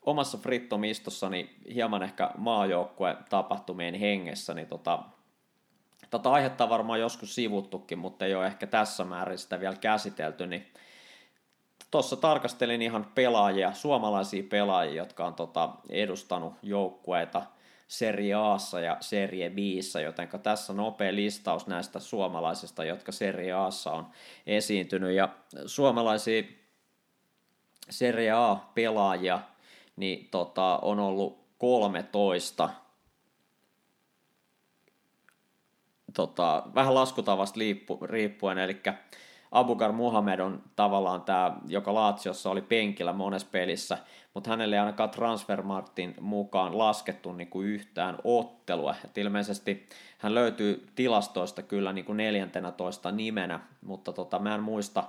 omassa frittomistossani hieman ehkä maajoukkue tapahtumien hengessä, niin tota, tota aihetta on varmaan joskus sivuttukin, mutta ei ole ehkä tässä määrin sitä vielä käsitelty, niin tuossa tarkastelin ihan pelaajia, suomalaisia pelaajia, jotka on tota, edustanut joukkueita – Serie Aassa ja Serie Bissä, joten tässä nopea listaus näistä suomalaisista, jotka Serie Aassa on esiintynyt. Ja suomalaisia Serie A-pelaajia niin tota, on ollut 13. Tota, vähän laskutavasta riippuen, eli Abugar Muhammed on tavallaan tämä, joka Laatsiossa oli penkillä monessa pelissä, mutta hänelle ei ainakaan Transfermartin mukaan laskettu niin kuin yhtään ottelua. Et ilmeisesti hän löytyy tilastoista kyllä niin kuin 14 nimenä, mutta tota, mä en muista,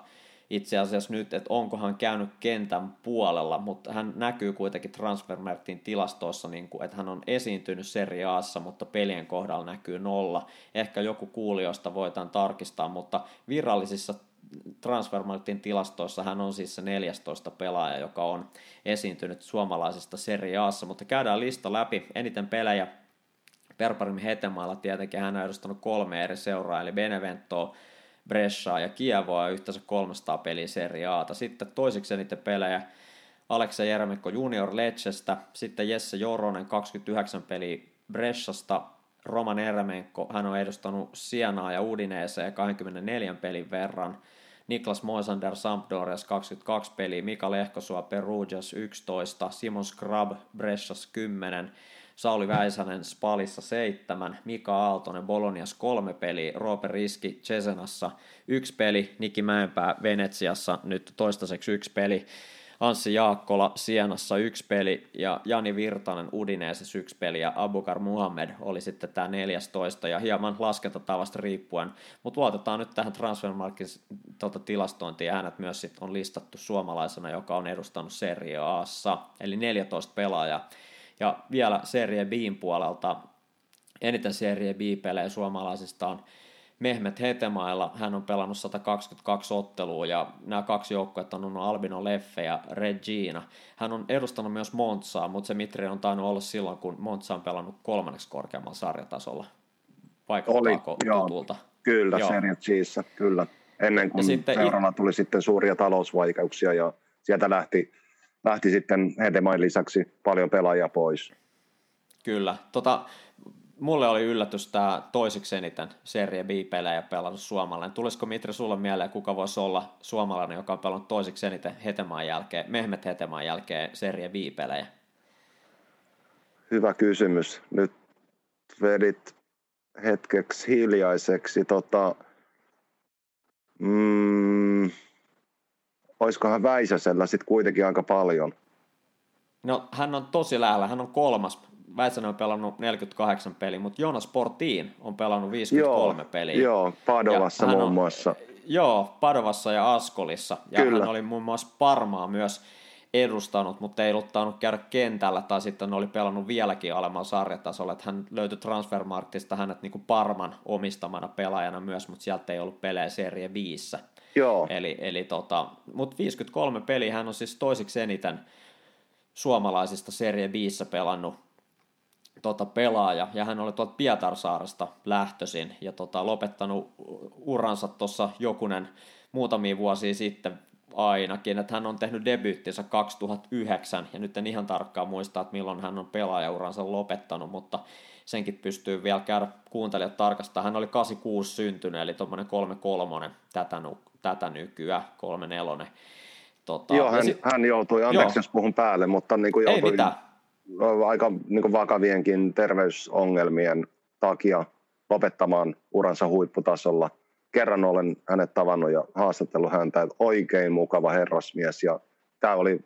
itse asiassa nyt, että onko hän käynyt kentän puolella, mutta hän näkyy kuitenkin Transfermarktin tilastoissa, niin kuin, että hän on esiintynyt Serie Aassa, mutta pelien kohdalla näkyy nolla. Ehkä joku kuulijoista voitaan tarkistaa, mutta virallisissa Transfermarktin tilastoissa hän on siis se 14 pelaaja, joka on esiintynyt suomalaisesta Serie Aassa, mutta käydään lista läpi. Eniten pelejä Perparim Hetemaalla tietenkin hän on edustanut kolme eri seuraa, eli Beneventoa, Brescia ja Kievoa yhteensä 300 peliä Serie Ata. Sitten toiseksi eniten pelejä Aleksa Jeremekko Junior Leccestä, sitten Jesse Joronen 29 peliä Bresciasta, Roman Eremenko, hän on edustanut Sienaa ja Udineeseen 24 pelin verran, Niklas Moisander Sampdorias 22 peliä, Mika Lehkosuo Perugias 11, Simon Scrub Brescias 10, Sauli Väisänen Spalissa seitsemän, Mika Aaltonen Bolonias kolme peliä, Roope Riski Cesenassa yksi peli, Niki Mäenpää Venetsiassa nyt toistaiseksi yksi peli, Anssi Jaakkola Sienassa yksi peli ja Jani Virtanen Udineesessa yksi peli ja Abukar Muhammed oli sitten tämä 14 ja hieman laskentatavasta riippuen, mutta luotetaan nyt tähän Transfermarkin tuota, tilastointiin. Ja myös sit on listattu suomalaisena, joka on edustanut Serie Aassa, eli 14 pelaajaa ja vielä Serie Bin puolelta eniten Serie B-pelejä suomalaisista on Mehmet Hetemailla. Hän on pelannut 122 ottelua ja nämä kaksi joukkuetta on Albino Leffe ja Regina. Hän on edustanut myös Montsaa, mutta se Mitri on tainnut olla silloin, kun Montsa on pelannut kolmanneksi korkeammalla sarjatasolla. Vaikuttaako Oli, joo, tutulta? Kyllä, joo. Serie Gssä, kyllä. Ennen kuin seurana it... tuli sitten suuria talousvaikeuksia ja sieltä lähti lähti sitten Hedemain lisäksi paljon pelaajia pois. Kyllä. Tota, mulle oli yllätys tämä toiseksi eniten Serie B-pelejä pelannut suomalainen. Tulisiko Mitri sulle mieleen, kuka voisi olla suomalainen, joka on pelannut toiseksi eniten Hetemaan jälkeen, Mehmet Hetemaan jälkeen Serie B-pelejä? Hyvä kysymys. Nyt vedit hetkeksi hiljaiseksi. Tota, mm, olisikohan Väisäsellä sitten kuitenkin aika paljon? No hän on tosi lähellä, hän on kolmas. Väisänen on pelannut 48 peliä, mutta Jonas Portiin on pelannut 53 joo, peliä. Joo, Padovassa muun on, muassa. Joo, Padovassa ja Askolissa. Ja Kyllä. hän oli muun muassa Parmaa myös edustanut, mutta ei ollut tainnut käydä kentällä, tai sitten oli pelannut vieläkin alemmalla sarjatasolla, että hän löytyi Transfermarktista hänet niin kuin Parman omistamana pelaajana myös, mutta sieltä ei ollut pelejä Serie 5. Joo. Eli, eli tota, mutta 53 peliä hän on siis toisiksi eniten suomalaisista Serie 5 pelannut tota, pelaaja, ja hän oli tuolta Pietarsaaresta lähtöisin, ja tota, lopettanut uransa tuossa jokunen muutamia vuosia sitten ainakin, että hän on tehnyt debyyttinsä 2009, ja nyt en ihan tarkkaan muista, että milloin hän on pelaajauransa lopettanut, mutta senkin pystyy vielä käydä kuuntelijat tarkastaa. Hän oli 86 syntynyt, eli tuommoinen 33 tätä, tätä nykyään, 34. Tota, Joo, hän, sit, hän joutui, anteeksi jos puhun päälle, mutta niin kuin joutui aika niin kuin vakavienkin terveysongelmien takia lopettamaan uransa huipputasolla. Kerran olen hänet tavannut ja haastatellut häntä, että oikein mukava herrasmies ja tämä oli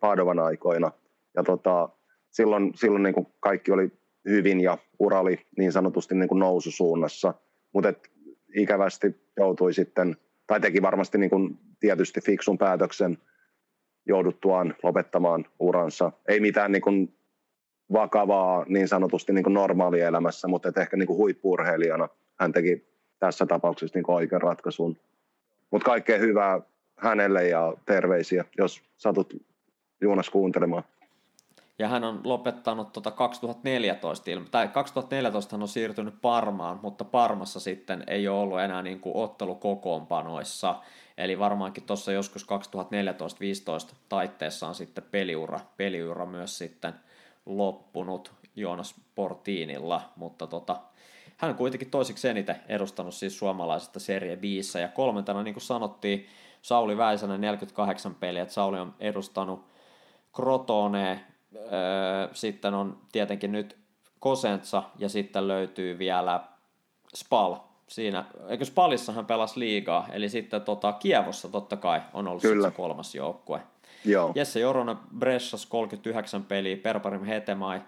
Padovan aikoina. Ja tota, silloin, silloin niin kuin kaikki oli hyvin ja ura oli niin sanotusti niin kuin noususuunnassa, mutta ikävästi joutui sitten, tai teki varmasti niin kuin tietysti fiksun päätöksen jouduttuaan lopettamaan uransa. Ei mitään niin kuin vakavaa niin sanotusti niin kuin normaalielämässä, mutta ehkä niin kuin huippuurheilijana hän teki tässä tapauksessa niin kuin oikean ratkaisun. Mutta kaikkea hyvää hänelle ja terveisiä, jos satut Juunas kuuntelemaan. Ja hän on lopettanut tuota 2014, tai 2014 hän on siirtynyt Parmaan, mutta Parmassa sitten ei ole ollut enää niin kuin ottelukokoonpanoissa. Eli varmaankin tuossa joskus 2014-2015 taitteessa on sitten peliura, peliura myös sitten loppunut Joonas Portiinilla, mutta tota, hän on kuitenkin toiseksi eniten edustanut siis suomalaisesta Serie B. Ja kolmantena, niin kuin sanottiin, Sauli Väisänen 48 peliä, että Sauli on edustanut Crotone, sitten on tietenkin nyt Kosentsa ja sitten löytyy vielä Spal. Siinä, eikö Spalissa hän pelasi liigaa, eli sitten tota, Kievossa totta kai on ollut Kyllä. se kolmas joukkue. Joo. Jesse Joronen Bressas 39 peliä, Perparim Hetemai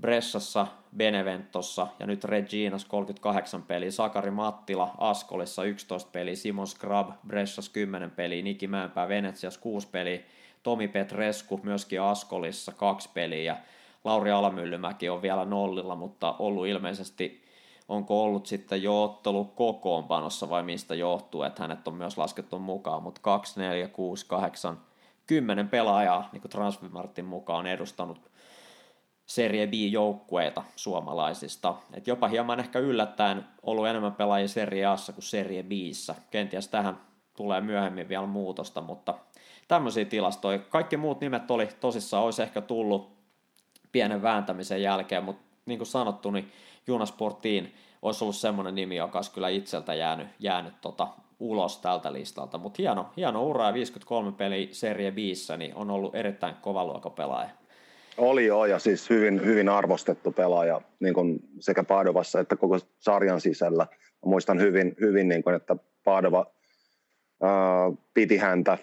Bressassa, Beneventossa ja nyt Reginas 38 peliä, Sakari Mattila Askolissa 11 peliä, Simon Scrub Bressas 10 peliä, Niki Mäenpää Venetsias 6 peliä, Tomi Petresku myöskin Askolissa 2 peliä Lauri Alamyllymäki on vielä nollilla, mutta ollut ilmeisesti, onko ollut sitten jo ottelu kokoonpanossa vai mistä johtuu, että hänet on myös laskettu mukaan, mutta 2, 4, 6, 8, 10 pelaajaa, niin kuin Transfermartin mukaan on edustanut Serie B-joukkueita suomalaisista. Et jopa hieman ehkä yllättäen ollut enemmän pelaajia Serie A kuin Serie Bissä. Kenties tähän tulee myöhemmin vielä muutosta, mutta tämmöisiä tilastoja. Kaikki muut nimet oli tosissaan, olisi ehkä tullut pienen vääntämisen jälkeen, mutta niin kuin sanottu, niin Junasportiin olisi ollut semmoinen nimi, joka olisi kyllä itseltä jäänyt, jäänyt tota, ulos tältä listalta. Mutta hieno, hieno ura ja 53 peli Serie Bissä, niin on ollut erittäin kova pelaaja. Oli jo, ja siis hyvin, hyvin arvostettu pelaaja niin kuin sekä Padovassa että koko sarjan sisällä. Muistan hyvin, hyvin niin kuin, että Padova ää, piti häntä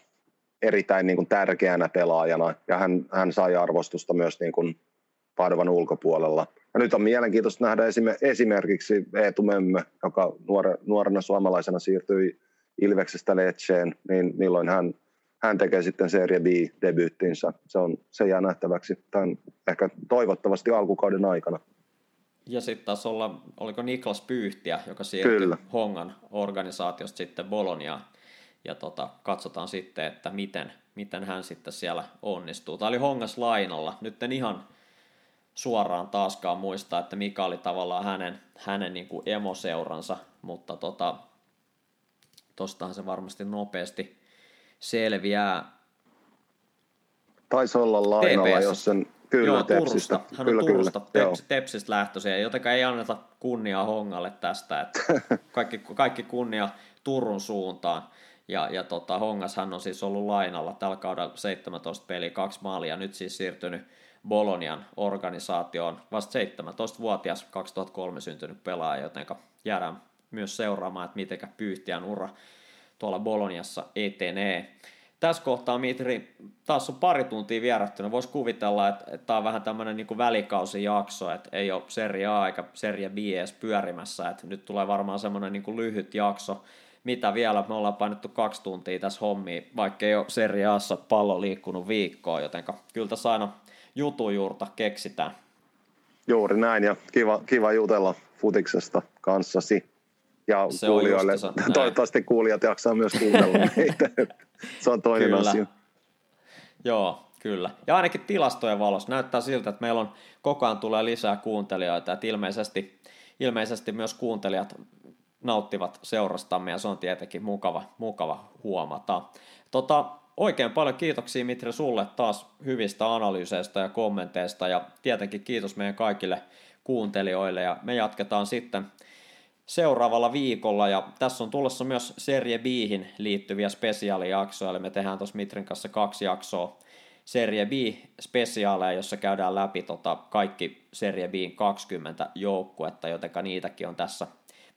erittäin niin kuin tärkeänä pelaajana, ja hän, hän sai arvostusta myös niin kuin Padovan ulkopuolella. Ja nyt on mielenkiintoista nähdä esimerkiksi Eetu Mömmö, joka nuore, nuorena suomalaisena siirtyi Ilveksestä Leceen, niin milloin hän hän tekee sitten Serie B-debyyttinsä. Se, on, se jää nähtäväksi tämän ehkä toivottavasti alkukauden aikana. Ja sitten taas olla, oliko Niklas Pyyhtiä, joka siirtyi Kyllä. Hongan organisaatiosta sitten Boloniaan. Ja tota, katsotaan sitten, että miten, miten hän sitten siellä onnistuu. Tämä oli Hongas lainalla. Nyt en ihan suoraan taaskaan muista, että mikä oli tavallaan hänen, hänen niin kuin emoseuransa, mutta tota, tostahan se varmasti nopeasti selviää. Taisi olla lainalla, TPS. jos sen kyllä Joo. Turusta. Hän on kyllä, Turusta, kyllä. Teps, Tepsistä lähtöisiä, jotenka ei anneta kunniaa Hongalle tästä. Että <laughs> kaikki, kaikki kunnia Turun suuntaan. Ja, ja tota, Hongas on siis ollut lainalla tällä kaudella 17 peliä, kaksi maalia, nyt siis siirtynyt Bolonian organisaatioon. Vasta 17-vuotias 2003 syntynyt pelaaja, joten jäädään myös seuraamaan, että miten pyyhtiän ura tuolla Boloniassa etenee. Tässä kohtaa, Mitri, taas on pari tuntia vierattuna. Voisi kuvitella, että, tämä on vähän tämmöinen niin välikausijakso, että ei ole Serie A eikä Serie B edes pyörimässä. Että nyt tulee varmaan semmoinen niin lyhyt jakso. Mitä vielä? Me ollaan painettu kaksi tuntia tässä hommiin, vaikka ei ole Serie Assa pallo liikkunut viikkoon, joten kyllä tässä aina jutujuurta keksitään. Juuri näin, ja kiva, kiva jutella futiksesta kanssasi ja se kuulijoille. On <laughs> Toivottavasti kuulijat jaksaa myös kuunnella <laughs> meitä. se on toinen kyllä. asia. Joo, kyllä. Ja ainakin tilastojen valossa näyttää siltä, että meillä on koko ajan tulee lisää kuuntelijoita, että ilmeisesti, ilmeisesti myös kuuntelijat nauttivat seurastamme ja se on tietenkin mukava, mukava huomata. Tota, oikein paljon kiitoksia Mitri sulle taas hyvistä analyyseistä ja kommenteista ja tietenkin kiitos meidän kaikille kuuntelijoille ja me jatketaan sitten seuraavalla viikolla, ja tässä on tulossa myös Serie Bihin liittyviä spesiaalijaksoja, eli me tehdään tuossa Mitrin kanssa kaksi jaksoa Serie B-spesiaaleja, jossa käydään läpi tota kaikki Serie B 20 joukkuetta, jotenka niitäkin on tässä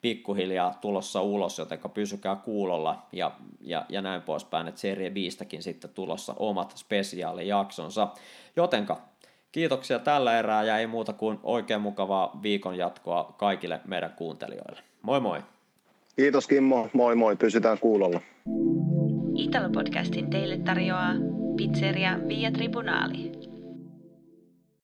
pikkuhiljaa tulossa ulos, jotenka pysykää kuulolla ja, ja, ja näin poispäin, että Serie Bstäkin sitten tulossa omat spesiaalijaksonsa. Jotenka Kiitoksia tällä erää ja ei muuta kuin oikein mukavaa viikon jatkoa kaikille meidän kuuntelijoille. Moi moi! Kiitos Kimmo, moi moi, pysytään kuulolla. Italo-podcastin teille tarjoaa Pizzeria Via Tribunali.